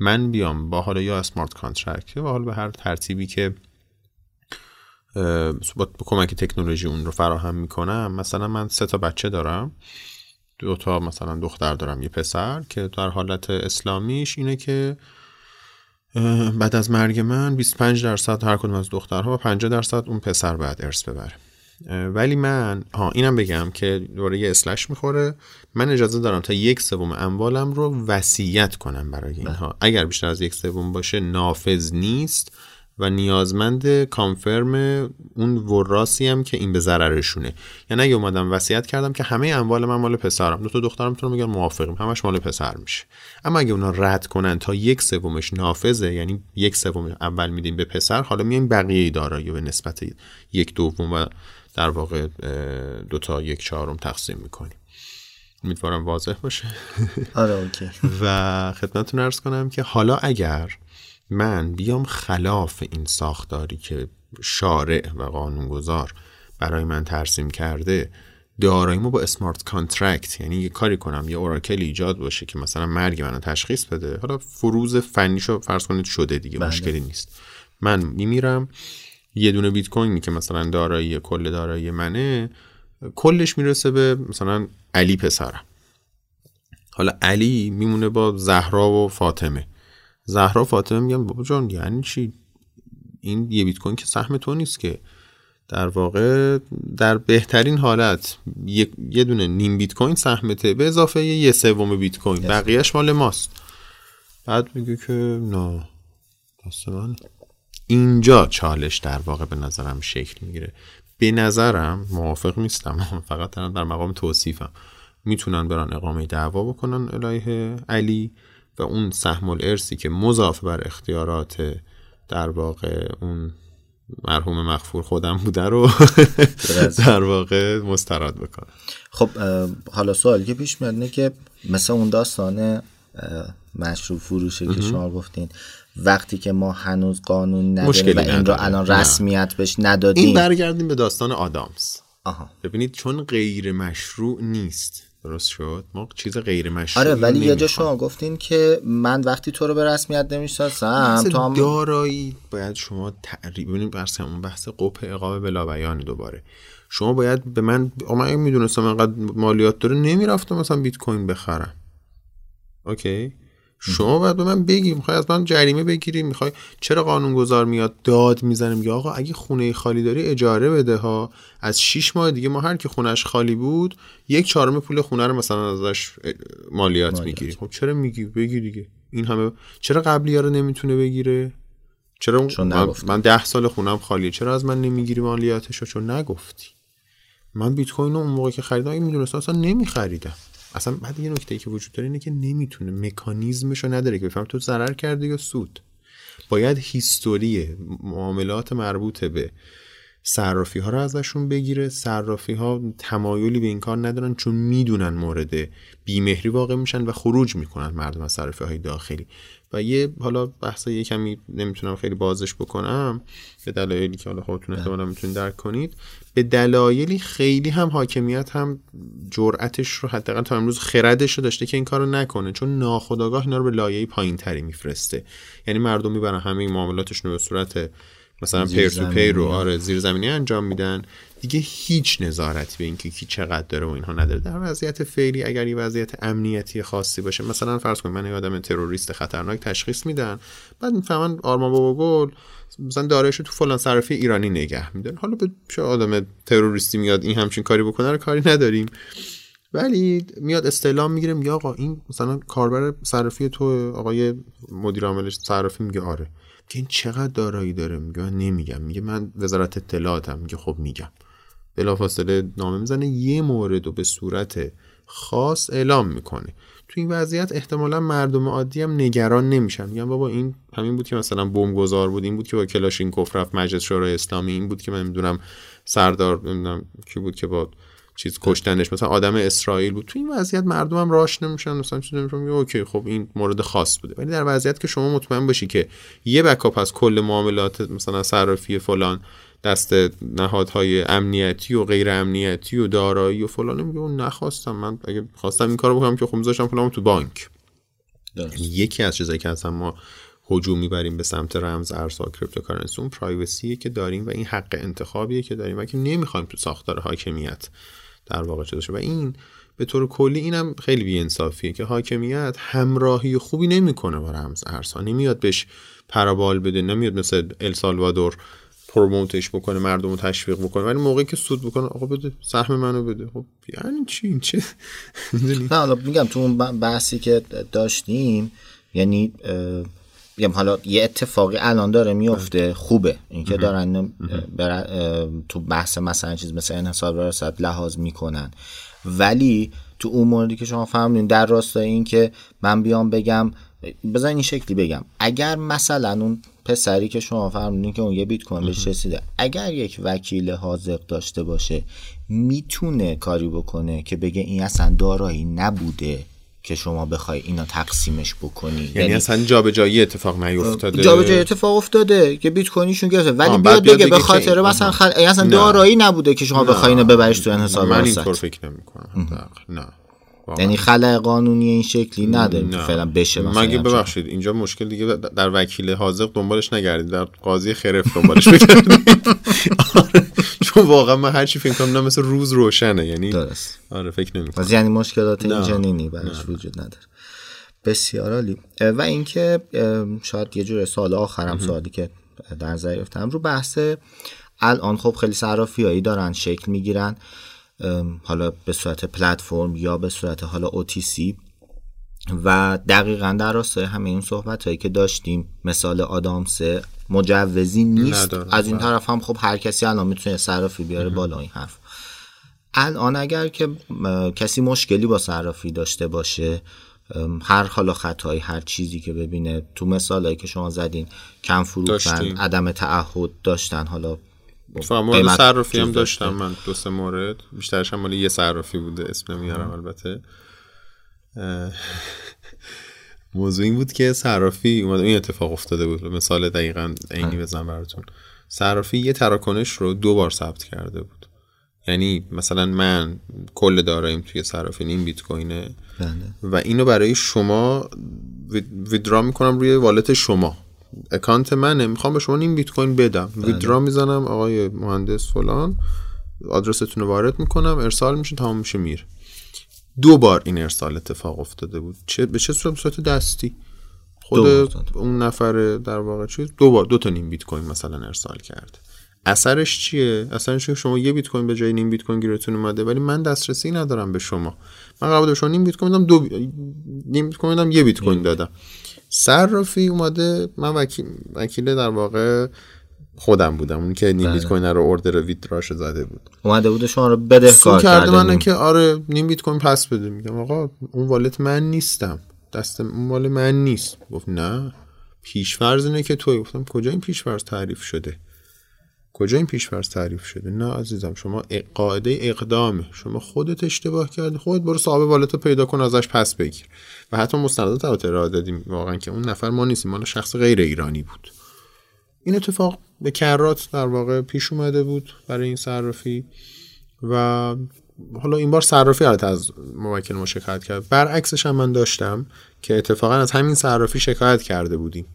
من بیام با حالا یا smart contract یا حالا به هر ترتیبی که با کمک تکنولوژی اون رو فراهم می‌کنم مثلا من سه تا بچه دارم. دو تا مثلا دختر دارم یه پسر که در حالت اسلامیش اینه که بعد از مرگ من 25 درصد هر کدوم از دخترها و 50 درصد اون پسر باید ارث ببره. ولی من ها اینم بگم که دوره یه اسلش می‌خوره. من اجازه دارم تا یک سوم اموالم رو وصیت کنم برای اینها. بله. اگر بیشتر از یک سوم باشه نافذ نیست. و نیازمند کانفرم اون وراسی هم که این به ضررشونه. یعنی اگه اومدم وصیت کردم که همه اموال من مال پسرم. دو تا دخترم می‌تونم میگن موافقیم. همش مال پسر میشه. اما اگه اونا رد کنن تا یک سومش نافذه یعنی یک سوم اول میدیم به پسر حالا میایم بقیه دارایی به نسبت یک دوم و در واقع دو تا یک چهارم تقسیم می‌کنیم. امیدوارم واضح باشه. آره اوکی. و خدمتتون ارز کنم که حالا اگر من بیام خلاف این ساختاری که شارع و قانونگذار برای من ترسیم کرده داراییمو با smart contract یعنی یه کاری کنم یه oracle ایجاد باشه که مثلا مرگ منو تشخیص بده. حالا فرض فنیشو فرض کنید شده دیگه بله. مشکلی نیست. من میمیرم یه دونه بیت کوینی که مثلا دارایی کل دارایی منه کلش می‌رسه به مثلا علی پسرم. حالا علی میمونه با زهرا و فاطمه. زهرا فاطمه میگن بابا جان یعنی چی؟ این یه بیت کوین که سهم تو نیست که. در واقع در بهترین حالت یه, دونه نیم بیت کوین سهمته به اضافه یه سوم بیت کوین. بقیهش مال ماست. بعد میگه که نه دست من. اینجا چالش در واقع به نظرم شکل می‌گیره. به نظرم موافق نیستم فقط در مقام توصیفم. می‌تونن برن اقامه دعوا بکنن علیه علی. و اون سهم الارثی که مضاف بر اختیارات در واقع اون مرحوم مغفور خودم بوده رو در واقع مسترد بکنم خب حالا سوالی که پیش میاد که مثل اون داستان مشروع فروشه که شما گفتین وقتی که ما هنوز قانون نداریم و این رو الان رسمیت بهش ندادیم. این برگردیم به داستان آدامز. آها. ببینید چون غیر مشروع نیست. درست شد؟ ما چیز غیر مشروع آره ولی یه جا شما گفتین که من وقتی تو رو به رسمیت نمی‌شناسم تو هم دارایی. باید شما تعریف ببینید بحث همون بحث قپ اقامه بلا بیان دوباره. شما باید به من من می‌دونستم انقدر مالیات داره نمی‌رفتم مثلا بیت کوین بخرم. اوکی؟ شما باید به من بگی می‌خوای از من جریمه بگیری می‌خوای چرا قانون گذار میاد داد می‌زنه میگه آقا اگه خونه خالی داری اجاره بده ها. از 6 ماه دیگه ما هر کی خونش خالی بود یک چهارم پول خونه رو مثلا ازش مالیات, می‌گیری. خب چرا میگی؟ بگی دیگه. این همه چرا قبلی ها رو نمی‌تونه بگیره؟ چرا من, من ده سال خونم خالیه چرا از من نمی‌گیری مالیاتشو؟ چون نگفتی. من بیت کوین اون موقع که خریدم اگه می‌دونستم اصلا نمیخریدم. اصلا بعد یه نکته ای که وجود داره اینه که نمی‌تونه مکانیزمش رو نداره که بفهم تو ضرر کرده یا سود؟ باید هیستوری معاملات مربوط به صرافی ها رو ازشون بگیره. صرافی ها تمایلی به این کار ندارن چون می‌دونن مورد بیمهری واقع میشن و خروج می‌کنن مردم از صرافی های داخلی. و یه حالا بحث یه کمی نمی‌تونم خیلی بازش بکنم به دلایلی که حالا خودتون احتمالا می‌تونید درک کنید. به دلایلی خیلی هم حاکمیت هم جرأتش رو حداقل تا امروز خردش رو داشته که این کارو نکنه چون ناخودآگاه اینا رو به لایه پایین تری میفرسته. یعنی مردم می‌برن همه این معاملاتشون رو به صورت مثلا پیر تو پیر رو آره زیر زمینی انجام میدن. دیگه هیچ نظارتی به اینکه کی چقدر داره و اینها نداره. در وضعیت فعلی اگر یه وضعیت امنیتی خاصی باشه مثلا فرض کنید من یه آدم تروریست خطرناک تشخیص میدن بعد می‌فهمن آرمان بابا گل مثلا دارایش تو فلان صرافی ایرانی نگه میدن حالا به چه آدم تروریستی میاد این همچین کاری بکنه رو کاری نداریم. ولی میاد استعلام می‌گیره میگه آقا این مثلا کاربر صرافی تو آقای مدیر عاملش صرافی میگه آره. که این چقدر دارایی داره؟ میگه من نمیگم. میگه من وزارت اطلاعاتم. میگه خب میگم. بلافاصله نامه می‌زنه یه مورد رو به صورت خاص اعلام می‌کنه. تو این وضعیت احتمالا مردم عادی هم نگران نمیشن. میگن بابا این همین بود که مثلا بمب گذار بود این بود که با کلاشینکوف رفت مجلس شورای اسلامی این بود که من می‌دونم سردار نمی‌دونم کی بود که با چیز کشتنش مثلا آدم اسرائیل بود. تو این وضعیت مردم هم راش نمیشن. مثلا چیز نمیشن اوکی خب این مورد خاص بوده. ولی در وضعیت که شما مطمئن باشی که یه backup از کل معاملات مثلا صرافی فلان دست نهادهای امنیتی و غیر امنیتی و دارایی و فلان. میگه اون نخواستم. من اگه خواستم این کارو بکنم که خب میذاشتم پولامو تو بانک. یکی از چیزایی که اصلا ما هجوم می‌بریم به سمت رمز ارزها cryptocurrency. اون privacy ه که داریم و این حق انتخابیه که داریم و که نمی‌خوایم تو ساختار حاکمیت در واقع چه و این به طور کلی اینم خیلی بی‌انصافیه که حاکمیت همراهی خوبی نمی‌کنه با رمز ارزها. نمیاد بهش پرابال بده نمیاد مثل السالوادور پروموتش بکنه مردم رو تشویق بکنه. ولی موقعی که سود بکنه آقا بده سهم منو بده. خب یعنی چی؟ این چه؟ نه حالا میگم تو اون بحثی که داشتیم یعنی میگم حالا یه اتفاقی الان داره میفته خوبه. اینکه دارن تو بحث مثلا چیز مثل انحصار وراثت لحاظ می‌کنن. ولی تو اون موردی که شما فهمیدین در راستای این که من بیام بگم بزن این شکلی بگم. اگر مثلا اون پسری که شما فرمودین که اون یه بیت کوین بهش رسیده. اگر یک وکیل حاضق داشته باشه می‌تونه کاری بکنه که بگه این اصلا دارایی نبوده که شما بخوای اینا تقسیمش بکنی. یعنی, یعنی اصلا جابجایی اتفاق نیفتاده. جابجایی اتفاق افتاده که بیت کوینشون گرفته. ولی بیاد بگه به خاطر مثلا خل... اصلا دارایی نبوده که شما بخوای اینو ببریش تو انحصار من اینطور فکر نمی‌کنم. نه. یعنی خلع قانونی این شکلی نداریم که فعلا بشه مثلا مگه ببخشید اینجا مشکل دیگه در وکیل حاضق دنبالش نگردید در قاضی خرف دنبالش بگردید. آره. چون واقعا من هر چی فکر کنم مثل روز روشنه یعنی درست. آره فکر نمی‌کنم. یعنی مشکلات این جنینی براش وجود نداره. بسیار عالی. و اینکه شاید یه جور سال آخرم سوالی که در نظر رو بحث الان خب خیلی صرافیایی دارن شکل می‌گیرن. حالا به صورت پلتفرم یا به صورت حالا OTC و دقیقا در راستای همه این صحبت هایی که داشتیم مثال آدامسه مجوزی نیست. از این طرف هم خب هر کسی الان می‌تونه صرافی بیاره بالا این حرف. الان اگر که کسی مشکلی با صرافی داشته باشه هر حالا خطایی هر چیزی که ببینه تو مثالایی که شما زدین کم فروختن عدم تعهد داشتن حالا مورد صرافی هم داشتم من دو سه مورد. بیشترش هم مال یه صرافی بوده اسم نمیارم البته. موضوع این بود که صرافی اومد این اتفاق افتاده بود. مثال دقیقا عینی بزن براتون. صرافی یه تراکنش رو دو بار ثبت کرده بود. یعنی مثلا من کل داراییم توی صرافی این بیت کوینه. بله. و اینو برای شما ویدرا می‌کنم روی والت شما. اکانت منه. می‌خوام به شما این بیت کوین بدم. بله. ویدرا می‌زنم آقای مهندس فلان. آدرستون رو وارد می‌کنم. ارسال میشه تمام میشه میر دو بار این ارسال اتفاق افتاده بود. چه به چه صورت؟ صورت دستی. خود اون نفر در واقع چیز دو بار دو تا نیم بیت کوین مثلا ارسال کرده اثرش چیه؟ اثرش چیه شما یه بیت کوین به جای نیم بیت کوین گیرتون اومده ولی من دسترسی ندارم به شما. من قبل شما نیم بیت کوین دادم دو نیم بیت کوین دادم یه بیت کوین دادم. صرافی اومده. من وکیل وکیل در واقع خودم بودم. اون که نیم بیت بله. کوین رو اوردر ویتراش زده بود. اومده بود شما رو بده کار کرده من که آره نیم بیت کوین پس بده. میگم آقا اون والت من نیستم. دست اون مال من نیست. گفت نه. پیشفرض اینه که توی. گفتم کجا این پیشفرض تعریف شده؟ کجا این پیشفرض تعریف شده؟ نه عزیزم شما قاعده اقدامه. شما خودت اشتباه کردی. خودت برو صاحب والت رو پیدا کن ازش پس بگیر. و حتی مستندات البته ارائه دادیم واقعا که اون نفر ما نیستیم. مال شخص غیر ایرانی بود. این اتفاق به کرات در واقع پیش اومده بود برای این صرافی و حالا این بار صرافی البته از موکل ما شکایت کرد. برعکسش هم من داشتم که اتفاقا از همین صرافی شکایت کرده بودیم.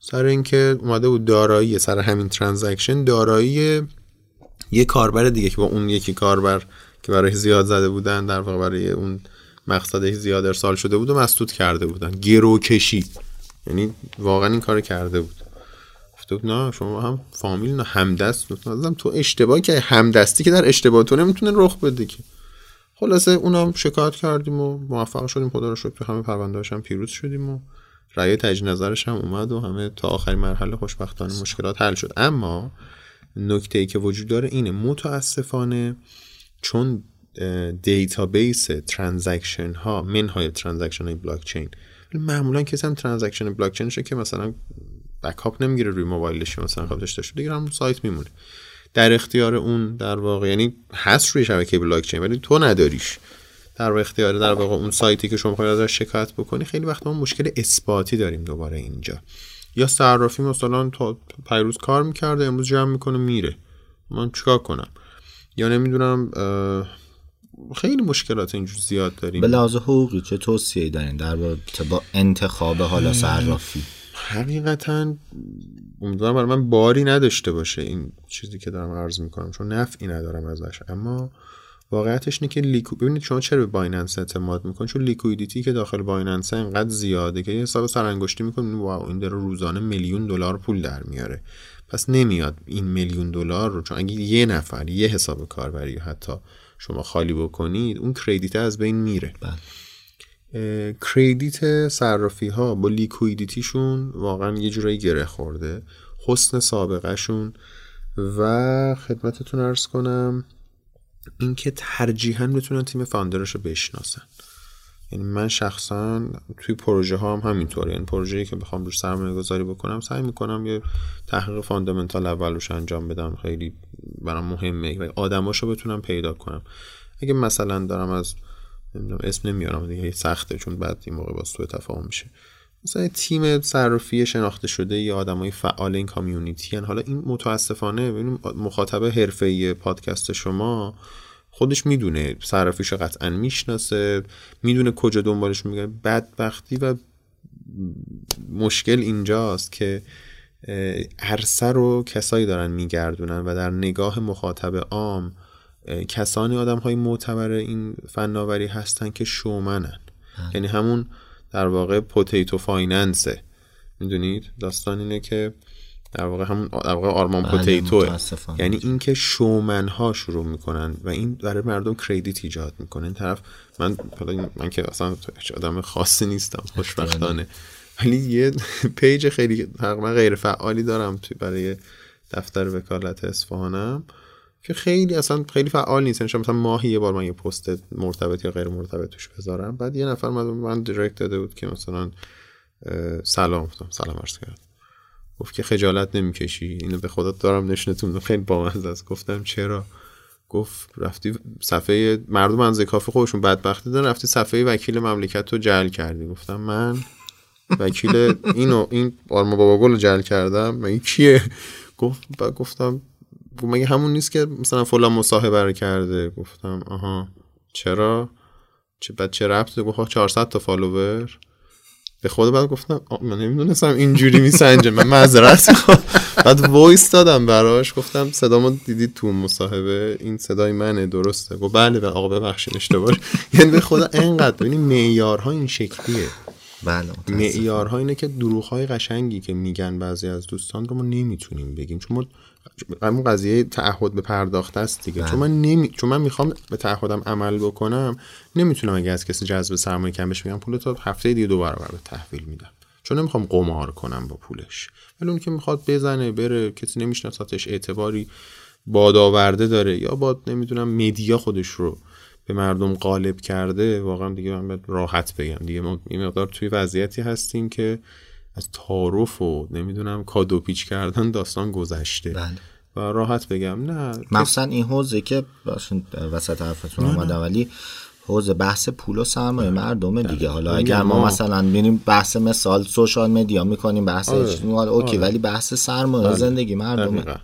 سر اینکه اومده بود دارایی سر همین ترانزکشن دارایی یه کاربر دیگه که با اون یکی کاربر که برای زیاد زده بودن در واقع برای اون مقصد زیاد ارسال شده بود و مسدود کرده بودن. گروکشی یعنی واقعا این کار کرده بود. گفته نه شما هم فامیل نه همدست. مثلا تو اشتباه که همدستی که در اشتباه تو نمی‌تونه رخ بده که. خلاصه اونم شکایت کردیم و موفق شدیم. خدا رو شکر تو همه پرونده هم پیروز شدیم و رأی تجدید نظرش هم اومد و همه تا آخرین مرحله خوشبختانه مشکلات حل شد. اما نکته ای که وجود داره اینه متاسفانه چون database transaction ها منهای transaction های بلاک چین معمولا کسی هم transaction blockchain شه که مثلا backup نمی‌گیره روی موبایلش مثلا خودش داشته دیگه هم سایت میمونه. در اختیار اون در واقع یعنی هست روی شبکه بلاک چین ولی تو نداریش. در اختیار در واقع اون سایتی که شما خواهید ازش شکایت بکنی خیلی وقت ما مشکل اثباتی داریم دوباره اینجا. یا صرافی مثلا تا پریروز کار می‌کرده امروز جمع می‌کنه میره. من چیکار کنم؟ یا نمی‌دونم خیلی مشکلات اینجور زیاد داریم. به لحاظ حقوقی چه توصیه دارین در با انتخاب حالا صرافی؟ حقیقتا امیدوارم برای من باری نداشته باشه این چیزی که دارم عرض می‌کنم چون نفعی ندارم ازش. اما واقعیتش اینه که لیکو ببینید شما چرا به بایننس اعتماد می‌کنید؟ چون liquidity که داخل بایننس انقدر زیاده که یه حساب سرانگشتی می‌کنید wow این داره روزانه میلیون دلار پول در میاره. پس نمیاد این میلیون دلار رو چون اگه یه نفر یه حساب کاربری حتی شما خالی بکنید اون credit از بین میره. بله. credit صرافی ها با liquidity شون واقعا یه جورایی گره خورده. حسن سابقه شون و خدمتتون عرض کنم اینکه ترجیحاً بتونن تیم founder ش رو بشناسن. یعنی من شخصا توی پروژه ها هم همینطوره. یعنی پروژه‌ای که بخوام روش سرمایه گذاری بکنم سعی می‌کنم یه تحقیق فاندامنتال اول روش انجام بدم. خیلی برام مهمه و آدماشو بتونم پیدا کنم. اگه مثلا دارم از اسم نمیارم دیگه سخته چون بعد این موقع با سوء تفاهم میشه. مثلا تیم صرافی شناخته شده یا آدمای فعال این کامیونیتی هن. حالا این متاسفانه مخاطب حرفه‌ای پادکست شما خودش می‌دونه صرافیش قطعا می‌شناسه می‌دونه کجا دنبالش میگه بدبختی و مشکل اینجاست که عرصه رو کسایی دارن میگردونن و در نگاه مخاطب عام کسانی آدم های معتبر این فناوری هستن که شومنن. بله. یعنی همون در واقع پوتیتو فایننسه می‌دونید؟ داستان اینه که در واقع همون در واقع آرمان بله پوتیتوه. یعنی اینکه شومن ها شروع می‌کنن و این برای مردم کردیت ایجاد می‌کنه. این طرف من من که اصلا آدم خاصی نیستم خوشبختانه. ولی یه page خیلی تقریبا غیر فعالی دارم توی برای دفتر وکالت اصفهانم که خیلی اصلا خیلی فعال نیست. یعنی مثلا ماهی یه بار من یه پست مرتبط یا غیر مرتبط توش بذارم. بعد یه نفر من من direct داده بود که مثلا سلام گفتم. سلام عرض کرد گفت که خجالت نمی‌کشی اینو به خدا دارم نشونتون خیلی بامزه است. گفتم چرا؟ گفت رفتی صفحه مردم از کافه خودشون بدبختی دارن رفتی صفحه وکیل مملکت رو جل کردی. گفتم من وکیل اینو این آرما بابا گل رو جل کردم. این کیه؟ گفت با گفتم مگه همون نیست که مثلا فلان مصاحبه رو کرده؟ گفتم آها. چرا؟ چه بعد چه ربطه گفت 400 تا فالوور. به خود بعد گفتم من نمی‌دونستم اینجوری میسنجه من معذرت بعد وایس دادم براش گفتم صدامو دیدید تو مصاحبه؟ این صدای منه درسته. گفت بله آقا ببخشید اشتباه. یعنی به خدا انقدر ببینید معیارها این شکلیه. بله معیارها اینه که دروغ های قشنگی که میگن بعضی از دوستان رو ما نمی‌تونیم بگیم. چون ما همون قضیه تعهد به پرداخت است دیگه. چون من نمی... چون من می‌خوام به تعهدم عمل بکنم نمی‌تونم اگه از کسی جذب سرمایه کم بهش میگم پول تو هفته دیگه دو برابر به تحویل میدم. چون نمی‌خوام قمار کنم با پولش. ولی اون که می‌خواد بزنه بره کسی نمیشناساتش اعتباری بادآورده داره یا باد نمی‌دونم مدیا خودش رو به مردم غالب کرده واقعا دیگه من راحت بگم. دیگه ما این مقدار توی وضعیتی هستیم که از تعارف و نمی‌دونم کادو پیچ کردن داستان گذشته. بله. و راحت بگم نه. مثلا این حوزه که وسط حرفتون آمده ولی حوزه بحث پول و سرمایه مردم دیگه. حالا اگر ما مثلا ببینیم بحث مثال سوشال مدیا می‌کنیم بحث آره. اوکی آره. ولی بحث سرمایه بله. زندگی مردم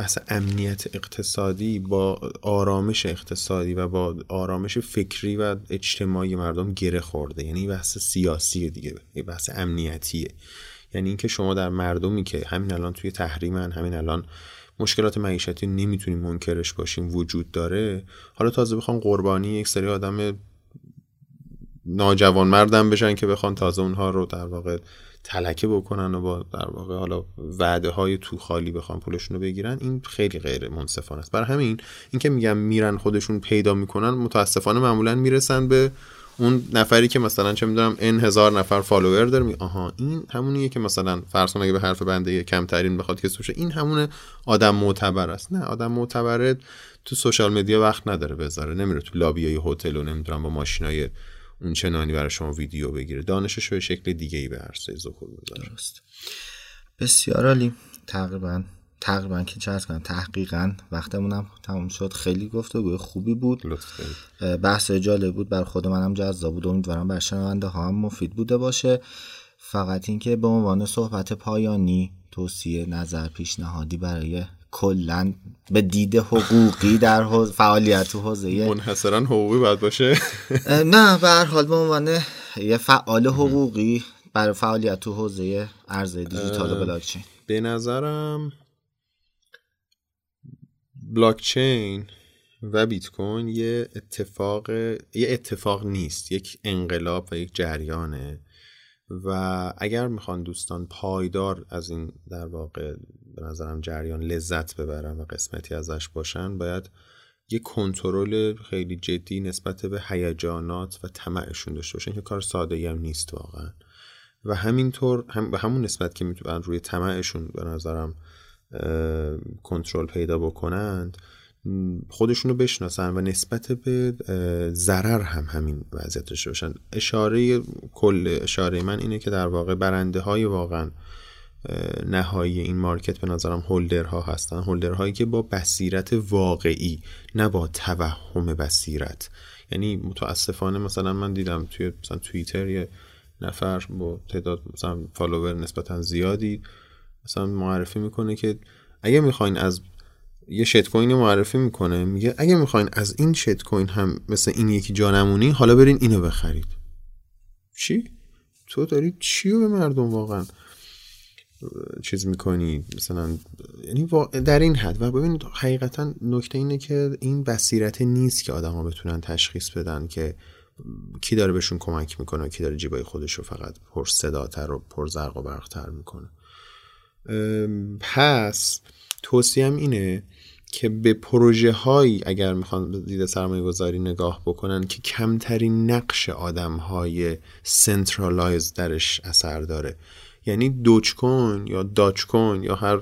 بحث امنیت اقتصادی با آرامش اقتصادی و با آرامش فکری و اجتماعی مردم گره خورده. یعنی بحث سیاسی دیگه. بحث امنیتیه. یعنی اینکه شما در مردمی که همین الان توی تحریمن همین الان مشکلات معیشتی نمی‌تونیم منکرش باشیم وجود داره. حالا تازه بخوام قربانی یک سری آدم ناجوان مردم بشن که بخوان تازه اونها رو در واقع تلکه بکنن و با در واقع حالا وعده های تو خالی بخوان پولشون رو بگیرن این خیلی غیر منصفانه است. برای همین اینکه میگم میرن خودشون پیدا می‌کنن متاسفانه معمولا می‌رسن به اون نفری که مثلا چه می‌دونم ان هزار نفر فالوور داره می آها این همونیه که مثلا فرض اگه به حرف بنده کمترین بخواد که سوشه این همون آدم معتبر است. نه آدم معتبره تو سوشال مدیا وقت نداره بذاره نمیره تو لابی هتل و نمی‌دونم با ماشینای چنانی برای شما ویدیو بگیره. دانشش به شکل دیگه ای به عرصه ظهور بذاره درست. بسیار عالی. تقریبا تقریبا که چه کنم تحقیقا وقتمونم تموم شد. خیلی گفتگوی خوبی بود. بحث جالب بود. بر خود منم جذاب بود. امیدوارم بر شنونده ها هم مفید بوده باشه. فقط اینکه به عنوان صحبت پایانی توصیه نظر پیشنهادی برای کلا به دید حقوقی در فعالیت حوزه منحصرا حقوقی باید باشه؟ نه به هر حال به عنوان یه فعال حقوقی برای فعالیت تو حوزه ارز دیجیتال و بلاکچین. به نظرم بلاکچین و بیت کوین یه اتفاق یه اتفاق نیست یک انقلاب و یک جریانه. و اگر می‌خوان دوستان پایدار از این در واقع به نظرم جریان لذت ببرن و قسمتی ازش باشن باید یه کنترل خیلی جدی نسبت به هیجانات و طمعشون داشته باشن که کار ساده هم نیست واقعا. و همینطور هم به همون نسبت که می‌تونن روی طمعشون به نظرم کنترل پیدا بکنند خودشونو بشناسن و نسبت به ضرر هم همین وضعیت داشته باشن. اشاره کل اشاره من اینه که در واقع برنده های واقعا نهایی این مارکت به نظرم هولدرها هستن. هولدرهایی که با بصیرت واقعی نه با توهم بصیرت. یعنی متاسفانه مثلا من دیدم توی مثلا توییتر یه نفر با تعداد مثلا فالوور نسبتا زیادی مثلا معرفی می‌کنه که اگه می‌خواین از یه شت کوین معرفی می‌کنه میگه اگه می‌خواین از این شت کوین هم مثل این یکی جانمونی حالا برین اینو بخرید. چی؟ تو داری چی به مردم واقعا؟ چیز می‌کنی مثلا یعنی در این حد. و ببینید حقیقتا نکته اینه که این بصیرت نیست که آدما بتونن تشخیص بدن که کی داره بهشون کمک می‌کنه و کی داره جیبای خودش رو فقط پر صداتر و پر زرق و برقتر می‌کنه. پس توصیه‌م اینه که به پروژه هایی اگر می‌خوان دید سرمایه گذاری نگاه بکنن که کمترین نقش آدم های centralize درش اثر داره. یعنی Dogecoin یا Dogecoin یا هر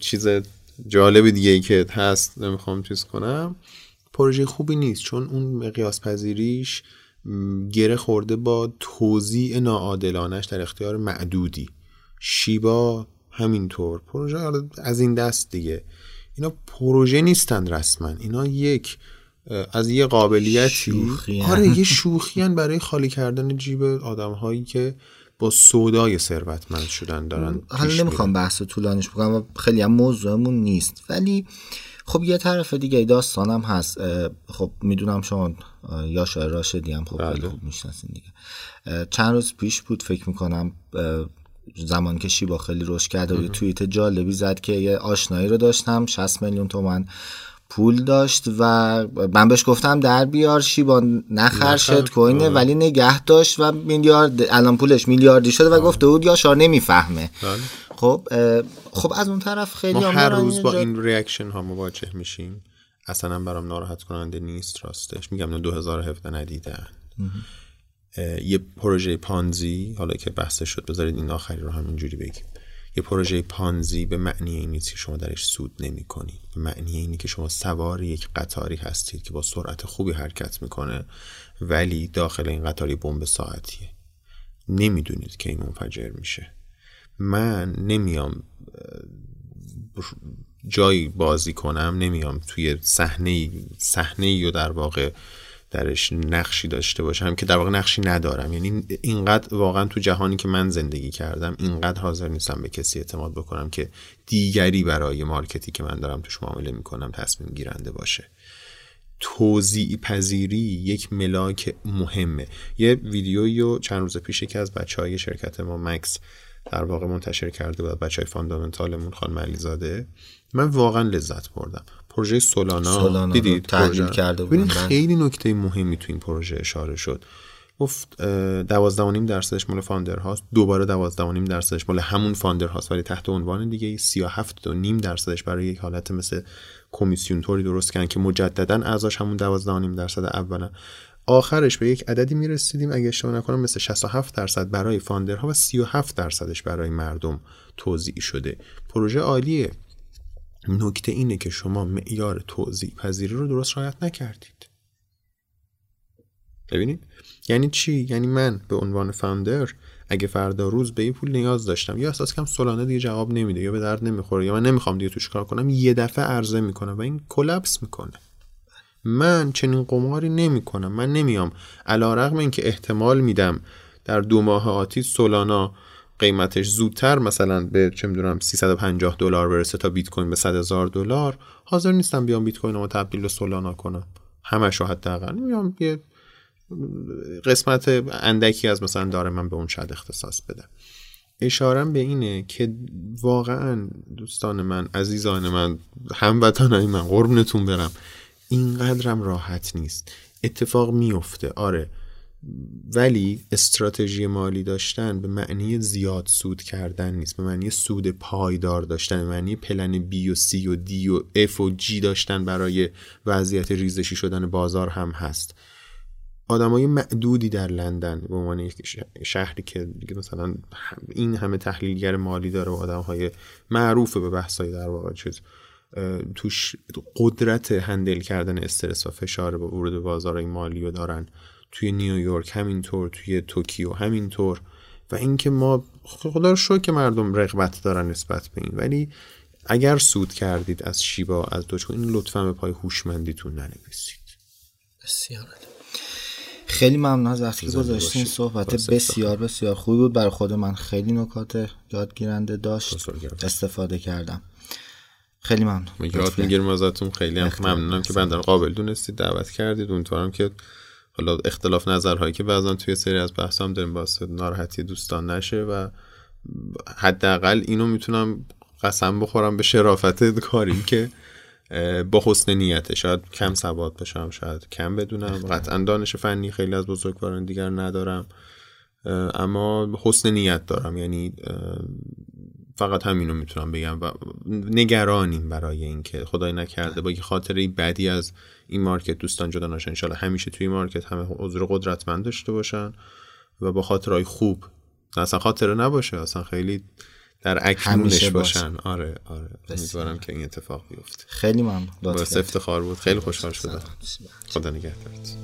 چیز جالب دیگه ای که هست نمی‌خوام چیز کنم پروژه خوبی نیست. چون اون مقیاس پذیریش گره خورده با توزیع ناعادلانش در اختیار معدودی. شیبا همینطور. پروژه از این دست دیگه. اینا پروژه نیستند رسما. اینا یک از یه قابلیتی. آره یه شوخیان برای خالی کردن جیب آدم هایی که با سودای ثروتمند شدن دارن حالا نمی‌خوام بحث طولانیش بکنم خیلی هم موضوعمون نیست. ولی خب یه طرف دیگه داستانم هست. خب می‌دونم شما یا شاید راشدی هم خب خیلی بله. خوب می‌شناسین دیگه. چند روز پیش بود فکر می‌کنم زمان که شیبا خیلی رشد کرده و توییت جالبی زد که یه آشنایی رو داشتم 60 میلیون تومن. پول داشت و من بهش گفتم در بیار شیبا نخر شد کوینه ولی نگه داشت و میلیارد الان پولش میلیاردی شده و گفته بود یا شار نمی‌فهمه. بله. خب خب از اون طرف خیلی ما هر روز با این ریاکشن ها مواجه میشیم. اصلا برام ناراحت کننده نیست راستش. میگم 2017 ندیدن. یه پروژه پانزی حالا که بحث شد بذارید این آخری رو همینجوری بگیم. یه پروژه پانزی به معنی این نیست که شما درش سود نمی کنید به معنی اینی که شما سوار یک قطاری هستید که با سرعت خوبی حرکت می‌کنه ولی داخل این قطاری بمب ساعتیه. نمی‌دونید که این منفجر میشه. من نمیام جایی بازی کنم نمیام توی صحنه صحنه و در واقع درش نقشی داشته باشم که در واقع نقشی ندارم. یعنی اینقدر واقعا تو جهانی که من زندگی کردم اینقدر حاضر نیستم به کسی اعتماد بکنم که دیگری برای مارکتی که من دارم توش معامله می‌کنم تصمیم گیرنده باشه. توضیع پذیری یک ملاک مهمه یه ویدیویی و چند روز پیش که از بچه های شرکت ما مکس در واقع منتشر کرده بود بچه های فاندامنتالمون خانم علیزاده. من واقعا لذت بردم. پروژه Solana, Solana دیدید تحلیل کرده بله. خیلی نکته مهمی تو این پروژه اشاره شد. گفت دوازده و نیم درصدش مال founder هاست. دوباره دوازده و نیم درصدش مال همون founder هاست. ولی تحت عنوان دیگه سی و هفت و نیم درصدش برای یک حالت مثل کمیسیون طوری درست کردن که مجددا اعضاش همون دوازده و نیم درصد اولا. آخرش به یک عددی می‌رسیدیم. اگه اشتباه نکنم مثل 67 درصد برای founder ها و 37 درصدش برای مردم توضیح شده. پروژه عالیه. نکته اینه که شما معیار توضیح پذیری رو درست رعایت نکردید. ببینید؟ یعنی چی؟ یعنی من به عنوان فاندر اگه فردا روز به یه پول نیاز داشتم یا احساس کم سولانه دیگه جواب نمیده یا به درد نمی‌خوره یا من نمی‌خوام دیگه توش کار کنم یه دفعه عرضه می‌کنم و این کلپس می‌کنه. من چنین قماری نمی‌کنم. من نمیام. رقم این که احتمال میدم در دو ماه آتی سولانا قیمتش زودتر مثلا به چه می‌دونم 350 دلار برسه تا بیت کوین به 100 هزار دلار حاضر نیستم بیام بیت کوین رو تبدیل به سولانا کنم. همش رو حداقل. میام یه قسمت اندکی از مثلا داره من به اون شاید اختصاص بدم اشارم به اینه که واقعا دوستان من عزیزان من هموطنای من قربونتون برم اینقدرم راحت نیست. اتفاق میفته آره ولی استراتژی مالی داشتن به معنی زیاد سود کردن نیست به معنی سود پایدار داشتن به معنی پلن بی و سی و دی و اف و جی داشتن برای وضعیت ریزشی شدن بازار هم هست. آدمای معدودی در لندن به عنوان یک شهری که مثلا این همه تحلیلگر مالی داره و آدم های معروف به بحثای در واقع چیز توش قدرت هندل کردن استرس و فشار با ورود بازار مالی رو دارن. توی نیویورک همینطور توی توکیو همینطور. و اینکه ما خدا رو که مردم رغبت دارن نسبت به این. ولی اگر سود کردید از شیبا از دوچو این لطفا به پای هوشمندیتون ننویسید. بسیار خیلی ممنون از وقتی که گذاشتین صحبت بسیار بسیار خوبی بود. برای خود من خیلی نکات یادگیرنده داشت. استفاده کردم. خیلی ممنون. یاد می‌گیرم ازتون خیلی هم ممنونم که بندر قابل دونستید دعوت کردید. اونطورم که حالا اختلاف نظرهایی که بعضا توی سری از بحث هم داریم باعث ناراحتی دوستان نشه و حداقل اینو می‌تونم قسم بخورم به شرافت کاری که با حسن نیته. شاید کم سواد باشم شاید کم بدونم. قطعا دانش فنی خیلی از بزرگواران دیگر ندارم. اما حسن نیت دارم. یعنی فقط همینو می‌تونم بگم و نگرانیم برای اینکه خدای نکرده با یه خاطره بدی از این مارکت دوستان جدا نشن. انشالله همیشه توی مارکت همه عذر قدرتمند داشته باشن و با خاطرهای خوب. اصلا خاطره نباشه اصلا خیلی در اکنونش باشن. آره آره. امیدوارم که این اتفاق بیفته. خیلی ممنون. باعث افتخار بود. خیلی خوشحال شدم. خدا نگهدارت.